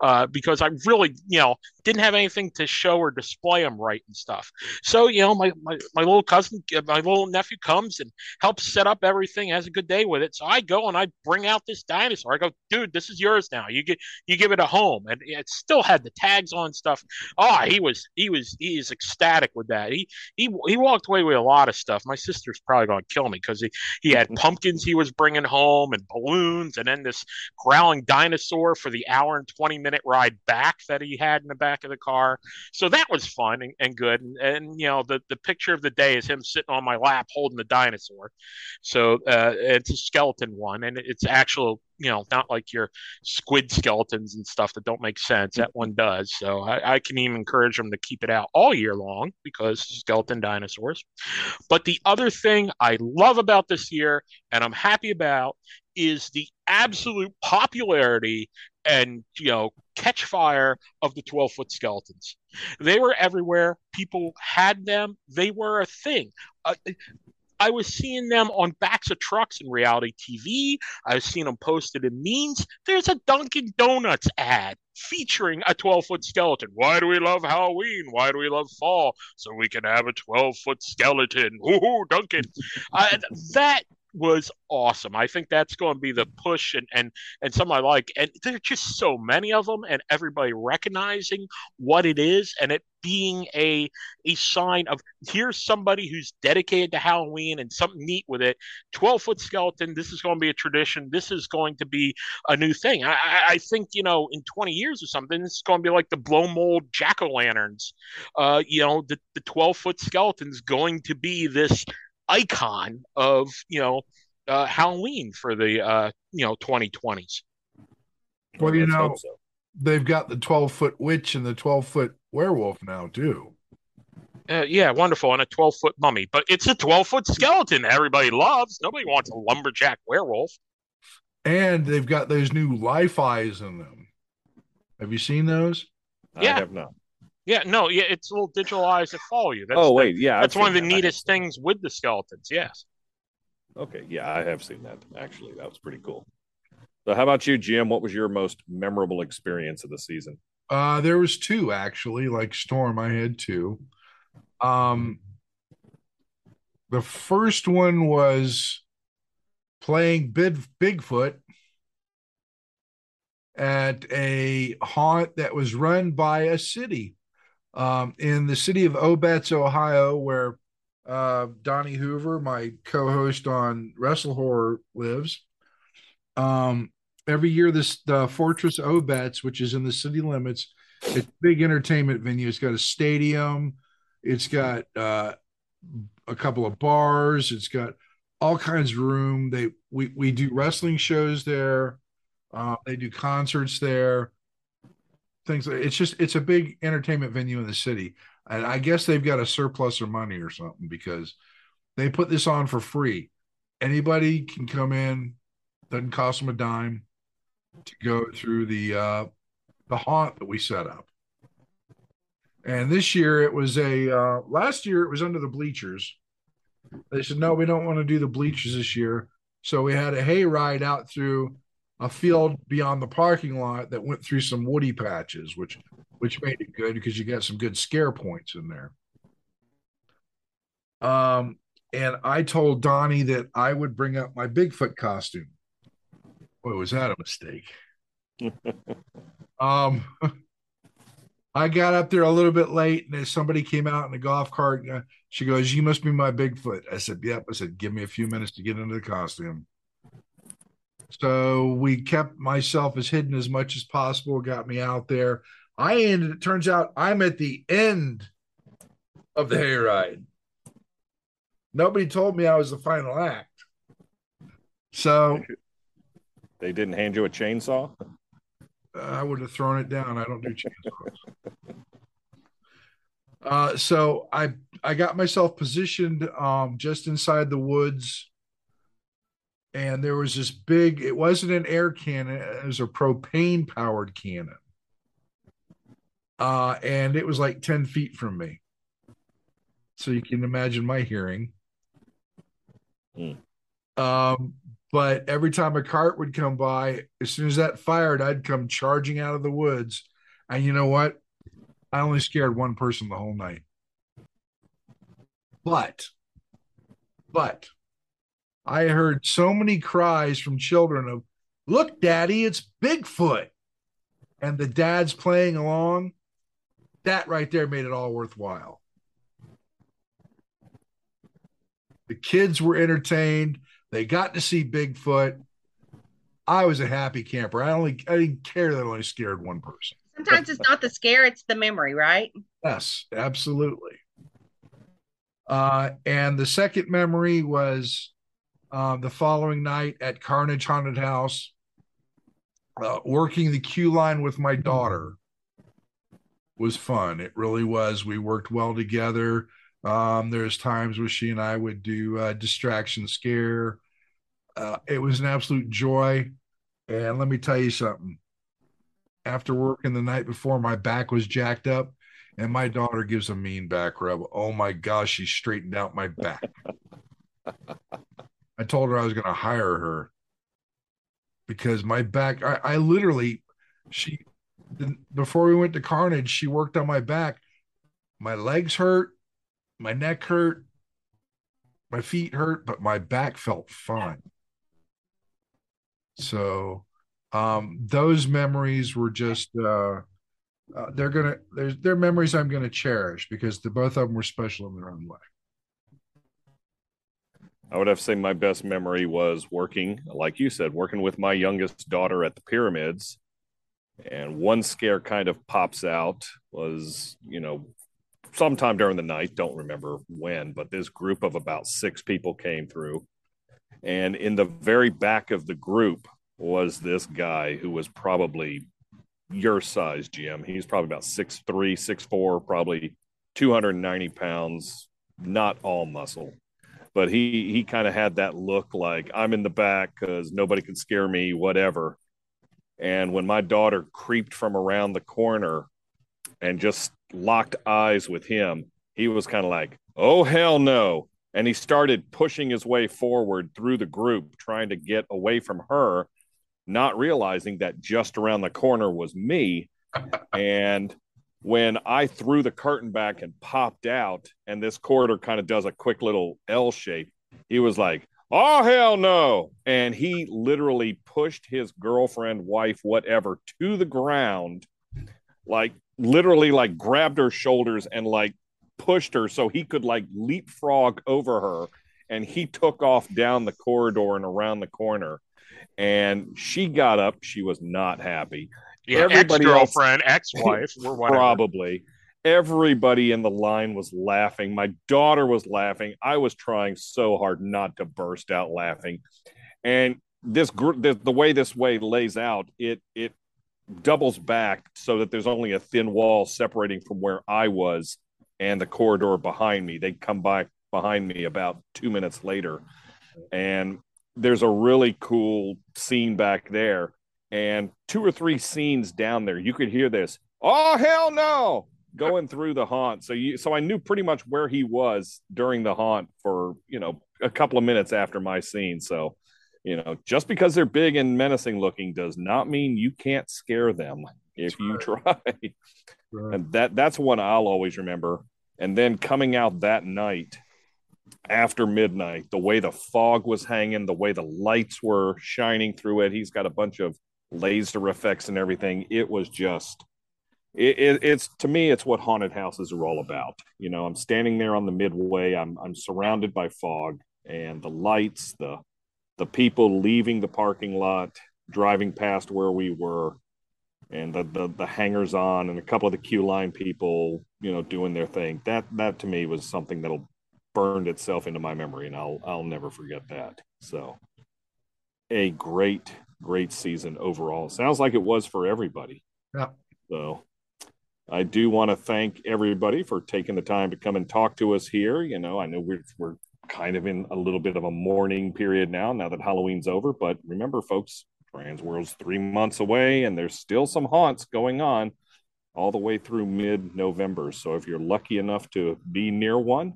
uh, because I really, you know, didn't have anything to show or display him right and stuff. So, you know, my, my, my little cousin, uh, my little nephew comes and helps set up everything, has a good day with it. So I go and I bring out this dinosaur. I go, dude, this is yours now. You get, you give it a home. And it still had the tags on stuff. Oh, he was, he was, he is ecstatic with that. He, he, he walked away with a lot of stuff. My sister's probably going to kill me because he, he had pumpkins he was bringing home and balloons and then this growling dinosaur for the hour and 20 minute ride back that he had in the back of the car. So that was fun and, and good. And, and, you know, the, the picture of the day is him sitting on my lap holding the dinosaur. So uh, it's a skeleton one and it's actual, you know, not like your squid skeletons and stuff that don't make sense. That one does. So I, I can even encourage them to keep it out all year long because skeleton dinosaurs. But the other thing I love about this year and I'm happy about is the absolute popularity and you know catch fire of the 12 foot skeletons they were everywhere people had them they were a thing uh, I was seeing them on backs of trucks in reality TV. I was seeing them posted in memes. There's a Dunkin' Donuts ad featuring a 12 foot skeleton. Why do we love Halloween? Why do we love fall? So we can have a 12 foot skeleton. Ooh, Dunkin'. Uh, that was awesome. I think that's going to be the push and and and some I like. And there's just so many of them, and everybody recognizing what it is, and it being a a sign of here's somebody who's dedicated to Halloween and something neat with it. Twelve foot skeleton. This is going to be a tradition. This is going to be a new thing. I, I think you know in 20 years or something, is going to be like the blow mold jack o' lanterns. Uh, you know, the the 12 foot skeleton's going to be this icon of you know uh, Halloween for the uh, you know 2020s. Well, you know, they've got the 12 foot witch and the 12 foot werewolf now, too. Uh, yeah, wonderful, and a 12 foot mummy, but it's a 12 foot skeleton everybody loves. Nobody wants a lumberjack werewolf. And they've got those new life eyes in them. Have you seen those? Yeah. I have not. Yeah, no, yeah, it's little digital eyes that follow you. That's Oh, the- wait, yeah, I've that's one of the that. Neatest things with the skeletons. Yes. Okay, yeah, I have seen that. Actually, that was pretty cool. So, how about you, Jim? What was your most memorable experience of the season? Uh, there was two actually, like Storm. I had two. Um, the first one was playing Big Bigfoot at a haunt that was run by a city um, in the city of Obetz, Ohio, where uh, Donnie Hoover, my co-host on Wrestle Horror, lives. Um, every year, this the Fortress Obetz, which is in the city limits, it's a big entertainment venue. It's got a stadium. It's got uh, a couple of bars. It's got all kinds of room. They we we do wrestling shows there. Uh, they do concerts there. Things. It's just it's a big entertainment venue in the city, and I guess they've got a surplus of money or something because they put this on for free. Anybody can come in. Doesn't cost them a dime to go through the uh, the haunt that we set up. And this year it was a uh, last year it was under the bleachers. They said no, we don't want to do the bleachers this year. So we had a hay ride out through a field beyond the parking lot that went through some woody patches, which which made it good because you got some good scare points in there. Um, and I told Donnie that I would bring up my Bigfoot costume. Boy, was that a mistake? Um, I got up there a little bit late, and somebody came out in a golf cart. And she goes, "You must be my Bigfoot." I said, "Yep." I said, "Give me a few minutes to get into the costume." So we kept myself as hidden as much as possible. Got me out there. I ended. It turns out I'm at the end of the hayride. Nobody told me I was the final act. So They didn't hand you a chainsaw? I would have thrown it down. I don't do chainsaws. Uh, so I I got myself positioned um, just inside the woods, and there was this big. It wasn't an air cannon; it was a propane powered cannon, uh, and it was like ten feet from me. So you can imagine my hearing. Um, but every time a cart would come by, as soon as that fired, I'd come charging out of the woods. And you know what? I only scared one person the whole night. But, but I heard so many cries from children of, look, daddy, it's Bigfoot. And the dad's playing along. That right there made it all worthwhile. The kids were entertained. They got to see Bigfoot. I was a happy camper. I only I didn't care that I only scared one person. Sometimes it's not the scare, it's the memory, right? Yes, absolutely. Uh, and the second memory was uh, the following night at Carnage Haunted House, uh, working the queue line with my daughter was fun. It really was. We worked well together. Um, there's times where she and I would do uh, distraction scare. Uh, it was an absolute joy. And let me tell you something. After working the night before, my back was jacked up, and my daughter gives a mean back rub. Oh my gosh, she straightened out my back. I told her I was going to hire her because my back, I, I literally, she, before we went to Carnage, she worked on my back. My legs hurt, my neck hurt, my feet hurt, but my back felt fine. So um, those memories were just uh, uh, they're gonna there's they're memories I'm gonna cherish because the both of them were special in their own way. I would have to say my best memory was working, like you said, working with my youngest daughter at the pyramids. And one scare kind of pops out was, you know, sometime during the night, don't remember when, but this group of about six people came through. And in the very back of the group was this guy who was probably your size, Jim. He's probably about six three, six four, probably 290 pounds, not all muscle but he he kind of had that look like I'm in the back because nobody can scare me, whatever. And when my daughter creeped from around the corner and just locked eyes with him, he was kind of like, "Oh hell no!" And he started pushing his way forward through the group, trying to get away from her, not realizing that just around the corner was me. and when I threw the curtain back and popped out, and this corridor kind of does a quick little L shape, he was like, Oh, hell no. And he literally pushed his girlfriend, wife, whatever, to the ground, like literally, like grabbed her shoulders and like pushed her so he could like leapfrog over her. And he took off down the corridor and around the corner. And she got up. She was not happy. Yeah, Everybody ex-girlfriend, else, ex-wife. Probably. Everybody in the line was laughing. My daughter was laughing. I was trying so hard not to burst out laughing. And this group, the, the way this way lays out, it it doubles back so that there's only a thin wall separating from where I was and the corridor behind me. They come by behind me about two minutes later, and there's a really cool scene back there and two or three scenes down there, you could hear this. Oh hell no! Going through the haunt. So you, so I knew pretty much where he was during the haunt for you know a couple of minutes after my scene. So you know, just because they're big and menacing looking does not mean you can't scare them if you try. Right. And that that's one I'll always remember. And then coming out that night after midnight, the way the fog was hanging, the way the lights were shining through it. He's got a bunch of laser effects and everything. It was just it, it, it's to me it's what haunted houses are all about. You know, I'm standing there on the midway. I'm I'm surrounded by fog and the lights, the the people leaving the parking lot, driving past where we were, and the the, the hangers on and a couple of the queue line people, you know, doing their thing. That that to me was something that'll burned itself into my memory and I'll I'll never forget that. So a great great season overall. Sounds like it was for everybody. Yeah. So I do want to thank everybody for taking the time to come and talk to us here. You know, I know we're we're kind of in a little bit of a mourning period now, now that Halloween's over. But remember, folks, Trans World's three months away, and there's still some haunts going on all the way through mid-November. So if you're lucky enough to be near one,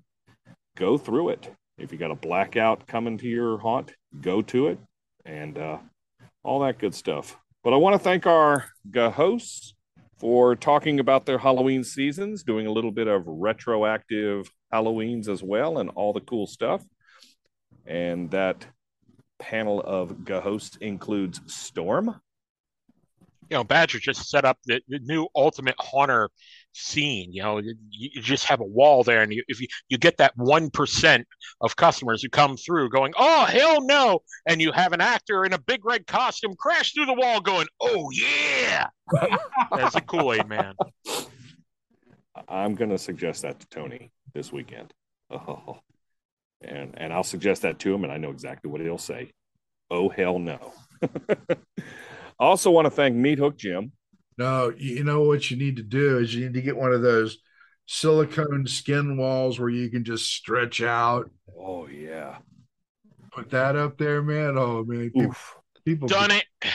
go through it. If you got a blackout coming to your haunt, go to it. And uh, all that good stuff. But I want to thank our hosts for talking about their Halloween seasons, doing a little bit of retroactive Halloweens as well, and all the cool stuff. And that panel of hosts includes Storm. You know, Badger just set up the, the new Ultimate Haunter scene. You know, you, you, just have a wall there, and you, if you, you get that one percent of customers who come through going, "Oh hell no," and you have an actor in a big red costume crash through the wall, going, "Oh yeah," that's a Kool Aid man. I'm going to suggest that to Tony this weekend. Oh. And and I'll suggest that to him, and I know exactly what he'll say. Oh hell no. I also want to thank Meat Hook Jim no, you know what you need to do is you need to get one of those silicone skin walls where you can just stretch out. Oh yeah. Put that up there, man. Oh man. People, people done it.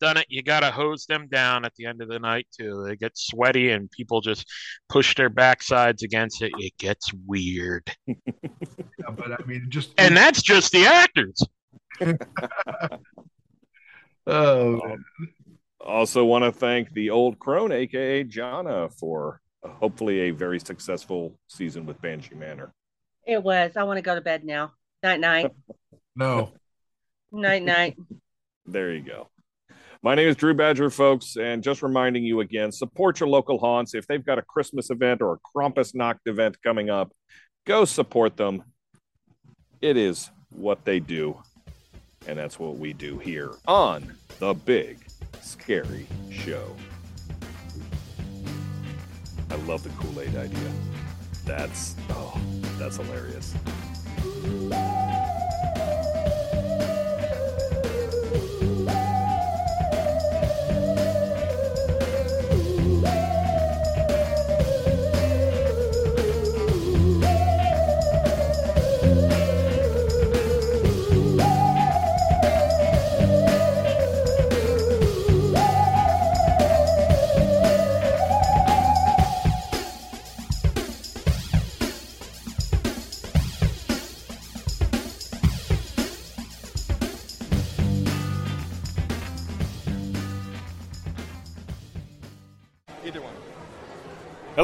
Done it. You gotta hose them down at the end of the night too. They get sweaty and people just push their backsides against it. It gets weird. yeah, but I mean just And that's just the actors. oh, man. Oh, Also, want to thank the old crone, aka Jana, for uh, hopefully a very successful season with Banshee Manor. It was. I want to go to bed now. Night night. No. night night. There you go. My name is Drew Badger, folks, and just reminding you again support your local haunts. If they've got a Christmas event or a Krampus Nacht event coming up, go support them. It is what they do, and that's what we do here on The Big Scary Show. I love the Kool Aid idea. That's, oh, that's hilarious.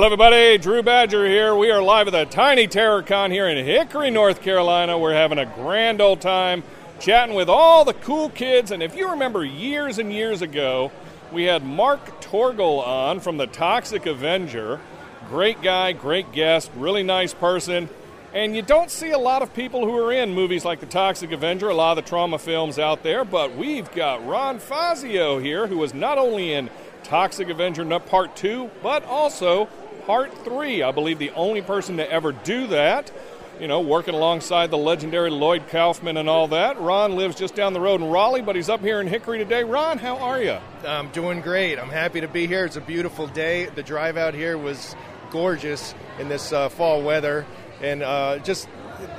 Hello, everybody. Drew Badger here. We are live at the Tiny Terror Con here in Hickory, North Carolina. We're having a grand old time chatting with all the cool kids. And if you remember years and years ago, we had Mark Torgl on from the Toxic Avenger. Great guy, great guest, really nice person. And you don't see a lot of people who are in movies like The Toxic Avenger, a lot of the Troma films out there, but we've got Ron Fazio here, who was not only in Toxic Avenger Part 2, but also Part 3. I believe the only person to ever do that. You know, working alongside the legendary Lloyd Kaufman and all that. Ron lives just down the road in Raleigh, but he's up here in Hickory today. Ron, how are you? I'm doing great. I'm happy to be here. It's a beautiful day. The drive out here was gorgeous in this uh, fall weather. And uh, just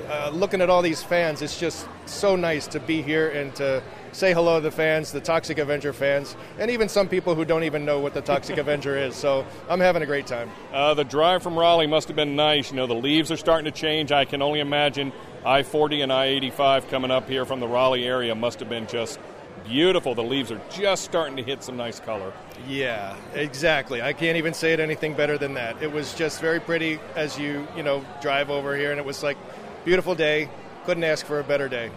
uh, looking at all these fans, it's just so nice to be here and to say hello to the fans, the Toxic Avenger fans, and even some people who don't even know what the Toxic Avenger is. So I'm having a great time. Uh, the drive from Raleigh must have been nice. You know, the leaves are starting to change. I can only imagine I 40 and I 85 coming up here from the Raleigh area must have been just beautiful. The leaves are just starting to hit some nice color. Yeah, exactly. I can't even say it anything better than that. It was just very pretty as you, you know, drive over here, and it was like beautiful day. Couldn't ask for a better day.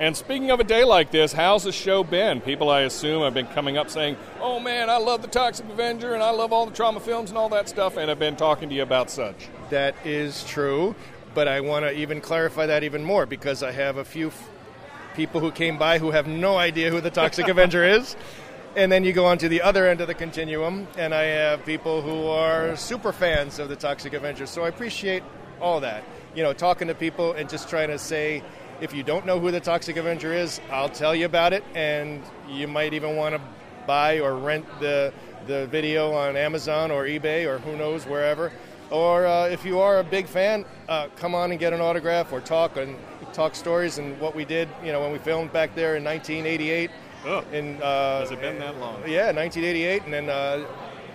And speaking of a day like this, how's the show been? People, I assume, have been coming up saying, "Oh man, I love the Toxic Avenger, and I love all the Troma films and all that stuff," and have been talking to you about such. That is true, but I want to even clarify that even more because I have a few f- people who came by who have no idea who the Toxic Avenger is. And then you go on to the other end of the continuum, and I have people who are super fans of the Toxic Avenger. So I appreciate all that. You know, talking to people and just trying to say, if you don't know who the Toxic Avenger is, I'll tell you about it, and you might even want to buy or rent the the video on Amazon or eBay or who knows wherever. Or uh, if you are a big fan, uh, come on and get an autograph or talk and talk stories and what we did. You know, when we filmed back there in 1988. Oh, in, uh, has it been that long? Yeah, 1988, and then uh,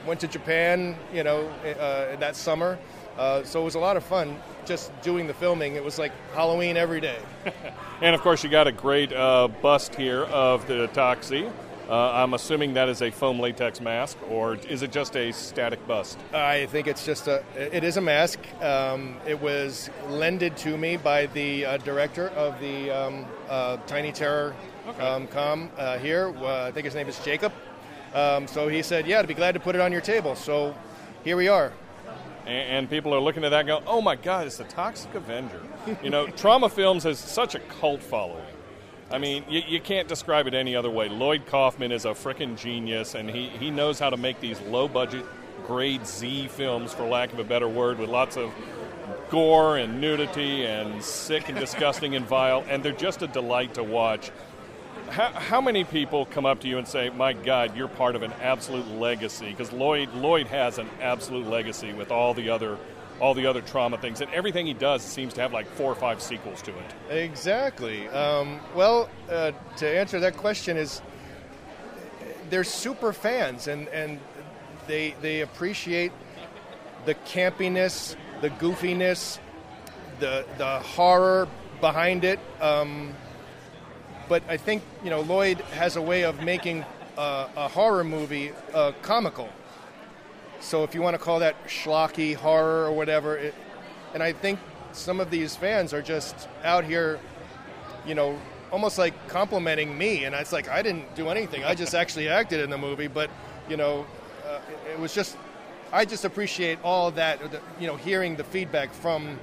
went to Japan. You know, uh, that summer. Uh, so it was a lot of fun just doing the filming. It was like Halloween every day. and of course, you got a great uh, bust here of the Toxie. Uh, I'm assuming that is a foam latex mask, or is it just a static bust? I think it's just a. It is a mask. Um, it was lended to me by the uh, director of the um, uh, Tiny Terror Okay. um, com uh, here. Uh, I think his name is Jacob. Um, so he said, "Yeah, I'd be glad to put it on your table." So here we are. And, and people are looking at that and go, oh my God, it's the Toxic Avenger. you know, Troma Films has such a cult following. I mean, you, you can't describe it any other way. Lloyd Kaufman is a freaking genius, and he, he knows how to make these low budget, grade Z films, for lack of a better word, with lots of gore and nudity and sick and disgusting and vile, and they're just a delight to watch. How, how many people come up to you and say, "My God, you're part of an absolute legacy"? Because Lloyd Lloyd has an absolute legacy with all the other all the other Troma things, and everything he does seems to have like four or five sequels to it. Exactly. Um, well, uh, to answer that question is they're super fans and, and they they appreciate the campiness, the goofiness, the the horror behind it. Um, but I think you know Lloyd has a way of making uh, a horror movie uh, comical. So if you want to call that schlocky horror or whatever, it, and I think some of these fans are just out here you know, almost like complimenting me, and it's like I didn't do anything. I just actually acted in the movie, but you know, uh, it, it was just I just appreciate all that, you know, hearing the feedback from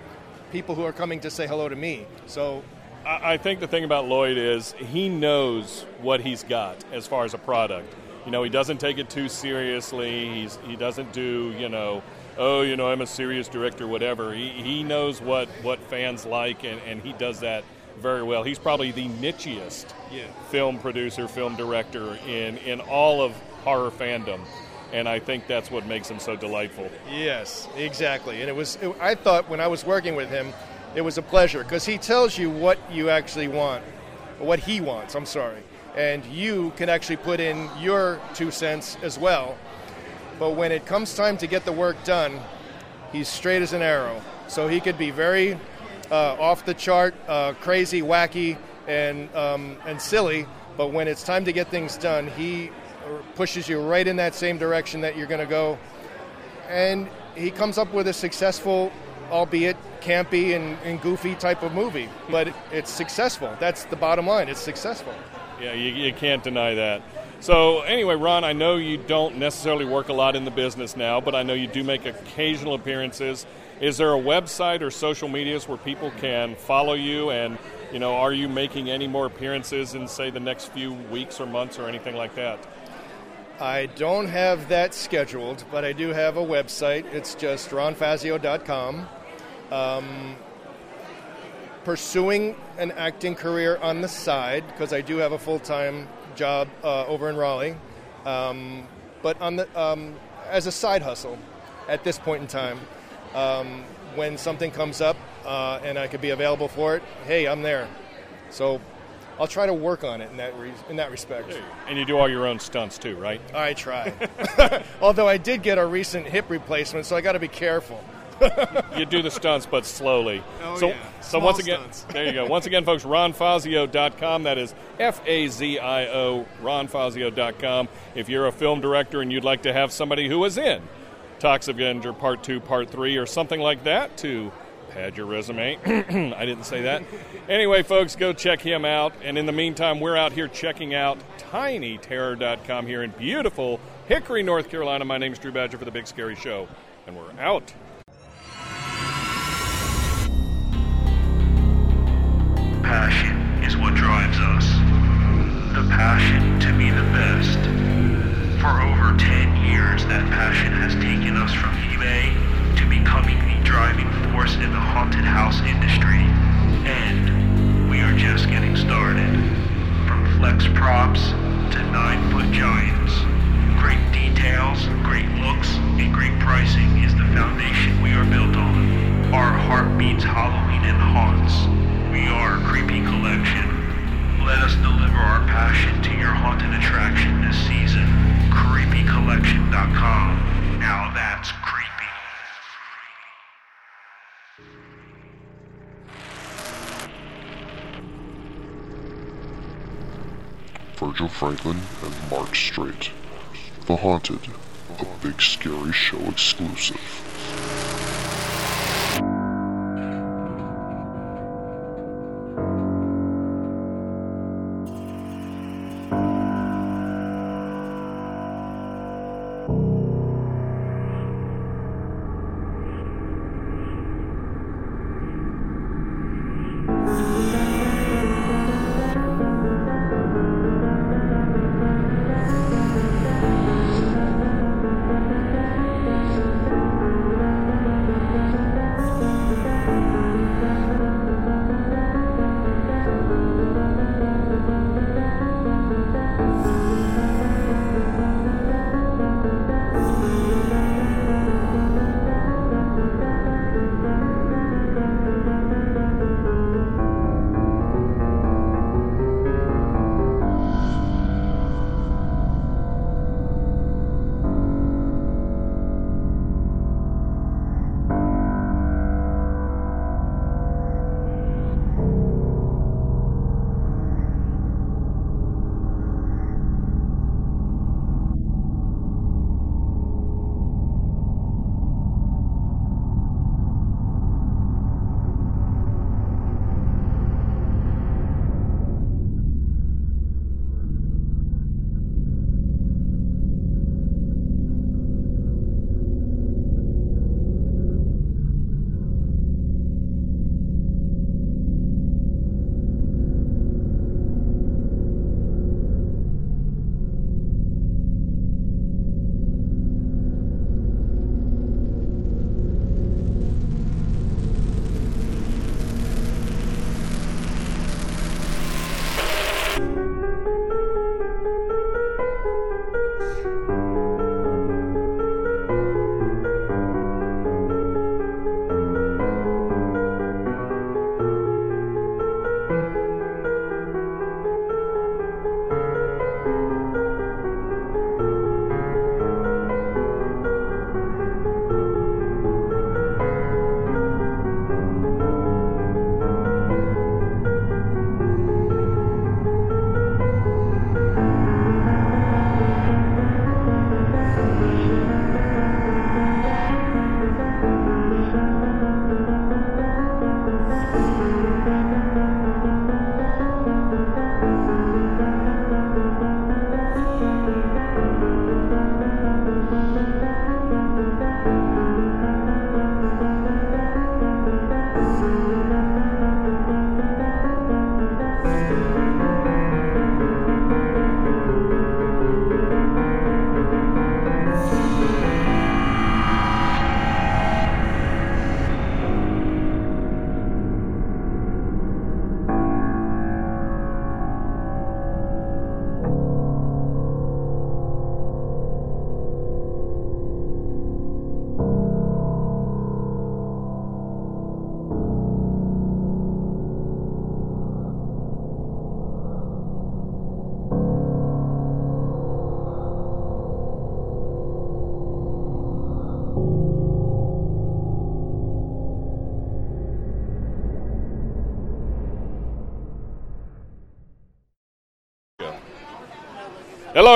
people who are coming to say hello to me. So I think the thing about Lloyd is he knows what he's got as far as a product. You know, he doesn't take it too seriously. He's he doesn't do you know, oh you know I'm a serious director, whatever. He he knows what what fans like, and, and he does that very well. He's probably the nichiest Yeah. film producer, film director in in all of horror fandom, and I think that's what makes him so delightful. Yes, exactly. And it was, it, I thought when I was working with him, it was a pleasure because he tells you what you actually want, what he wants, I'm sorry. And you can actually put in your two cents as well. But when it comes time to get the work done, he's straight as an arrow. So he could be very uh, off the chart, uh, crazy, wacky, and, um, and silly. But when it's time to get things done, he pushes you right in that same direction that you're going to go and he comes up with a successful, albeit campy and, and goofy type of movie. But it's successful. That's the bottom line. It's successful. Yeah, you, you can't deny that. So, anyway, Ron, I know you don't necessarily work a lot in the business now, but I know you do make occasional appearances. Is there a website or social medias where people can follow you? And, you know, are you making any more appearances in, say, the next few weeks or months or anything like that? I don't have that scheduled, but I do have a website. It's just ronfazio.com. Um, pursuing an acting career on the side because I do have a full time job uh, over in Raleigh, um, but on the um, as a side hustle at this point in time. Um, when something comes up uh, and I could be available for it, hey, I'm there. So I'll try to work on it in that re- in that respect. And you do all your own stunts too, right? I try. Although I did get a recent hip replacement, so I got to be careful. You do the stunts, but slowly. Oh, so, yeah. so once again, stunts. there you go. Once again, folks, ronfazio.com. That is F A Z I O, ronfazio.com. If you're a film director and you'd like to have somebody who is in Toxic Avenger Part 2, Part 3, or something like that to pad your resume, I didn't say that. Anyway, folks, go check him out. And in the meantime, we're out here checking out tinyterror.com here in beautiful Hickory, North Carolina. My name is Drew Badger for The Big Scary Show, and we're out. Passion is what drives us. The passion to be the best. For over 10 years, that passion has taken us from eBay to becoming the driving force in the haunted house industry. And we are just getting started. From flex props to 9 foot giants. Great details, great looks, and great pricing is the foundation we are built on. Our heart beats Halloween and haunts. We are creepy collection. Let us deliver our passion to your haunted attraction this season. CreepyCollection.com. Now that's creepy. Virgil Franklin and Mark Strait. The Haunted, a big scary show exclusive.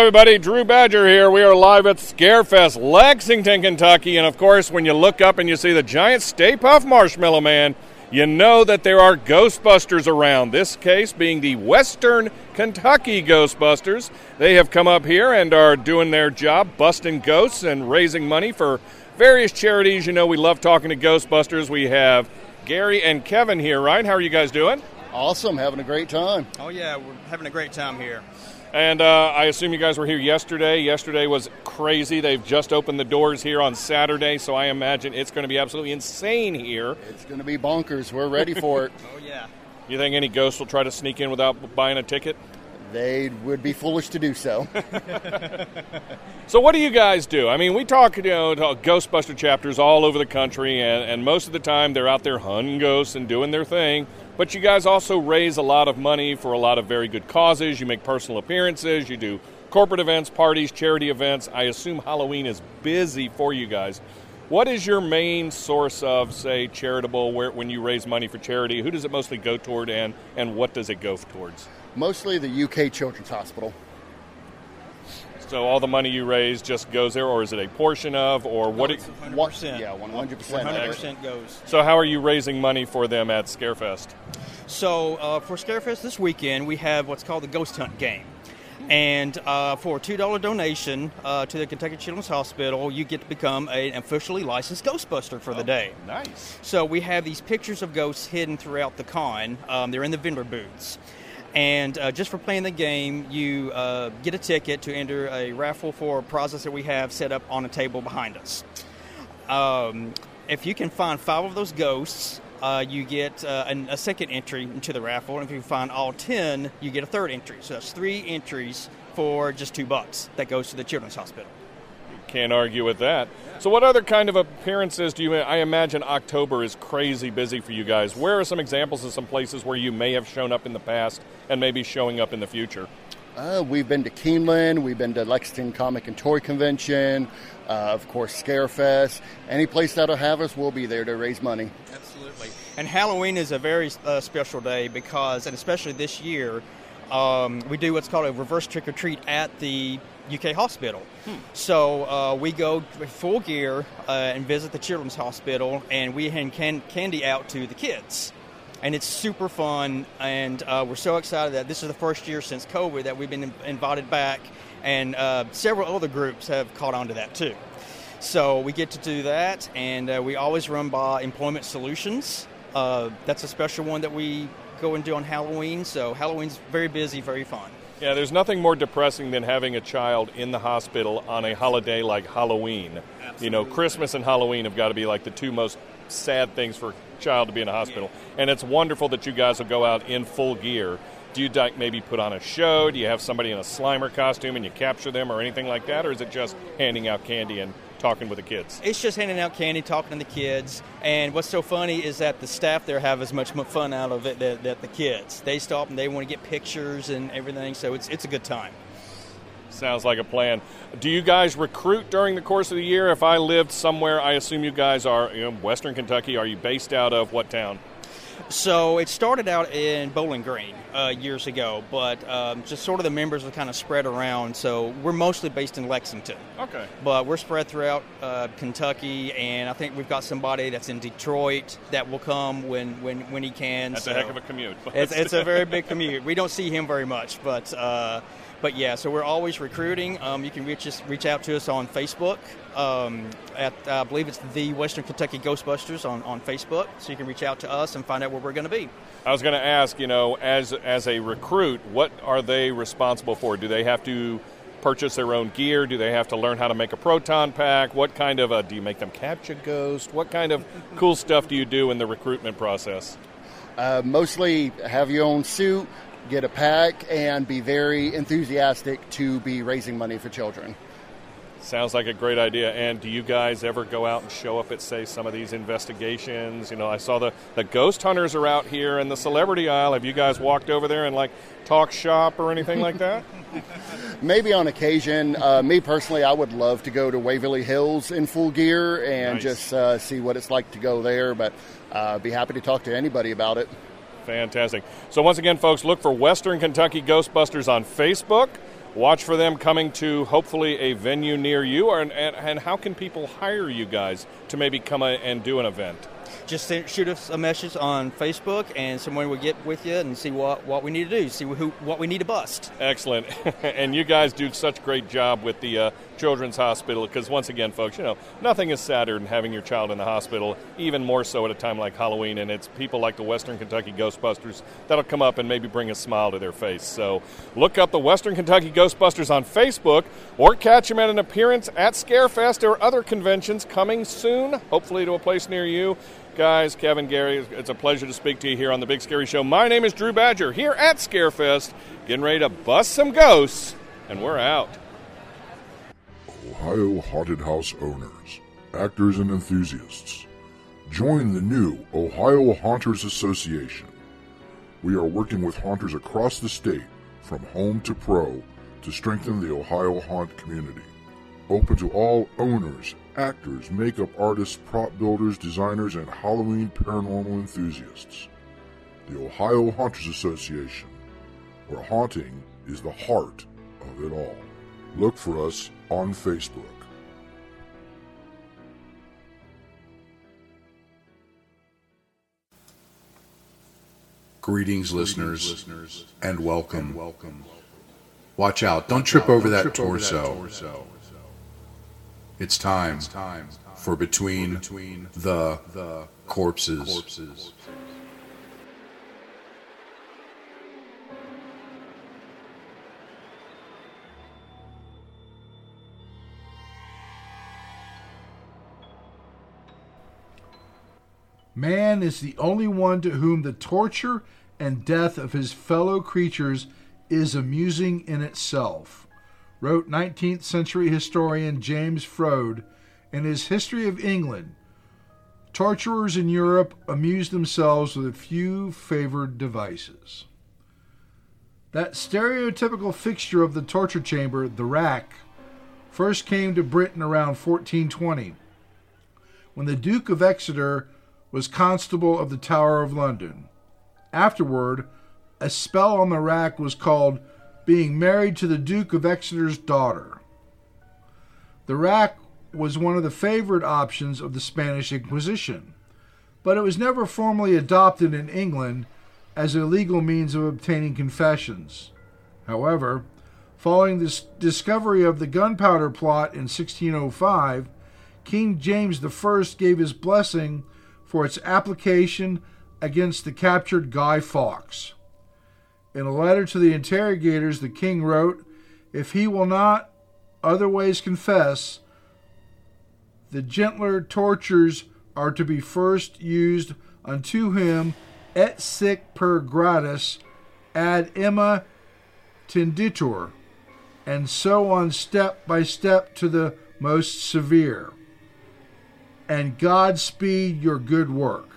Everybody. Drew Badger here. We are live at Scarefest, Lexington, Kentucky. And of course, when you look up and you see the giant Stay Puft Marshmallow Man, you know that there are Ghostbusters around. This case being the Western Kentucky Ghostbusters. They have come up here and are doing their job, busting ghosts and raising money for various charities. You know, we love talking to Ghostbusters. We have Gary and Kevin here, right? How are you guys doing? Awesome, having a great time. Oh yeah, we're having a great time here. And uh, I assume you guys were here yesterday. Yesterday was crazy. They've just opened the doors here on Saturday, so I imagine it's going to be absolutely insane here. It's going to be bonkers. We're ready for it. oh yeah. You think any ghosts will try to sneak in without buying a ticket? They would be foolish to do so. So, what do you guys do? I mean, we talk, you know, to Ghostbuster chapters all over the country, and, and most of the time they're out there hunting ghosts and doing their thing. But you guys also raise a lot of money for a lot of very good causes. You make personal appearances, you do corporate events, parties, charity events. I assume Halloween is busy for you guys. What is your main source of, say, charitable, where, when you raise money for charity? Who does it mostly go toward, and, and what does it go towards? Mostly the UK Children's Hospital. So all the money you raise just goes there, or is it a portion of, or what? it's it- 100%. Yeah, 100%. 100% goes. So how are you raising money for them at Scarefest? So uh, for Scarefest this weekend, we have what's called the Ghost Hunt game. And uh, for a $2 donation uh, to the Kentucky Children's Hospital, you get to become a- an officially licensed Ghostbuster for the day. Nice. So we have these pictures of ghosts hidden throughout the con. Um, they're in the vendor booths. And uh, just for playing the game, you uh, get a ticket to enter a raffle for a prizes that we have set up on a table behind us. Um, if you can find five of those ghosts, uh, you get uh, an, a second entry into the raffle. And if you find all ten, you get a third entry. So that's three entries for just two bucks that goes to the Children's Hospital. Can't argue with that. So what other kind of appearances do you? I imagine October is crazy busy for you guys. Where are some examples of some places where you may have shown up in the past and maybe showing up in the future? Uh, we've been to Keeneland, we've been to Lexington Comic and Toy Convention, uh, of course, Scarefest. Any place that'll have us, we'll be there to raise money. Absolutely. And Halloween is a very uh, special day because, and especially this year, um, we do what's called a reverse trick or treat at the UK hospital. So uh, we go full gear uh, and visit the children's hospital, and we hand can- candy out to the kids. And it's super fun, and uh, we're so excited that this is the first year since COVID that we've been in- invited back, and uh, several other groups have caught on to that too. So we get to do that, and uh, we always run by Employment Solutions. Uh, that's a special one that we go and do on Halloween. So Halloween's very busy, very fun. Yeah, there's nothing more depressing than having a child in the hospital on a holiday like Halloween. You know, Christmas and Halloween have got to be like the two most sad things for a child to be in a hospital. And it's wonderful that you guys will go out in full gear. Do you like maybe put on a show? Do you have somebody in a Slimer costume and you capture them or anything like that? Or is it just handing out candy and talking with the kids? It's just handing out candy, talking to the kids, and what's so funny is that the staff there have as much fun out of it that, that the kids. They stop and they want to get pictures and everything, so it's it's a good time. Sounds like a plan. Do you guys recruit during the course of the year? If I lived somewhere, I assume you guys are in Western Kentucky. Are you based out of what town? So it started out in Bowling Green uh, years ago, but um, just sort of the members are kind of spread around. So we're mostly based in Lexington. Okay. But we're spread throughout uh, Kentucky, and I think we've got somebody that's in Detroit that will come when, when, when he can. That's a heck of a commute. it's, it's a very big commute. We don't see him very much, but uh, but yeah. So we're always recruiting. Um, you can reach us, reach out to us on Facebook. Um, at I believe it's the Western Kentucky Ghostbusters on, on Facebook. So you can reach out to us and find out where we're going to be. I was going to ask, you know, as as a recruit, what are they responsible for? Do they have to purchase their own gear? Do they have to learn how to make a proton pack? What kind of a do you make them catch a ghost? What kind of cool stuff do you do in the recruitment process? Uh, mostly have your own suit, get a pack, and be very enthusiastic to be raising money for children. Sounds like a great idea. And do you guys ever go out and show up at, say, some of these investigations? You know, I saw the, the ghost hunters are out here in the celebrity aisle. Have you guys walked over there and, like, talk shop or anything like that? Maybe on occasion. Uh, me personally, I would love to go to Waverly Hills in full gear and Nice. just uh, see what it's like to go there, but uh, be happy to talk to anybody about it. Fantastic. So, once again, folks, look for Western Kentucky Ghostbusters on Facebook. Watch for them coming to hopefully a venue near you. And, and, and how can people hire you guys to maybe come a, and do an event? Just send, shoot us a message on Facebook, and someone will get with you and see what, what we need to do, see who what we need to bust. Excellent. and you guys do such great job with the uh, Children's Hospital because, once again, folks, you know, nothing is sadder than having your child in the hospital, even more so at a time like Halloween. And it's people like the Western Kentucky Ghostbusters that'll come up and maybe bring a smile to their face. So look up the Western Kentucky Ghostbusters on Facebook or catch them at an appearance at Scarefest or other conventions coming soon, hopefully to a place near you. Guys, Kevin, Gary, it's a pleasure to speak to you here on the Big Scary Show. My name is Drew Badger here at Scarefest, getting ready to bust some ghosts, and we're out. Ohio Haunted House owners, actors, and enthusiasts. Join the new Ohio Haunters Association. We are working with haunters across the state, from home to pro, to strengthen the Ohio haunt community. Open to all owners, actors, makeup artists, prop builders, designers, and Halloween paranormal enthusiasts. The Ohio Haunters Association, where haunting is the heart of it all. Look for us on Facebook. Greetings, listeners, and welcome. welcome Watch out, don't trip over that torso. It's time for Between the Corpses. Man is the only one to whom the torture and death of his fellow creatures is amusing in itself, wrote 19th century historian James Froude in his History of England. Torturers in Europe amused themselves with a few favored devices. That stereotypical fixture of the torture chamber, the rack, first came to Britain around 1420, when the Duke of Exeter was Constable of the Tower of London. Afterward, a spell on the rack was called being married to the Duke of Exeter's daughter. The rack was one of the favorite options of the Spanish Inquisition, but it was never formally adopted in England as a legal means of obtaining confessions. However, following the discovery of the gunpowder plot in 1605, King James I gave his blessing for its application against the captured Guy Fawkes. In a letter to the interrogators, the king wrote, If he will not otherwise confess, the gentler tortures are to be first used unto him et sic per gradus ad ima tenditur, and so on step by step to the most severe. And God speed your good work.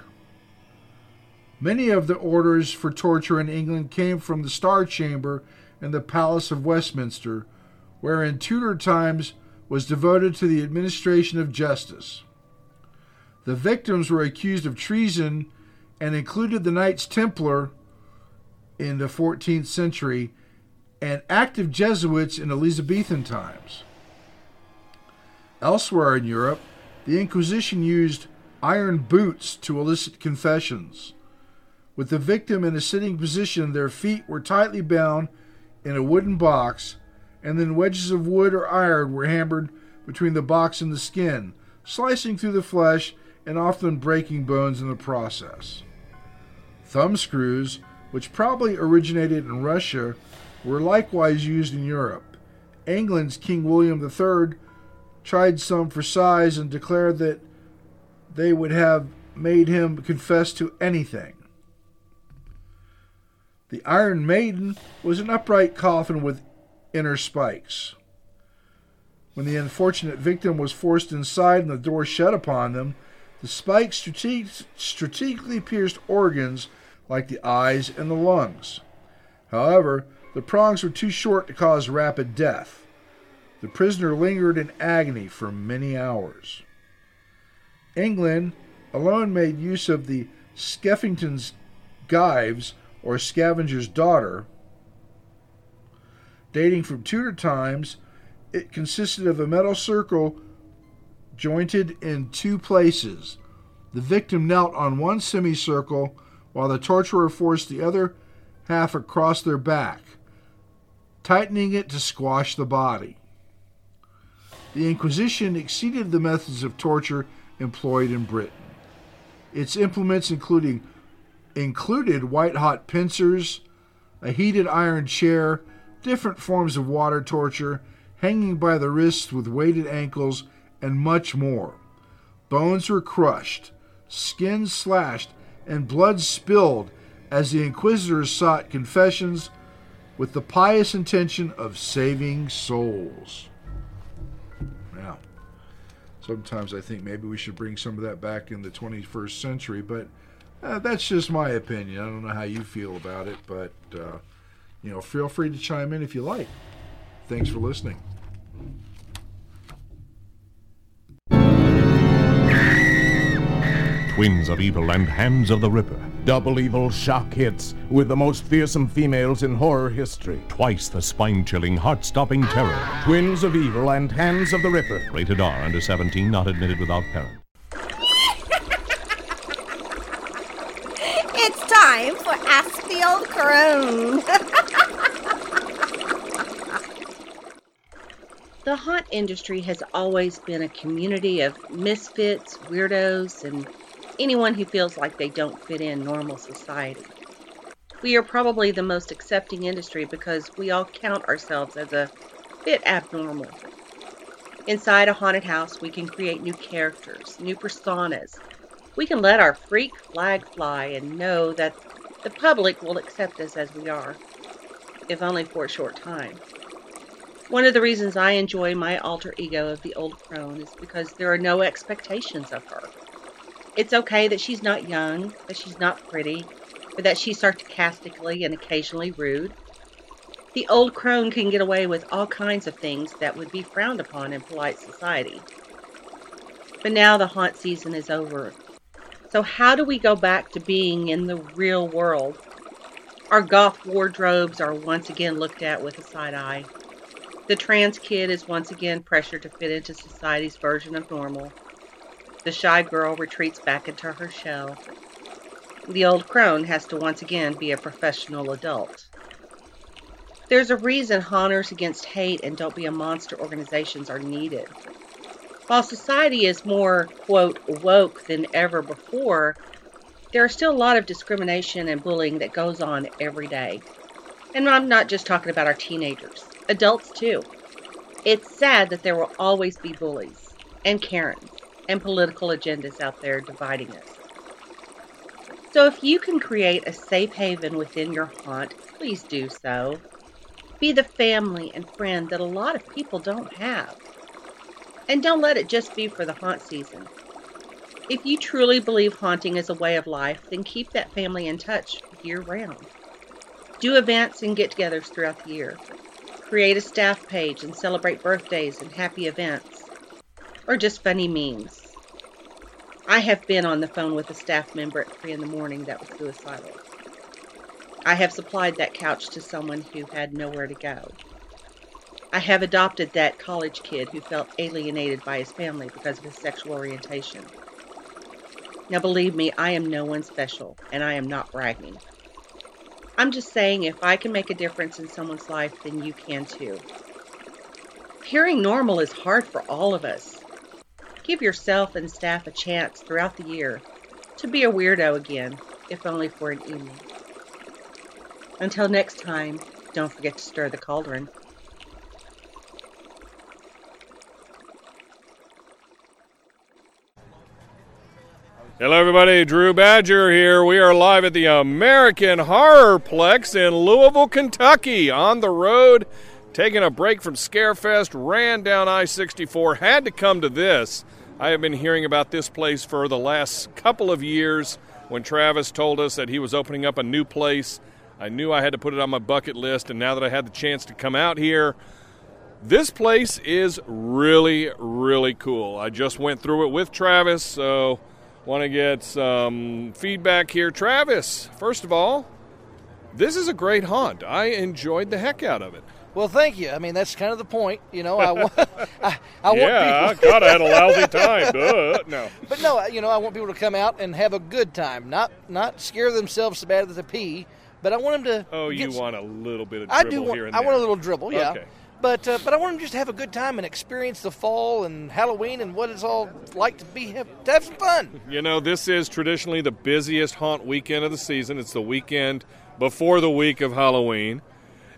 Many of the orders for torture in England came from the Star Chamber in the Palace of Westminster, where in Tudor times was devoted to the administration of justice. The victims were accused of treason and included the Knights Templar in the 14th century and active Jesuits in Elizabethan times. Elsewhere in Europe, the Inquisition used iron boots to elicit confessions. With the victim in a sitting position, their feet were tightly bound in a wooden box, and then wedges of wood or iron were hammered between the box and the skin, slicing through the flesh and often breaking bones in the process. Thumb screws, which probably originated in Russia, were likewise used in Europe. England's King William III tried some for size and declared that they would have made him confess to anything. The Iron Maiden was an upright coffin with inner spikes. When the unfortunate victim was forced inside and the door shut upon them, the spikes strate- strategically pierced organs like the eyes and the lungs. However, the prongs were too short to cause rapid death. The prisoner lingered in agony for many hours. England alone made use of the Skeffington's gyves or scavenger's daughter. Dating from Tudor times, it consisted of a metal circle jointed in two places. The victim knelt on one semicircle while the torturer forced the other half across their back, tightening it to squash the body. The Inquisition exceeded the methods of torture employed in Britain. Its implements including included white hot pincers, a heated iron chair, different forms of water torture, hanging by the wrists with weighted ankles, and much more. Bones were crushed, skin slashed, and blood spilled as the inquisitors sought confessions with the pious intention of saving souls. Sometimes I think maybe we should bring some of that back in the 21st century, but uh, that's just my opinion. I don't know how you feel about it, but uh, you know, feel free to chime in if you like. Thanks for listening. Twins of Evil and Hands of the Ripper. Double evil shock hits with the most fearsome females in horror history. Twice the spine chilling, heart stopping terror. Twins of Evil and Hands of the Ripper. Rated R, under 17, not admitted without parent. It's time for Ask the Old Crone. The haunt industry has always been a community of misfits, weirdos, and anyone who feels like they don't fit in normal society. We are probably the most accepting industry because we all count ourselves as a bit abnormal. Inside a haunted house, we can create new characters, new personas. We can let our freak flag fly and know that the public will accept us as we are, if only for a short time. One of the reasons I enjoy my alter ego of the old crone is because there are no expectations of her. It's okay that she's not young, that she's not pretty, or that she's sarcastically and occasionally rude. The old crone can get away with all kinds of things that would be frowned upon in polite society. But now the haunt season is over. So, how do we go back to being in the real world? Our goth wardrobes are once again looked at with a side eye. The trans kid is once again pressured to fit into society's version of normal. The shy girl retreats back into her shell. The old crone has to once again be a professional adult. There's a reason Haunters Against Hate and Don't Be a Monster organizations are needed. While society is more, quote, woke than ever before, there is still a lot of discrimination and bullying that goes on every day. And I'm not just talking about our teenagers, adults too. It's sad that there will always be bullies and Karens and political agendas out there dividing us. So if you can create a safe haven within your haunt, please do so. Be the family and friend that a lot of people don't have. And don't let it just be for the haunt season. If you truly believe haunting is a way of life, then keep that family in touch year round. Do events and get togethers throughout the year. Create a staff page and celebrate birthdays and happy events. Or just funny memes. I have been on the phone with a staff member at 3 in the morning that was suicidal. I have supplied that couch to someone who had nowhere to go. I have adopted that college kid who felt alienated by his family because of his sexual orientation. Now, believe me, I am no one special, and I am not bragging. I'm just saying if I can make a difference in someone's life, then you can too. Appearing normal is hard for all of us. Give yourself and staff a chance throughout the year to be a weirdo again, if only for an evening. Until next time, don't forget to stir the cauldron. Hello, everybody. Drew Badger here. We are live at the American Horrorplex in Louisville, Kentucky. On the road, taking a break from Scarefest, ran down I 64, had to come to this. I have been hearing about this place for the last couple of years. When Travis told us that he was opening up a new place, I knew I had to put it on my bucket list, and now that I had the chance to come out here, this place is really, really cool. I just went through it with Travis, so want to get some feedback here. Travis, first of all, this is a great haunt. I enjoyed the heck out of it. Well, thank you. I mean, that's kind of the point. You know, I, wa- I, I yeah, want people. God, I had a lousy time. Duh. No. But no, you know, I want people to come out and have a good time, not not scare themselves so bad that they pee. But I want them to. Oh, you get- want a little bit of I dribble do. Want, here and I want a little dribble, yeah. Okay. But uh, but I want them just to have a good time and experience the fall and Halloween and what it's all like to be have, to have some fun. You know, this is traditionally the busiest haunt weekend of the season. It's the weekend before the week of Halloween.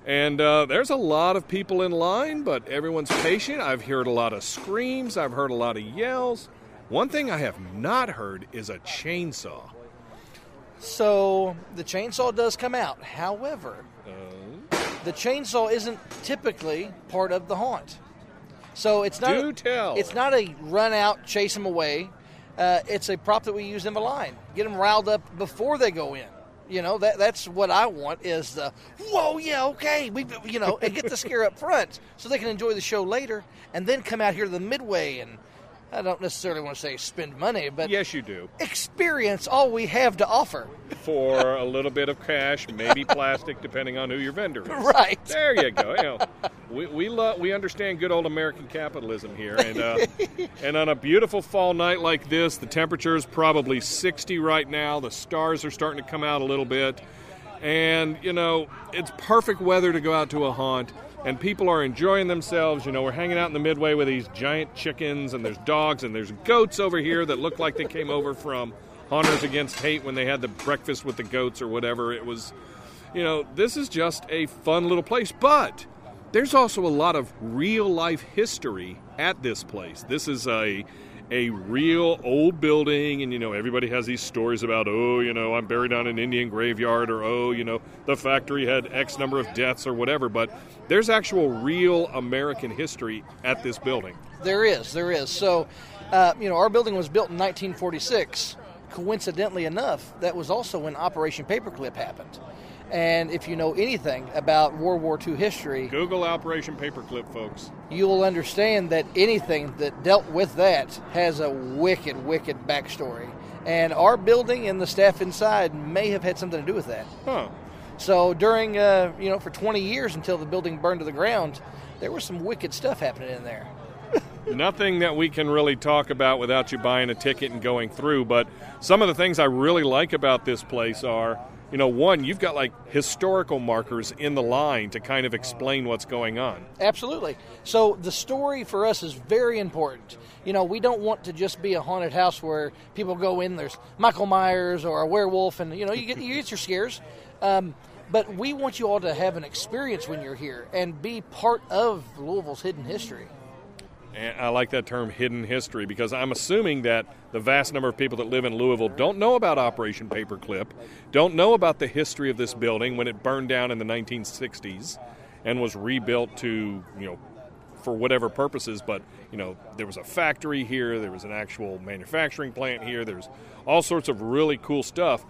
And uh, there's a lot of people in line, but everyone's patient. I've heard a lot of screams, I've heard a lot of yells. One thing I have not heard is a chainsaw. So the chainsaw does come out. However, the chainsaw isn't typically part of the haunt. So it's not. Do tell. It's not a run out, chase them away. Uh, it's a prop that we use in the line. Get them riled up before they go in. You know that that's what I want is the whoa yeah okay we you know and get the scare up front so they can enjoy the show later and then come out here to the midway and I don't necessarily want to say spend money but yes you do experience all we have to offer For a little bit of cash, maybe plastic, depending on who your vendor is. Right. There you go. You know, we we love we understand good old American capitalism here, and uh, and on a beautiful fall night like this, the temperature is probably 60 right now. The stars are starting to come out a little bit, and you know it's perfect weather to go out to a haunt. And people are enjoying themselves. You know, we're hanging out in the midway with these giant chickens, and there's dogs, and there's goats over here that look like they came over from Haunters Against Hate when they had the breakfast with the goats or whatever. It was, you know, this is just a fun little place. But there's also a lot of real life history at this place. This is a a real old building and you know everybody has these stories about oh you know I'm buried on an Indian graveyard or oh you know the factory had x number of deaths or whatever but there's actual real American history at this building. There is, there is. So, uh, you know, our building was built in 1946. Coincidentally enough, that was also when Operation Paperclip happened. And if you know anything about World War II history, Google Operation Paperclip folks. you will understand that anything that dealt with that has a wicked, wicked backstory. And our building and the staff inside may have had something to do with that. Huh. So during, uh, you know, for 20 years until the building burned to the ground, there was some wicked stuff happening in there. Nothing that we can really talk about without you buying a ticket and going through, but some of the things I really like about this place are, you know, one, you've got like historical markers in the line to kind of explain what's going on. Absolutely. So the story for us is very important. You know, we don't want to just be a haunted house where people go in. There's Michael Myers or a werewolf, and you know, you get you get your scares. Um, but we want you all to have an experience when you're here and be part of Louisville's hidden history. I like that term hidden history because I'm assuming that the vast number of people that live in Louisville don't know about Operation Paperclip, don't know about the history of this building when it burned down in the 1960s and was rebuilt to, you know, for whatever purposes, but you know, there was a factory here, there was an actual manufacturing plant here, there's all sorts of really cool stuff.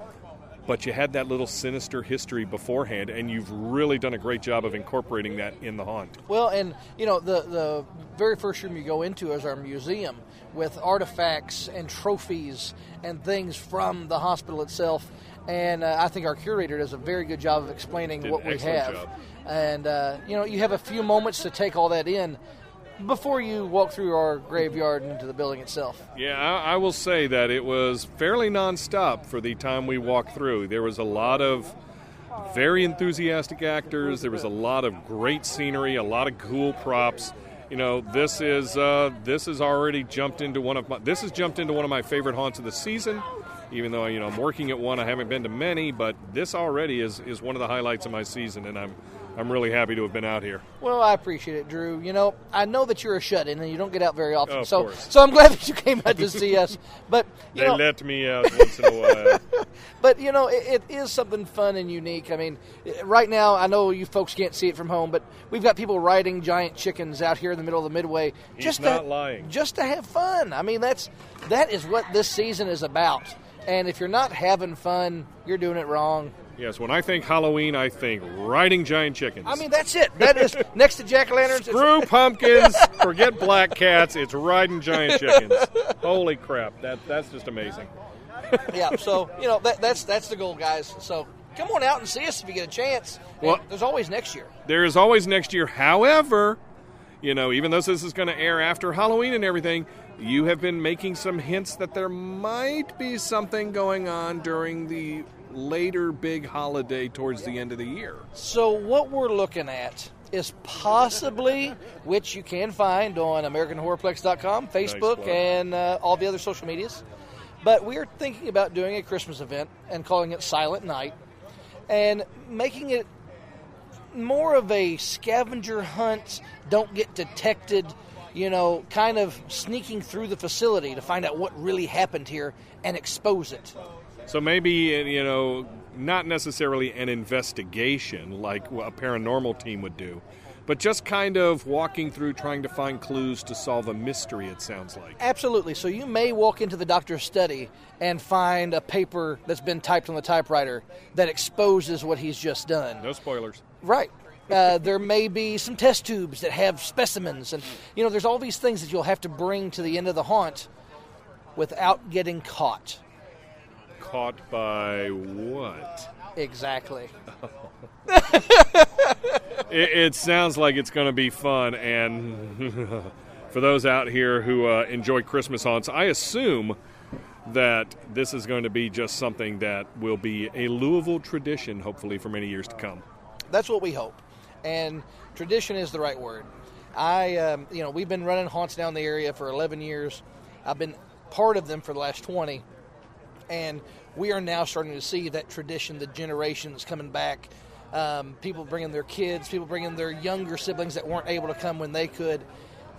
But you had that little sinister history beforehand, and you've really done a great job of incorporating that in the haunt. Well, and you know, the the very first room you go into is our museum with artifacts and trophies and things from the hospital itself. And uh, I think our curator does a very good job of explaining Did what we have. job. And uh, you know, you have a few moments to take all that in before you walk through our graveyard into the building itself. Yeah, I, I will say that it was fairly nonstop for the time we walked through. There was a lot of very enthusiastic actors. There was a lot of great scenery, a lot of cool props. You know, this is uh, this has already jumped into one of my this has jumped into one of my favorite haunts of the season. Even though you know I'm working at one, I haven't been to many, but this already is is one of the highlights of my season, and I'm I'm really happy to have been out here. Well, I appreciate it, Drew. You know, I know that you're a shut-in and you don't get out very often, Of so course. so I'm glad that you came out to see us. But you They know, let me out once in a while. But you know, it, it is something fun and unique. I mean, right now, I know you folks can't see it from home, but we've got people riding giant chickens out here in the middle of the midway. He's just not to, lying. Just to have fun. I mean, that's that is what this season is about. And if you're not having fun, you're doing it wrong. Yes, when I think Halloween, I think riding giant chickens. I mean, that's it. That is next to jack o' lanterns. Screw pumpkins, forget black cats. It's riding giant chickens. Holy crap! That that's just amazing. yeah. So you know that, that's that's the goal, guys. So come on out and see us if you get a chance. And Well- there's always next year. There is always next year. However, you know, even though this is going to air after Halloween and everything, you have been making some hints that there might be something going on during the later big holiday towards the end of the year. So what we're looking at is possibly, which you can find on AmericanHorrorplex.com, Facebook, plug. and uh, all the other social medias. But we're thinking about doing a Christmas event and calling it Silent Night, and making it more of a scavenger hunt. Don't get detected. You know, kind of sneaking through the facility to find out what really happened here and expose it. So maybe, you know, not necessarily an investigation like a paranormal team would do, but just kind of walking through trying to find clues to solve a mystery, it sounds like. Absolutely. So you may walk into the doctor's study and find a paper that's been typed on the typewriter that exposes what he's just done. No spoilers. Right. Uh, there may be some test tubes that have specimens, and you know, there's all these things that you'll have to bring to the end of the haunt without getting caught. Caught by what? Exactly. it, it sounds like it's going to be fun, and for those out here who uh, enjoy Christmas haunts, I assume that this is going to be just something that will be a Louisville tradition, hopefully, for many years to come. That's what we hope. And tradition is the right word. I, um, you know, we've been running haunts down the area for 11 years. I've been part of them for the last 20. And we are now starting to see that tradition, the generations coming back. Um, people bringing their kids, people bringing their younger siblings that weren't able to come when they could.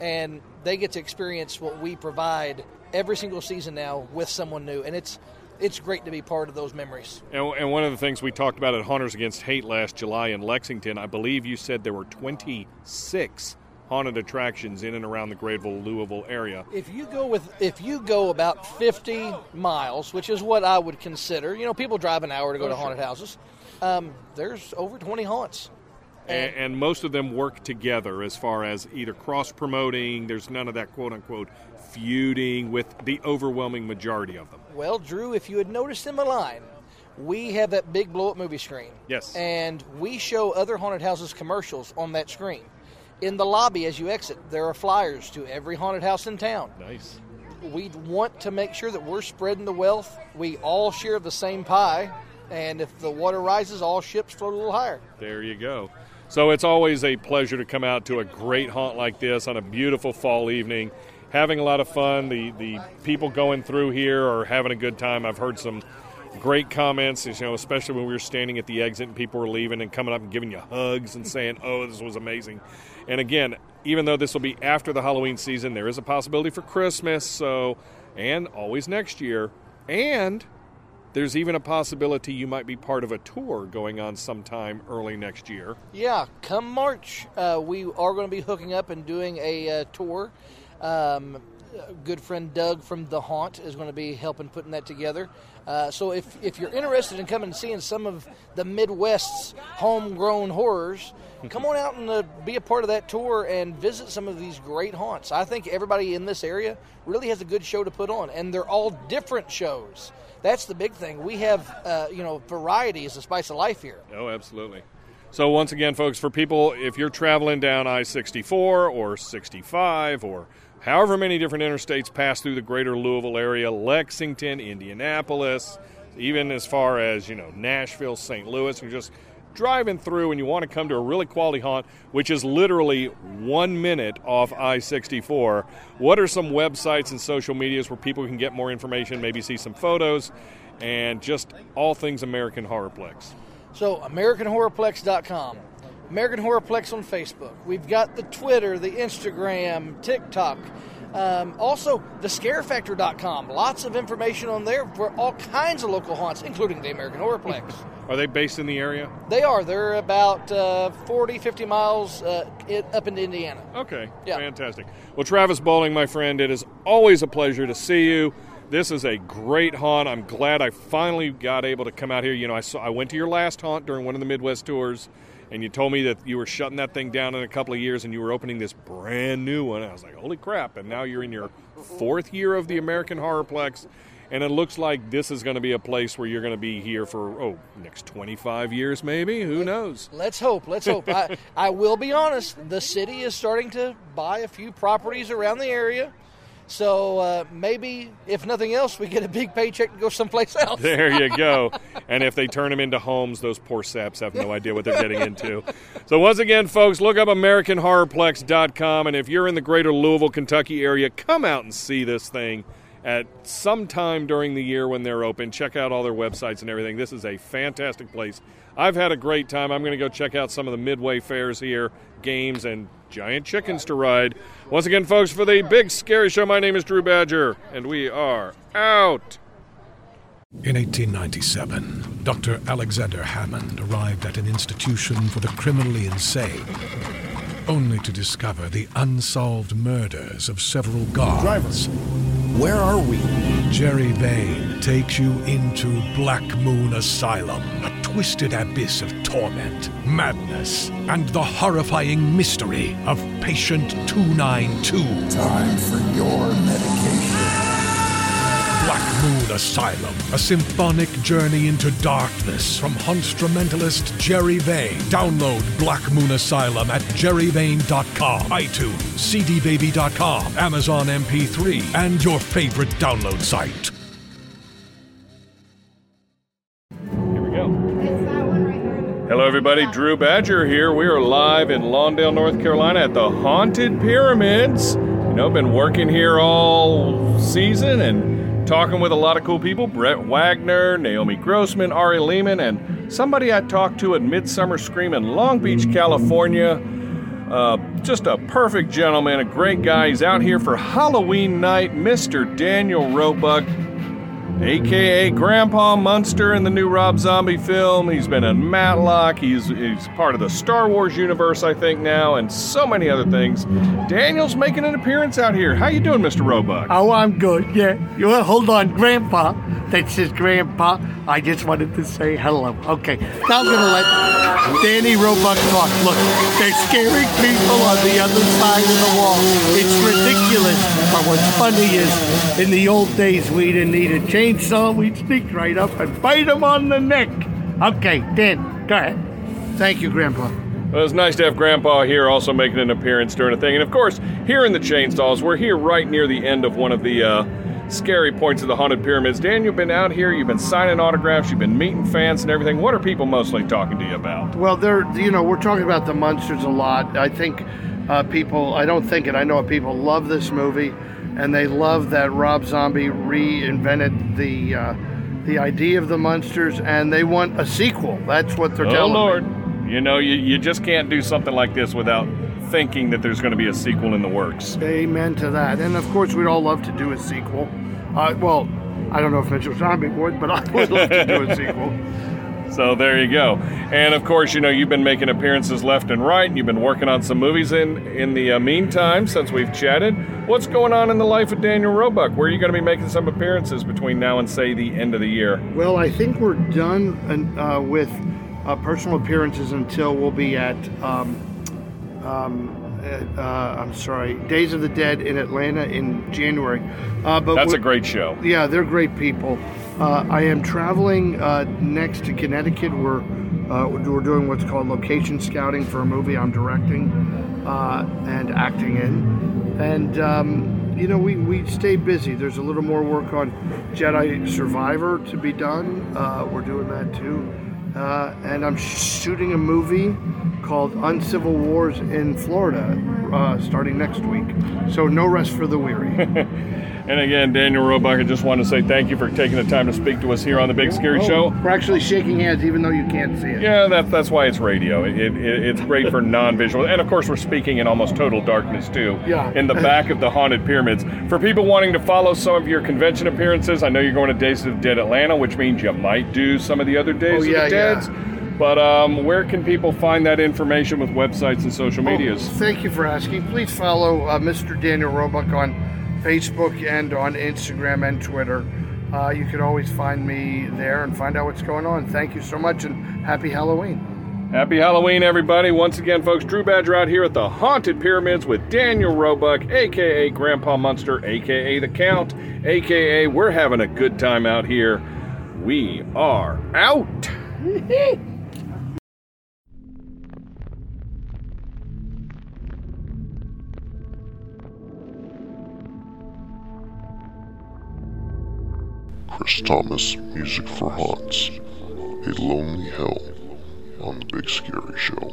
And they get to experience what we provide every single season now with someone new. And it's, it's great to be part of those memories. And, and one of the things we talked about at Haunters Against Hate last July in Lexington, I believe you said there were 26 haunted attractions in and around the Gradeville, Louisville area. If you go with if you go about 50 miles, which is what I would consider, you know, people drive an hour to go Oh, to sure. haunted houses. Um, there's over 20 haunts. And, and most of them work together as far as either cross promoting, there's none of that quote unquote feuding with the overwhelming majority of them. Well, Drew, if you had noticed in the line, we have that big blow up movie screen. Yes. And we show other haunted houses commercials on that screen. In the lobby as you exit, there are flyers to every haunted house in town. Nice. We want to make sure that we're spreading the wealth. We all share the same pie. And if the water rises, all ships float a little higher. There you go. So it's always a pleasure to come out to a great haunt like this on a beautiful fall evening, having a lot of fun. The the people going through here are having a good time. I've heard some great comments, you know, especially when we were standing at the exit and people were leaving and coming up and giving you hugs and saying, "Oh, this was amazing." And again, even though this will be after the Halloween season, there is a possibility for Christmas, so and always next year. And there's even a possibility you might be part of a tour going on sometime early next year. Yeah, come March, uh, we are going to be hooking up and doing a uh, tour. Um, good friend Doug from The Haunt is going to be helping putting that together. Uh, so if, if you're interested in coming and seeing some of the Midwest's homegrown horrors, come on out and uh, be a part of that tour and visit some of these great haunts. I think everybody in this area really has a good show to put on, and they're all different shows. That's the big thing. We have, uh, you know, variety is the spice of life here. Oh, absolutely. So, once again, folks, for people, if you're traveling down I 64 or 65 or however many different interstates pass through the greater Louisville area, Lexington, Indianapolis, even as far as, you know, Nashville, St. Louis, you're just driving through and you want to come to a really quality haunt, which is literally one minute off I 64, what are some websites and social medias where people can get more information, maybe see some photos, and just all things American Horrorplex? So, AmericanHorrorplex.com. American Horrorplex on Facebook. We've got the Twitter, the Instagram, TikTok. Um, also, the ScareFactor.com. Lots of information on there for all kinds of local haunts, including the American Horrorplex. Are they based in the area? they are. They're about uh, 40, 50 miles uh, it, up into Indiana. Okay, Yeah. fantastic. Well, Travis Bowling, my friend, it is always a pleasure to see you. This is a great haunt. I'm glad I finally got able to come out here. You know, I saw I went to your last haunt during one of the Midwest tours, and you told me that you were shutting that thing down in a couple of years, and you were opening this brand new one. I was like, holy crap! And now you're in your fourth year of the American Horrorplex, And it looks like this is going to be a place where you're going to be here for, oh, next 25 years maybe? Who knows? Let's hope. Let's hope. I, I will be honest. The city is starting to buy a few properties around the area. So uh, maybe, if nothing else, we get a big paycheck to go someplace else. There you go. and if they turn them into homes, those poor saps have no idea what they're getting into. So, once again, folks, look up AmericanHorrorplex.com. And if you're in the greater Louisville, Kentucky area, come out and see this thing at some time during the year when they're open. Check out all their websites and everything. This is a fantastic place. I've had a great time. I'm going to go check out some of the midway fairs here, games, and giant chickens to ride. Once again, folks, for the Big Scary Show, my name is Drew Badger, and we are out. In 1897, Dr. Alexander Hammond arrived at an institution for the criminally insane, only to discover the unsolved murders of several guards. Drivers, where are we? Jerry Vane takes you into Black Moon Asylum, a twisted abyss of torment, madness, and the horrifying mystery of Patient 292. Time for your medication. Black Moon Asylum, a symphonic journey into darkness from instrumentalist Jerry Vane. Download Black Moon Asylum at jerryvane.com, iTunes, cdbaby.com, Amazon MP3, and your favorite download site. Here we go. Right Hello, everybody. Drew Badger here. We are live in Lawndale, North Carolina at the Haunted Pyramids. You know, I've been working here all season and talking with a lot of cool people Brett Wagner, Naomi Grossman, Ari Lehman, and somebody I talked to at Midsummer Scream in Long Beach, California. Uh, just a perfect gentleman, a great guy. He's out here for Halloween night, Mr. Daniel Roebuck aka Grandpa Munster in the new Rob Zombie film. He's been in Matlock. He's he's part of the Star Wars universe, I think now, and so many other things. Daniel's making an appearance out here. How you doing, Mr. Roebuck? Oh, I'm good. Yeah. Well, hold on, Grandpa. That's his Grandpa. I just wanted to say hello. Okay. Now I'm gonna let Danny Roebuck talk. Look, they're scaring people on the other side of the wall. It's ridiculous. But what's funny is, in the old days, we didn't need a chainsaw. We'd sneak right up and bite him on the neck. Okay, Dan, go ahead. Thank you, Grandpa. Well, it's nice to have Grandpa here also making an appearance during a thing. And of course, here in the Chainsaws, we're here right near the end of one of the uh, scary points of the Haunted Pyramids. Dan, you've been out here, you've been signing autographs, you've been meeting fans and everything. What are people mostly talking to you about? Well, they're you know we're talking about the monsters a lot. I think uh, people. I don't think it. I know people love this movie, and they love that Rob Zombie reinvented the uh, the idea of the monsters, and they want a sequel. That's what they're telling me. oh, telling Lord. me. You know, you, you just can't do something like this without thinking that there's going to be a sequel in the works. Amen to that. And of course, we'd all love to do a sequel. Uh, well, I don't know if Mitchell Zombie would, but I would love to do a sequel. So there you go. And of course, you know, you've been making appearances left and right, and you've been working on some movies in, in the uh, meantime since we've chatted. What's going on in the life of Daniel Roebuck? Where are you going to be making some appearances between now and, say, the end of the year? Well, I think we're done uh, with uh, personal appearances until we'll be at, um, um, uh, I'm sorry, Days of the Dead in Atlanta in January. Uh, but That's a great show. Yeah, they're great people. Uh, I am traveling uh, next to Connecticut. We're uh, we're doing what's called location scouting for a movie I'm directing uh, and acting in, and um, you know we, we stay busy. There's a little more work on Jedi Survivor to be done. Uh, we're doing that too, uh, and I'm shooting a movie called Uncivil Wars in Florida starting next week. So no rest for the weary. And again, Daniel Roebuck, I just want to say thank you for taking the time to speak to us here on the Big Scary Oh, Show. We're actually shaking hands, even though you can't see it. Yeah, that, that's why it's radio. It, it, it's great for non-visual, and of course, we're speaking in almost total darkness too. Yeah. In the back of the haunted pyramids. For people wanting to follow some of your convention appearances, I know you're going to Days of the Dead Atlanta, which means you might do some of the other Days Oh, of yeah, the Deads. But um, where can people find that information with websites and social medias? Oh, thank you for asking. Please follow uh, Mr. Daniel Roebuck on Facebook and on Instagram and Twitter. Uh, you can always find me there and find out what's going on. Thank you so much and happy Halloween. Happy Halloween, everybody. Once again, folks, Drew Badger out here at the Haunted Pyramids with Daniel Roebuck, aka Grandpa Munster, aka The Count, aka We're Having a Good Time Out Here. We are out. Chris Thomas, Music for Haunts. A Lonely Hell on The Big Scary Show.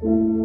Here we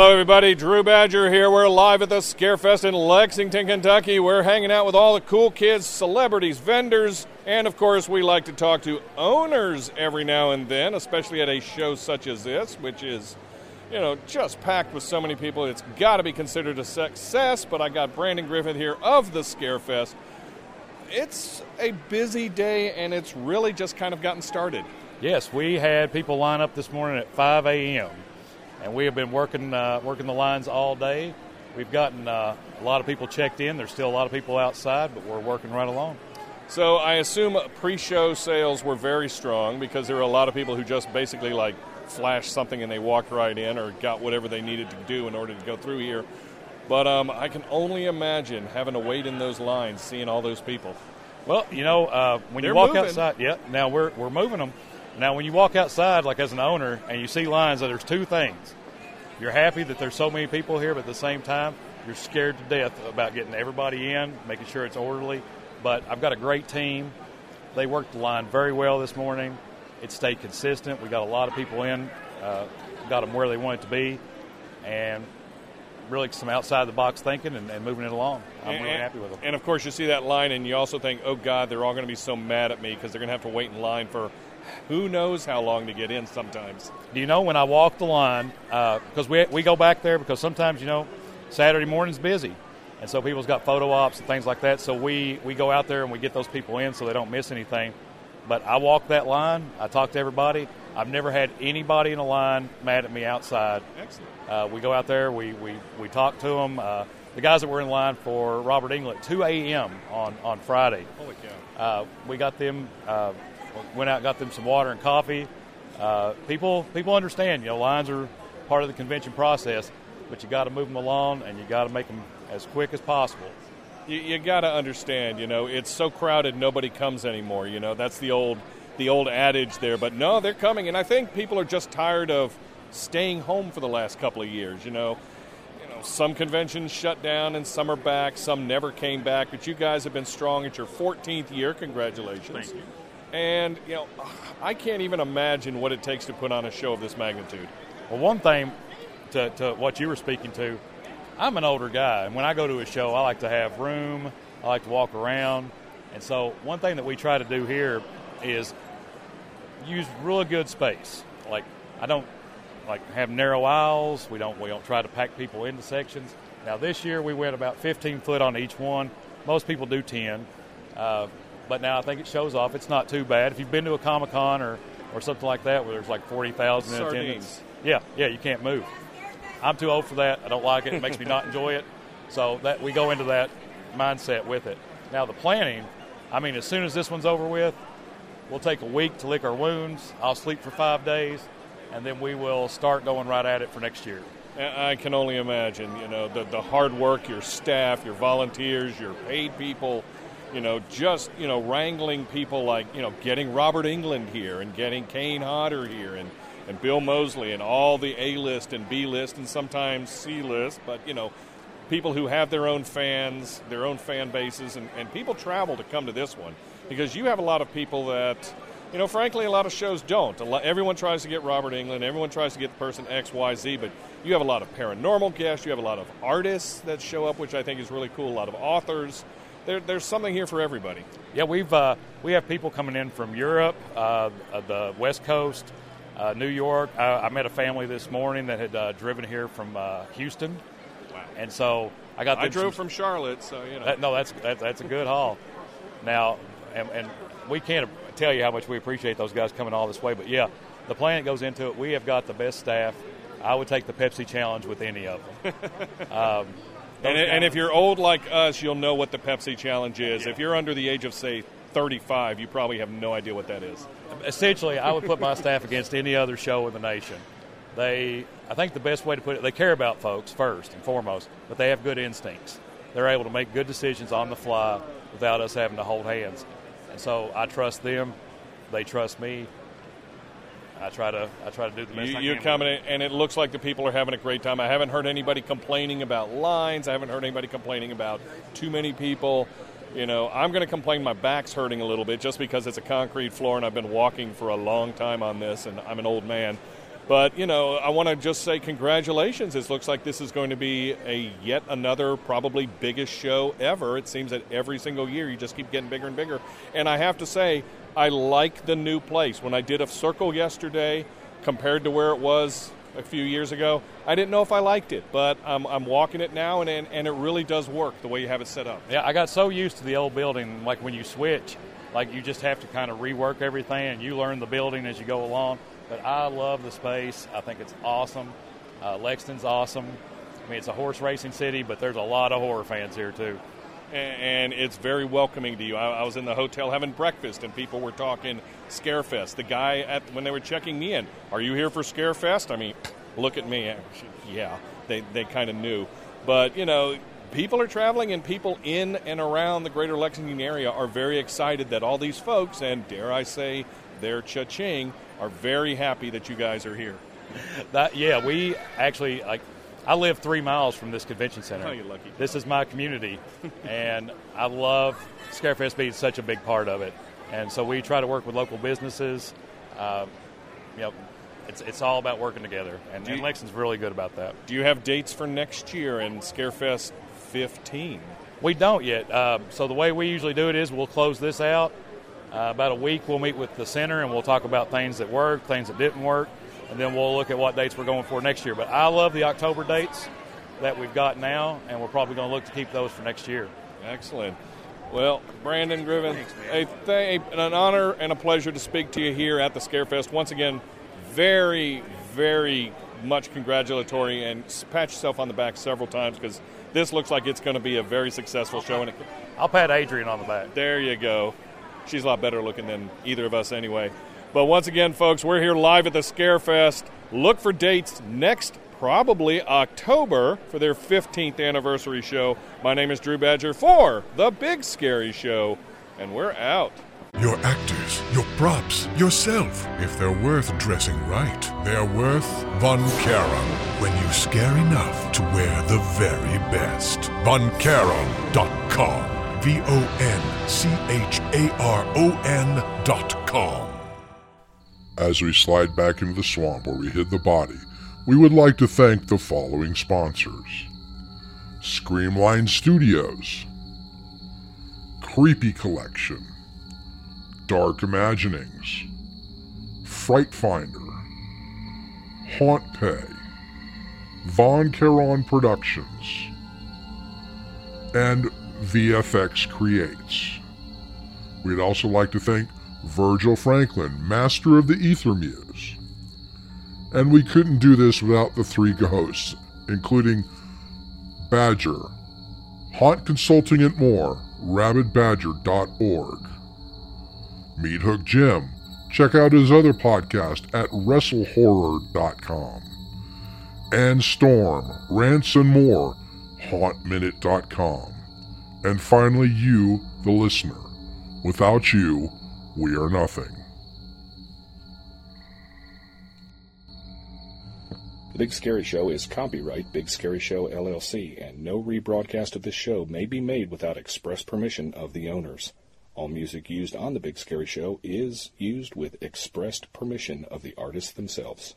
Hello, everybody. Drew Badger here. We're live at the Scarefest in Lexington, Kentucky. We're hanging out with all the cool kids, celebrities, vendors, and of course, we like to talk to owners every now and then, especially at a show such as this, which is, you know, just packed with so many people. It's got to be considered a success. But I got Brandon Griffith here of the Scarefest. It's a busy day, and it's really just kind of gotten started. Yes, we had people line up this morning at 5 a.m. and we have been working uh, working the lines all day. We've gotten uh, a lot of people checked in. There's still a lot of people outside, but we're working right along. So I assume pre-show sales were very strong because there were a lot of people who just basically like flashed something and they walked right in or got whatever they needed to do in order to go through here. But um, I can only imagine having to wait in those lines, seeing all those people. Well, you know, uh, when They're you walk moving. outside, yeah. Now we're we're moving them. Now, when you walk outside, like as an owner, and you see lines, there's two things. You're happy that there's so many people here, but at the same time, you're scared to death about getting everybody in, making sure it's orderly. But I've got a great team. They worked the line very well this morning. It stayed consistent. We got a lot of people in, uh, got them where they wanted to be, and really some outside the box thinking and, and moving it along. I'm really happy with them. And of course, you see that line, and you also think, "Oh God, they're all going to be so mad at me because they're going to have to wait in line for who knows how long to get in." Sometimes. Do you know when I walk the line? Because we we go back there because sometimes you know Saturday morning's busy, and so people's got photo ops and things like that. So we we go out there and we get those people in so they don't miss anything. But I walk that line. I talk to everybody. I've never had anybody in a line mad at me outside. Excellent. Uh, we go out there. We we, we talk to them. Uh, the guys that were in line for Robert Englund 2 a.m. on on Friday. Holy cow! Uh, we got them, uh, went out, and got them some water and coffee. Uh, people, people understand. You know, lines are part of the convention process, but you got to move them along, and you got to make them as quick as possible. You, you got to understand, you know, it's so crowded, nobody comes anymore. You know, that's the old, the old adage there. But no, they're coming, and I think people are just tired of staying home for the last couple of years. You know, you know, some conventions shut down and some are back. Some never came back. But you guys have been strong. It's your 14th year. Congratulations. Thank you. And you know, I can't even imagine what it takes to put on a show of this magnitude. Well, one thing to, to what you were speaking to, I'm an older guy, and when I go to a show, I like to have room I like to walk around. And so, one thing that we try to do here is use really good space. Like, I don't like have narrow aisles. We don't we don't try to pack people into sections. Now this year we went about 15 foot on each one. Most people do 10, uh, but now I think it shows off. It's not too bad. If you've been to a Comic Con or or something like that where there's like 40,000 in attendance, yeah, yeah, you can't move. I'm too old for that. I don't like it. It makes me not enjoy it. So that we go into that mindset with it. Now the planning, I mean, as soon as this one's over with, we'll take a week to lick our wounds. I'll sleep for five days, and then we will start going right at it for next year. I can only imagine, you know, the, the hard work, your staff, your volunteers, your paid people, you know, just, you know, wrangling people like, you know, getting Robert Englund here and getting Kane Hodder here and, and Bill Moseley and all the A list and B list and sometimes C list, but, you know, people who have their own fans, their own fan bases, and, and people travel to come to this one because you have a lot of people that, you know, frankly, a lot of shows don't. Lot, everyone tries to get Robert Englund, everyone tries to get the person X, Y, Z, but you have a lot of paranormal guests, you have a lot of artists that show up, which I think is really cool, a lot of authors. There, there's something here for everybody. Yeah, we've uh, we have people coming in from Europe, uh, uh, the West Coast, uh, New York. I, I met a family this morning that had uh, driven here from uh, Houston, and so I got. I drove some- from Charlotte, so, you know. That- no, that's that, that's a good haul. Now, and, and we can't tell you how much we appreciate those guys coming all this way, but yeah, the plan goes into it. We have got the best staff. I would take the Pepsi challenge with any of them. um, And, and if you're old like us, you'll know what the Pepsi Challenge is. If you're under the age of, say, 35, you probably have no idea what that is. essentially, I would put my staff against any other show in the nation. They, I think the best way to put it, they care about folks first and foremost, but they have good instincts. They're able to make good decisions on the fly without us having to hold hands. And so I trust them. They trust me. I try to, I try to do the best You, I you can. come in, and it looks like the people are having a great time. I haven't heard anybody complaining about lines. I haven't heard anybody complaining about too many people. You know, I'm going to complain my back's hurting a little bit just because it's a concrete floor and I've been walking for a long time on this, and I'm an old man. But you know, I want to just say congratulations. It looks like this is going to be a yet another probably biggest show ever. It seems that every single year you just keep getting bigger and bigger. And I have to say, I like the new place. When I did a circle yesterday, compared to where it was a few years ago, I didn't know if I liked it, but I'm, I'm walking it now, and, and and it really does work the way you have it set up. Yeah, I got so used to the old building. Like when you switch, like you just have to kind of rework everything, and you learn the building as you go along. But I love the space. I think it's awesome. Uh, Lexington's awesome. I mean, it's a horse racing city, but there's a lot of horror fans here too. And it's very welcoming to you. I, was in the hotel having breakfast, and people were talking Scarefest. The guy at when they were checking me in, "Are you here for Scarefest?" I mean, look at me. Yeah, they they kind of knew, but you know. People are traveling, and people in and around the greater Lexington area are very excited that all these folks, and dare I say, their cha-ching, are very happy that you guys are here. That yeah, we actually like. I live three miles from this convention center. Oh, you're lucky. This is my community, and I love Scarefest being such a big part of it. And so we try to work with local businesses. Uh, you know, it's it's all about working together, and, Do and Lexington's really good about that. Do you have dates for next year and Scarefest 15? We don't yet. Uh, so the way we usually do it is we'll close this out. Uh, about a week, we'll meet with the center and we'll talk about things that worked, things that didn't work, and then we'll look at what dates we're going for next year. But I love the October dates that we've got now, and we're probably going to look to keep those for next year. Excellent. Well, Brandon Griven, a th- an honor and a pleasure to speak to you here at the Scarefest. Once again, very, very much congratulatory and pat yourself on the back several times because this looks like it's going to be a very successful show. And it, I'll pat Adrian on the back. There you go. She's a lot better looking than either of us anyway. But once again, folks, we're here live at the Scarefest. Look for dates next, probably October, for their 15th anniversary show. My name is Drew Badger for The Big Scary Show, and we're out. Your actors, your props, yourself. If they're worth dressing right, they're worth Von Charon. When you scare enough to wear the very best. VonCharon.com. V O N C H A R O N dot com. As we slide back into the swamp where we hid the body, we would like to thank the following sponsors. Screamline Studios, Creepy Collection, Dark Imaginings, Fright Finder, Haunt Pay, Von Charon Productions, and VFX Creates. We'd also like to thank Virgil Franklin, master of the Ether Muse. And we couldn't do this without the three hosts, including Badger, Haunt Consulting and more, rabidbadger.org. Meat Hook Jim, check out his other podcast at wrestlehorror.com. And Storm, Rants and More, hauntminute.com. And finally, you, the listener. Without you, we are nothing. The Big Scary Show is copyright Big Scary Show LLC, and no rebroadcast of this show may be made without express permission of the owners. All music used on The Big Scary Show is used with expressed permission of the artists themselves.